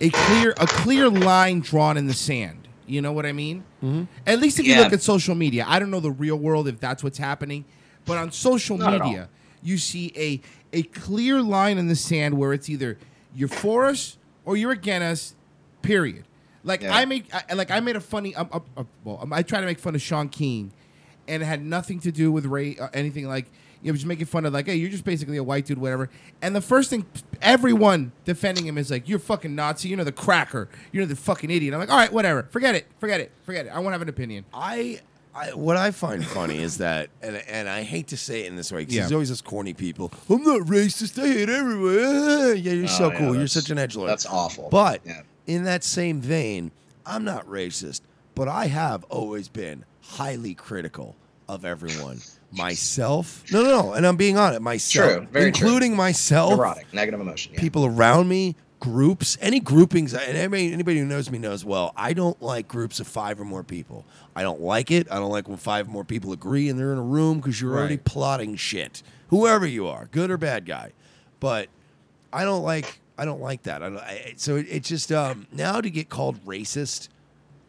Speaker 2: a clear a clear line drawn in the sand. You know what I mean?
Speaker 1: Mm-hmm.
Speaker 2: At least if you look at social media, I don't know the real world if that's what's happening, but on social
Speaker 11: Not
Speaker 2: media, you see a a clear line in the sand where it's either you're for us or you're against us. Period. Like
Speaker 11: Yeah.
Speaker 2: I make, I, like I made a funny, um, uh, uh, well, um, I try to make fun of Shaun King, and it had nothing to do with Ray, uh, anything like. You know, just making fun of like, hey, you're just basically a white dude, whatever. And the first thing, everyone defending him is like, you're fucking Nazi, you know the cracker, you're the fucking idiot. I'm like, all right, whatever, forget it, forget it, forget it. I won't have an opinion.
Speaker 1: I, I what I find funny is that, and and I hate to say it in this way because
Speaker 2: Yeah.
Speaker 1: there's always this corny people. I'm not racist. I hate everyone. Yeah, you're
Speaker 11: Oh,
Speaker 1: so
Speaker 11: yeah,
Speaker 1: cool. You're such an edgelord.
Speaker 11: that's awful.
Speaker 1: But
Speaker 11: Yeah.
Speaker 1: in that same vein, I'm not racist, but I have always been highly critical of everyone. Myself, no, no, no, and I'm being honest. Myself,
Speaker 11: True, very true.
Speaker 1: including myself,
Speaker 11: Neurotic, negative emotion. Yeah.
Speaker 1: people around me, groups, any groupings, and anybody, anybody who knows me knows well, I don't like groups of five or more people. I don't like it. I don't like when five or more people agree and they're in a room because you're already plotting shit. Whoever you are, good or bad guy, but I don't like. I don't like that. I don't, I, so it, it's just um, now to get called racist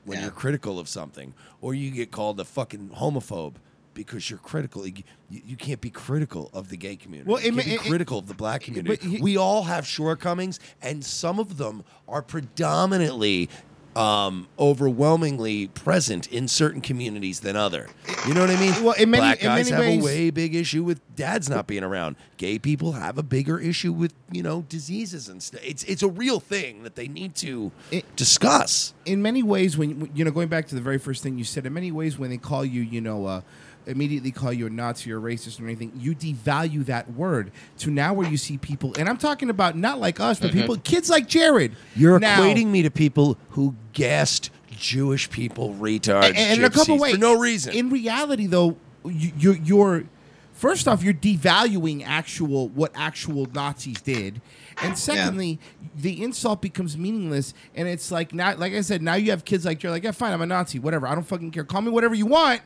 Speaker 1: when
Speaker 11: Yeah.
Speaker 1: you're critical of something, or you get called a fucking homophobe because you're critical. You, you, can't be critical of the gay community.
Speaker 2: Well,
Speaker 1: you
Speaker 2: it
Speaker 1: can't
Speaker 2: ma-
Speaker 1: be
Speaker 2: it- it-
Speaker 1: critical of the black community. we all have shortcomings, and some of them are predominantly. Um, overwhelmingly present in certain communities than other. You know what I mean?
Speaker 2: Well, in many-
Speaker 1: Black
Speaker 2: in
Speaker 1: guys have
Speaker 2: ways-
Speaker 1: a way big issue with dads not being around. Gay people have a bigger issue with you know diseases and stuff. It's it's a real thing that they need to discuss.
Speaker 2: in many ways, when you know, going back to the very first thing you said, in many ways, when they call you, you know, uh, immediately call you a Nazi or racist or anything, you devalue that word to now where you see people, and I'm talking about not like us, but
Speaker 1: Mhm.
Speaker 2: people, kids like Jared.
Speaker 1: You're
Speaker 2: Now-
Speaker 1: equating me to people who gassed Jewish people retards,
Speaker 2: and, and in a couple ways
Speaker 1: for no reason.
Speaker 2: In reality, though, you, you're, you're first off, you're devaluing actual what actual Nazis did, And secondly, the insult becomes meaningless, and it's like now, like I said, now you have kids like you're like, yeah, fine, I'm a Nazi, whatever. I don't fucking care. Call me whatever you want,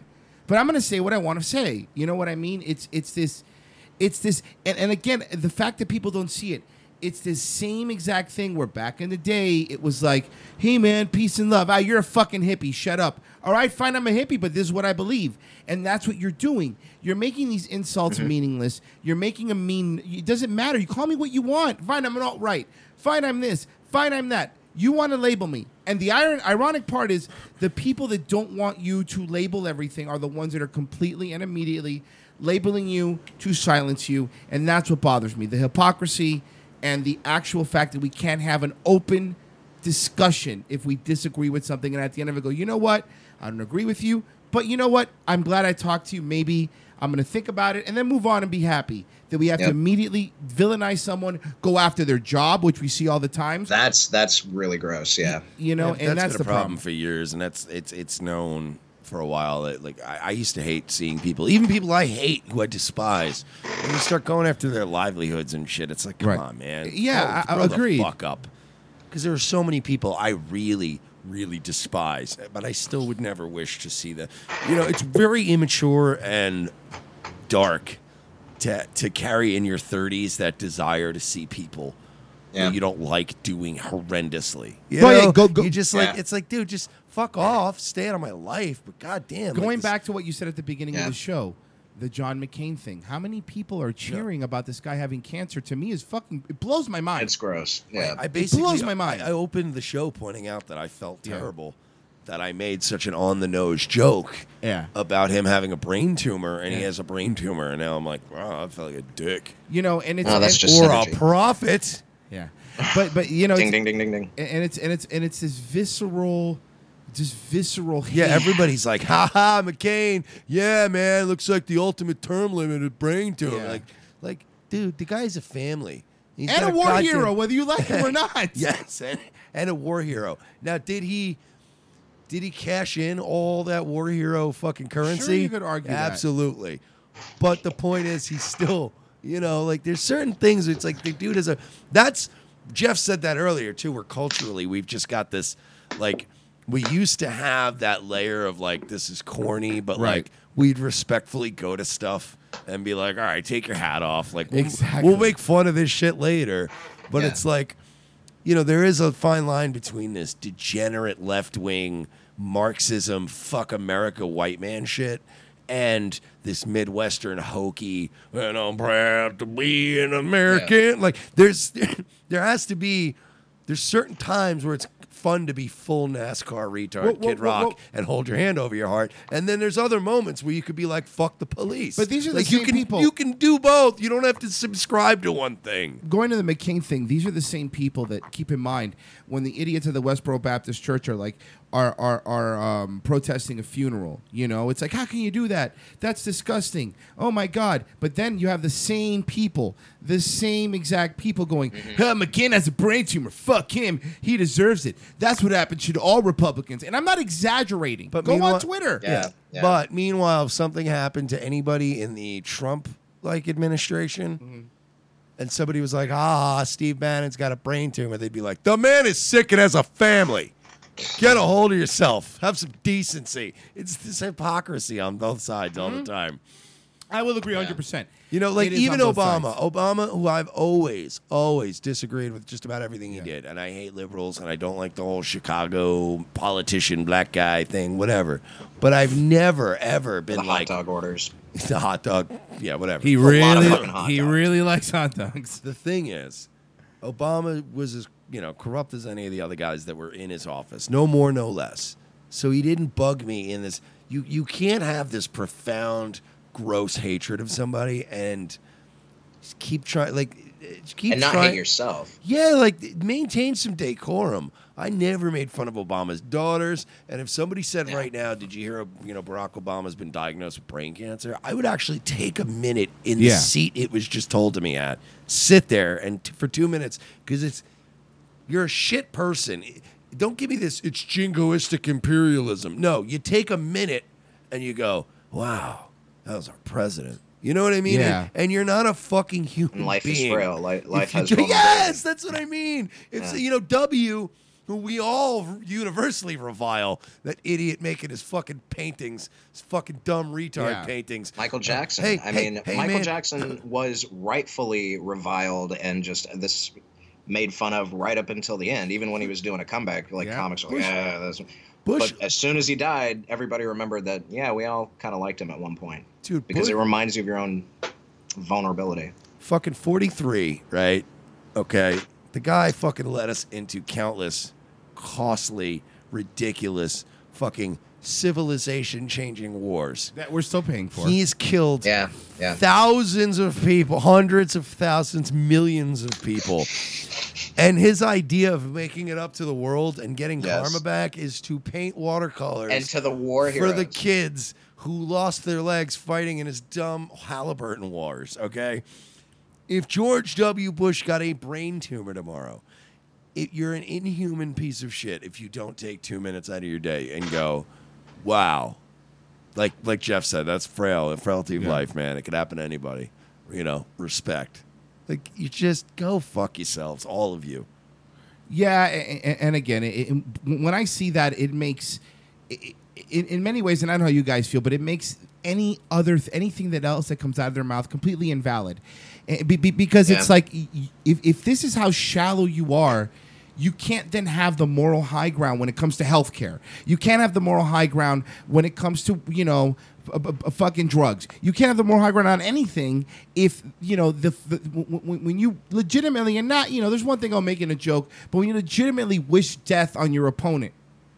Speaker 2: but I'm gonna say what I want to say. You know what I mean? It's it's this, it's this, and, and again, the fact that people don't see it. It's this same exact thing where back in the day it was like, hey man, peace and love. Ah, you're a fucking hippie. Shut up. All right, fine, I'm a hippie, but this is what I believe. And that's what you're doing. You're making these insults meaningless. You're making a mean it doesn't matter. You call me what you want. Fine, I'm an alt right. Fine, I'm this. Fine, I'm that. You want to label me. And the iron, ironic part is the people that don't want you to label everything are the ones that are completely and immediately labeling you to silence you. And that's what bothers me the hypocrisy and the actual fact that we can't have an open discussion if we disagree with something. And at the end of it, go, you know what? I don't agree with you, but you know what? I'm glad I talked to you. Maybe I'm going to think about it and then move on and be happy. That we have to immediately villainize someone, go after their job, which we see all the time.
Speaker 11: That's that's really gross. Yeah.
Speaker 2: You know,
Speaker 1: Yeah,
Speaker 2: and that's
Speaker 1: been
Speaker 2: the
Speaker 1: a problem,
Speaker 2: problem.
Speaker 1: for years, and that's it's it's known for a while that like I, I used to hate seeing people, even people I hate who I despise, when you start going after their livelihoods and shit. It's like, come
Speaker 2: Right.
Speaker 1: on, man.
Speaker 2: Yeah,
Speaker 1: Grow-
Speaker 2: I-
Speaker 1: grow the
Speaker 2: agreed.
Speaker 1: fuck up, because there are so many people I really. Really despise, but I still would never wish to see that. You know, it's very immature and dark to to carry in your 30s that desire to see people
Speaker 11: Yeah.
Speaker 1: you don't like doing horrendously. You
Speaker 2: Well, yeah, go- go-
Speaker 1: you just like
Speaker 11: Yeah.
Speaker 1: it's like, dude, just fuck off, stay out of my life. But goddamn,
Speaker 2: Going
Speaker 1: like
Speaker 2: back to what you said at the beginning
Speaker 11: Yeah.
Speaker 2: of the show, the John McCain thing. How many people are cheering about this guy having cancer? To me, is fucking it blows my mind.
Speaker 11: It's gross. Yeah.
Speaker 1: I basically
Speaker 2: blows my mind.
Speaker 1: I, I opened the show pointing out that I felt
Speaker 2: Yeah.
Speaker 1: terrible. That I made such an on the nose joke
Speaker 2: Yeah.
Speaker 1: about him having a brain tumor, and he has a brain tumor, and now I'm like, wow, I felt like a dick.
Speaker 2: You know, and it's
Speaker 11: Oh, that's
Speaker 2: and-
Speaker 11: just
Speaker 1: or
Speaker 11: synergy.
Speaker 1: a prophet.
Speaker 2: yeah, but but you know,
Speaker 11: Ding
Speaker 2: it's-
Speaker 11: ding ding ding ding.
Speaker 2: and and it's and it's and it's this visceral, just visceral. Hate.
Speaker 1: Yeah, everybody's like, ha ha, McCain. Yeah, man, looks like the ultimate term limit of brain tumor.
Speaker 2: Yeah.
Speaker 1: Like, like, dude, the guy's a family. He's
Speaker 2: and a war
Speaker 1: goddamn-
Speaker 2: hero, whether you like him or not.
Speaker 1: yes, and, and a war hero. Now, did he did he cash in all that war hero fucking currency?
Speaker 2: Sure you could argue that.
Speaker 1: Absolutely. But the point is, he's still, you know, like there's certain things. It's like the dude is a. That's Jeff said that earlier too. Where culturally, we've just got this, like, we used to have that layer of like this is corny, but
Speaker 2: Right.
Speaker 1: like we'd respectfully go to stuff and be like, all right, take your hat off. Like, we'll,
Speaker 2: Exactly.
Speaker 1: we'll make fun of this shit later. But
Speaker 11: Yeah.
Speaker 1: it's like, you know, there is a fine line between this degenerate left wing Marxism, fuck America, white man shit, and this Midwestern hokey, and I'm proud to be an American. Like, there's, there has to be, there's certain times where it's fun to be full NASCAR retard, Kid Rock, and hold your hand over your heart. And then there's other moments where you could be like, fuck the police.
Speaker 2: But these are the
Speaker 1: like, you
Speaker 2: same
Speaker 1: can,
Speaker 2: people-
Speaker 1: You can do both. You don't have to subscribe to one thing.
Speaker 2: going to the McCain thing, these are the same people that keep in mind when the idiots of the Westboro Baptist Church are like are are are um, protesting a funeral. You know, it's like how can you do that? That's disgusting. Oh my God! But then you have the same people, the same exact people going, "Huh, McCain has a brain tumor. Fuck him. He deserves it. That's what happened to all Republicans." And I'm not exaggerating. But go
Speaker 1: meanwhile-
Speaker 2: on Twitter.
Speaker 11: Yeah. yeah.
Speaker 1: But meanwhile, if something happened to anybody in the Trump like administration,
Speaker 2: Mm-hmm.
Speaker 1: and somebody was like, "Ah, Steve Bannon's got a brain tumor," they'd be like, "The man is sick and has a family. Get a hold of yourself. Have some decency." It's this hypocrisy on both sides all the mm-hmm. time.
Speaker 2: I will agree 100. percent
Speaker 1: You know, like
Speaker 2: It is
Speaker 1: even
Speaker 2: on both
Speaker 1: Obama,
Speaker 2: sides.
Speaker 1: Obama, who I've always, always disagreed with just about everything he did, and I hate liberals, and I don't like the whole Chicago politician black guy thing, whatever. But I've never ever been
Speaker 11: the hot
Speaker 1: like
Speaker 11: dog orders.
Speaker 1: the hot dog, yeah, whatever.
Speaker 2: He
Speaker 11: lot of
Speaker 2: really
Speaker 11: fucking hot
Speaker 2: he
Speaker 11: dogs.
Speaker 2: really likes hot dogs.
Speaker 1: the thing is, Obama was as you know corrupt as any of the other guys that were in his office, no more, no less. So he didn't bug me in this. You you can't have this profound, gross hatred of somebody and just keep trying, like keep
Speaker 11: and not
Speaker 1: trying.
Speaker 11: hate yourself.
Speaker 1: Yeah, like maintain some decorum. I never made fun of Obama's daughters, and if somebody said right now, "Did you hear? You know, Barack Obama's been diagnosed with brain cancer," I would actually take a minute in the seat it was just told to me at, sit there and t- for two minutes because it's you're a shit person. Don't give me this. It's jingoistic imperialism. No, you take a minute and you go, "Wow, that was our president." You know what I mean?
Speaker 11: Yeah.
Speaker 1: And, and you're not a fucking human
Speaker 11: And life is frail. Li-
Speaker 1: If
Speaker 11: life has
Speaker 1: do- Yes, that's what I mean. It's
Speaker 11: Yeah.
Speaker 1: you know W, who we all universally revile. That idiot making his fucking paintings, his fucking dumb retard
Speaker 11: Yeah.
Speaker 1: paintings.
Speaker 11: Michael Jackson.
Speaker 1: Hey,
Speaker 11: I
Speaker 1: hey,
Speaker 11: mean,
Speaker 1: hey,
Speaker 11: Michael
Speaker 1: man.
Speaker 11: Jackson was rightfully reviled and just this made fun of right up until the end. Even when he was doing a comeback, like
Speaker 1: Yeah.
Speaker 11: comics, like, yeah, that's.
Speaker 1: Bush-
Speaker 11: But as soon as he died, everybody remembered that. Yeah, we all kind of liked him at one point,
Speaker 1: Dude,
Speaker 11: because
Speaker 1: Bush-
Speaker 11: it reminds you of your own vulnerability.
Speaker 1: fucking 43, right? Okay. The guy fucking led us into countless costly, ridiculous, fucking civilization changing wars.
Speaker 2: That we're still paying for.
Speaker 1: He's killed
Speaker 11: Yeah, yeah.
Speaker 1: thousands of people, hundreds of thousands, millions of people. And his idea of making it up to the world and getting
Speaker 11: Yes.
Speaker 1: karma back is to paint watercolors
Speaker 11: And to the war heroes.
Speaker 1: for the kids who lost their legs fighting in his dumb Halliburton wars. Okay, if George W. Bush got a brain tumor tomorrow, it, you're an inhuman piece of shit if you don't take two minutes out of your day and go, "Wow." Like like Jeff said, that's frail, a frailty of
Speaker 2: Yeah.
Speaker 1: life, man. It could happen to anybody. You know, respect. Like you just go fuck yourselves, all of you.
Speaker 2: Yeah, a- a- and again, it, it- when I see that, it makes, i- in, in many ways, and I don't know how you guys feel, but it makes any other anything that else that comes out of their mouth completely invalid, Eh, be- be- because it's
Speaker 11: Yeah.
Speaker 2: like y- y- if if this is how shallow you are. You can't then have the moral high ground when it comes to healthcare. You can't have the moral high ground when it comes to you know fucking drugs. You can't have the moral high ground on anything if you know the, the when you legitimately and not you know. There's one thing on making a joke, but when you legitimately wish death on your opponent,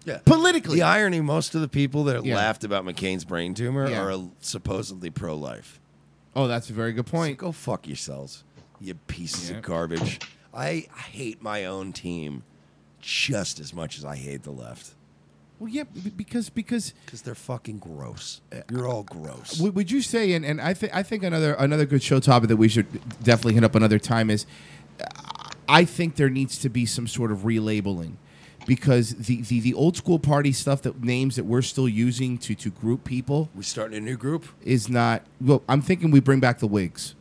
Speaker 1: Yeah.
Speaker 2: politically.
Speaker 1: The irony, most of the people that
Speaker 2: Yeah.
Speaker 1: laughed about McCain's brain tumor
Speaker 2: Yeah.
Speaker 1: are supposedly pro life.
Speaker 2: Oh, that's a very good point.
Speaker 1: go fuck yourselves, you pieces
Speaker 2: Yeah.
Speaker 1: of garbage. I hate my own team just as much as I hate the left.
Speaker 2: Well, yeah, b- because because
Speaker 1: because they're fucking gross. You're all gross.
Speaker 2: Would, would you say, and, and I think I think another another good show topic that we should definitely hit up another time is, uh, I think there needs to be some sort of relabeling, because the, the, the old school party stuff that names that we're still using to to group people,
Speaker 1: we starting a new group
Speaker 2: is not. Well, I'm thinking we bring back the Whigs.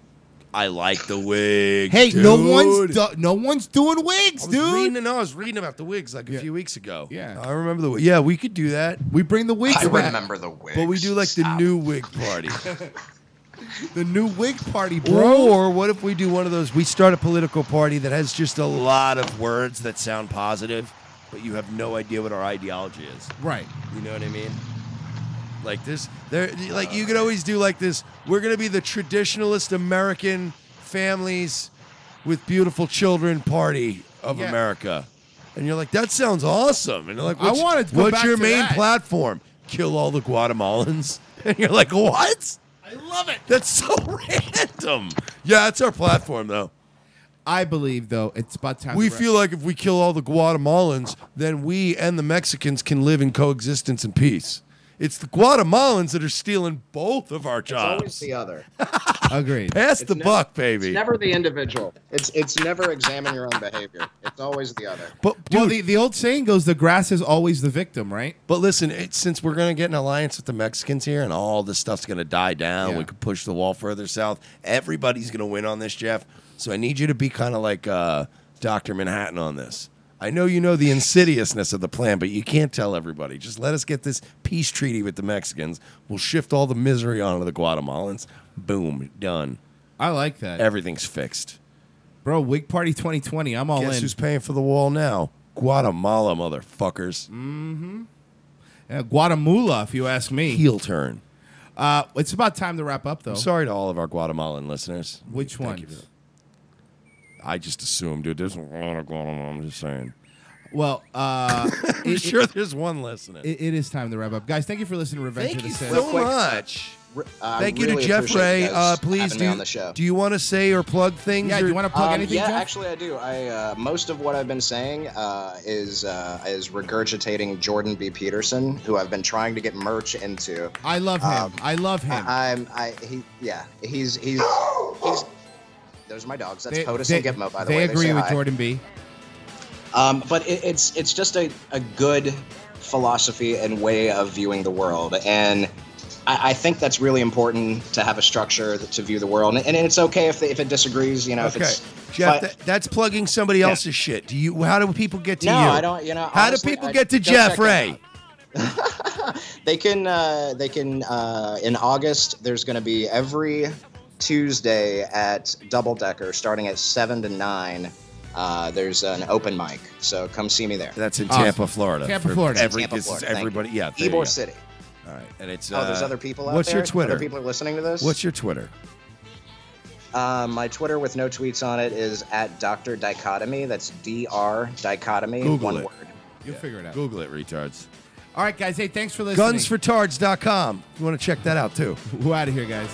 Speaker 1: I like the Whig.
Speaker 2: Hey, no one's do, no one's doing Whigs,
Speaker 1: I was
Speaker 2: dude.
Speaker 1: reading, no, I was reading about the Whigs like a few weeks ago.
Speaker 2: Yeah.
Speaker 1: I remember the. Yeah, we could do that.
Speaker 2: We bring the Whigs.
Speaker 11: I
Speaker 2: back.
Speaker 11: remember the Whigs.
Speaker 1: But we do like the new Whig party.
Speaker 2: the new Whig party, bro.
Speaker 1: Or what if we do one of those? We start a political party that has just a lot of words that sound positive, but you have no idea what our ideology is.
Speaker 2: Right.
Speaker 1: You know what I mean? Like this, there, like you could always do like this. We're gonna be the traditionalist American families with beautiful children party of
Speaker 2: Yeah.
Speaker 1: America, and you're like, that sounds awesome. And you're like,
Speaker 2: I
Speaker 1: what's,
Speaker 2: wanted to go
Speaker 1: what's
Speaker 2: back
Speaker 1: your
Speaker 2: to
Speaker 1: main
Speaker 2: that.
Speaker 1: platform? Kill all the Guatemalans, and you're like, what? I love it. That's so random. Yeah, that's our platform, though.
Speaker 2: I believe though it's about time.
Speaker 1: We feel like if we kill all the Guatemalans, then we and the Mexicans can live in coexistence and peace. It's the Guatemalans that are stealing both of our
Speaker 11: It's
Speaker 1: jobs.
Speaker 11: always the other.
Speaker 2: Agreed.
Speaker 1: Pass
Speaker 11: It's
Speaker 1: the
Speaker 11: never-
Speaker 1: buck, baby.
Speaker 11: It's never the individual. It's it's never examine your own behavior. It's always the other.
Speaker 1: But
Speaker 2: well, the, the old saying goes, "The grass is always the victim," right?
Speaker 1: But listen, it, since we're going to get an alliance with the Mexicans here and all this stuff's going to die down,
Speaker 2: Yeah.
Speaker 1: we could push the wall further south. Everybody's going to win on this, Jeff. So I need you to be kind of like uh, Dr. Manhattan on this. I know you know the insidiousness of the plan, but you can't tell everybody. Just let us get this peace treaty with the Mexicans. We'll shift all the misery onto the Guatemalans. Boom, done.
Speaker 2: I like that,
Speaker 1: Everything's fixed.
Speaker 2: bro. Whig Party 2020. I'm all
Speaker 1: Guess
Speaker 2: in.
Speaker 1: who's paying for the wall now? Guatemala, motherfuckers.
Speaker 2: Mm-hmm. Yeah, Guatemala, if you ask me.
Speaker 1: Heel turn.
Speaker 2: Uh, it's about time to wrap up, though.
Speaker 1: I'm sorry to all of our Guatemalan listeners.
Speaker 2: Which
Speaker 1: one?
Speaker 2: Thank
Speaker 1: you for. I just assume, dude. There's a lot of Guatemala. I'm just saying.
Speaker 2: Well, uh,
Speaker 1: I'm
Speaker 2: it-
Speaker 1: sure
Speaker 2: it-
Speaker 1: there's one listening.
Speaker 2: it- it is time to wrap up, guys. Thank you for listening to Revenge
Speaker 1: Thank
Speaker 2: of the
Speaker 1: you
Speaker 2: Sith.
Speaker 1: so much.
Speaker 11: I
Speaker 1: Thank you
Speaker 11: really
Speaker 1: to Jeff
Speaker 11: Rai.
Speaker 1: Uh, please do.
Speaker 11: me on the show.
Speaker 1: Do you want to say or plug things?
Speaker 2: Yeah,
Speaker 1: or-
Speaker 2: do you want to plug
Speaker 11: Um,
Speaker 2: anything,
Speaker 11: yeah,
Speaker 2: Jeff?
Speaker 11: actually, I do. I uh, most of what I've been saying uh, is uh, is regurgitating Jordan B. Peterson, who I've been trying to get merch into.
Speaker 2: I love him.
Speaker 11: Um,
Speaker 2: I love him.
Speaker 11: I, I'm I he yeah he's he's he's. Those are my dogs. That's
Speaker 2: They-
Speaker 11: POTUS
Speaker 2: they-
Speaker 11: and Gitmo, by the
Speaker 2: they
Speaker 11: way.
Speaker 2: They
Speaker 11: agree
Speaker 2: with
Speaker 11: hi.
Speaker 2: Jordan B.
Speaker 11: Um, but it, it's it's just a, a good philosophy and way of viewing the world. And I, I think that's really important to have a structure to view the world, and, and it's okay if, if it disagrees. You know, if
Speaker 1: Okay,
Speaker 11: it's
Speaker 1: Jeff,
Speaker 11: but-
Speaker 1: that, that's plugging somebody
Speaker 11: Yeah.
Speaker 1: else's shit. Do you? How do people get to
Speaker 11: No,
Speaker 1: you?
Speaker 11: I don't- you know,
Speaker 1: How
Speaker 11: honestly,
Speaker 1: do people
Speaker 11: I-
Speaker 1: get to Jeff Rai?
Speaker 11: They can. Uh, they can. Uh, in August, there's going to be every Tuesday at Double Decker, starting at seven to nine. Uh, there's an open mic, so come see me there.
Speaker 1: That's in
Speaker 11: Awesome.
Speaker 1: Tampa, Florida.
Speaker 11: Tampa, Florida.
Speaker 1: Every,
Speaker 11: Tampa,
Speaker 1: this
Speaker 11: Florida. Thank
Speaker 1: everybody.
Speaker 11: you.
Speaker 1: Yeah, there you go.
Speaker 11: Ybor City.
Speaker 1: All right, and it's.
Speaker 11: Oh, there's
Speaker 1: uh,
Speaker 11: other people out
Speaker 1: What's
Speaker 11: there.
Speaker 1: your Twitter?
Speaker 11: Other people are listening to this.
Speaker 1: What's your Twitter?
Speaker 11: Uh, my Twitter with no tweets on it is at Dr. Dichotomy. That's D R Dichotomy.
Speaker 1: Google
Speaker 11: one
Speaker 1: it.
Speaker 11: word.
Speaker 2: You'll figure it out.
Speaker 1: Google it, retards.
Speaker 2: All right, guys. Hey, thanks for listening.
Speaker 1: Gunsfortards.com. You want to check that out too.
Speaker 2: We're out of here, guys.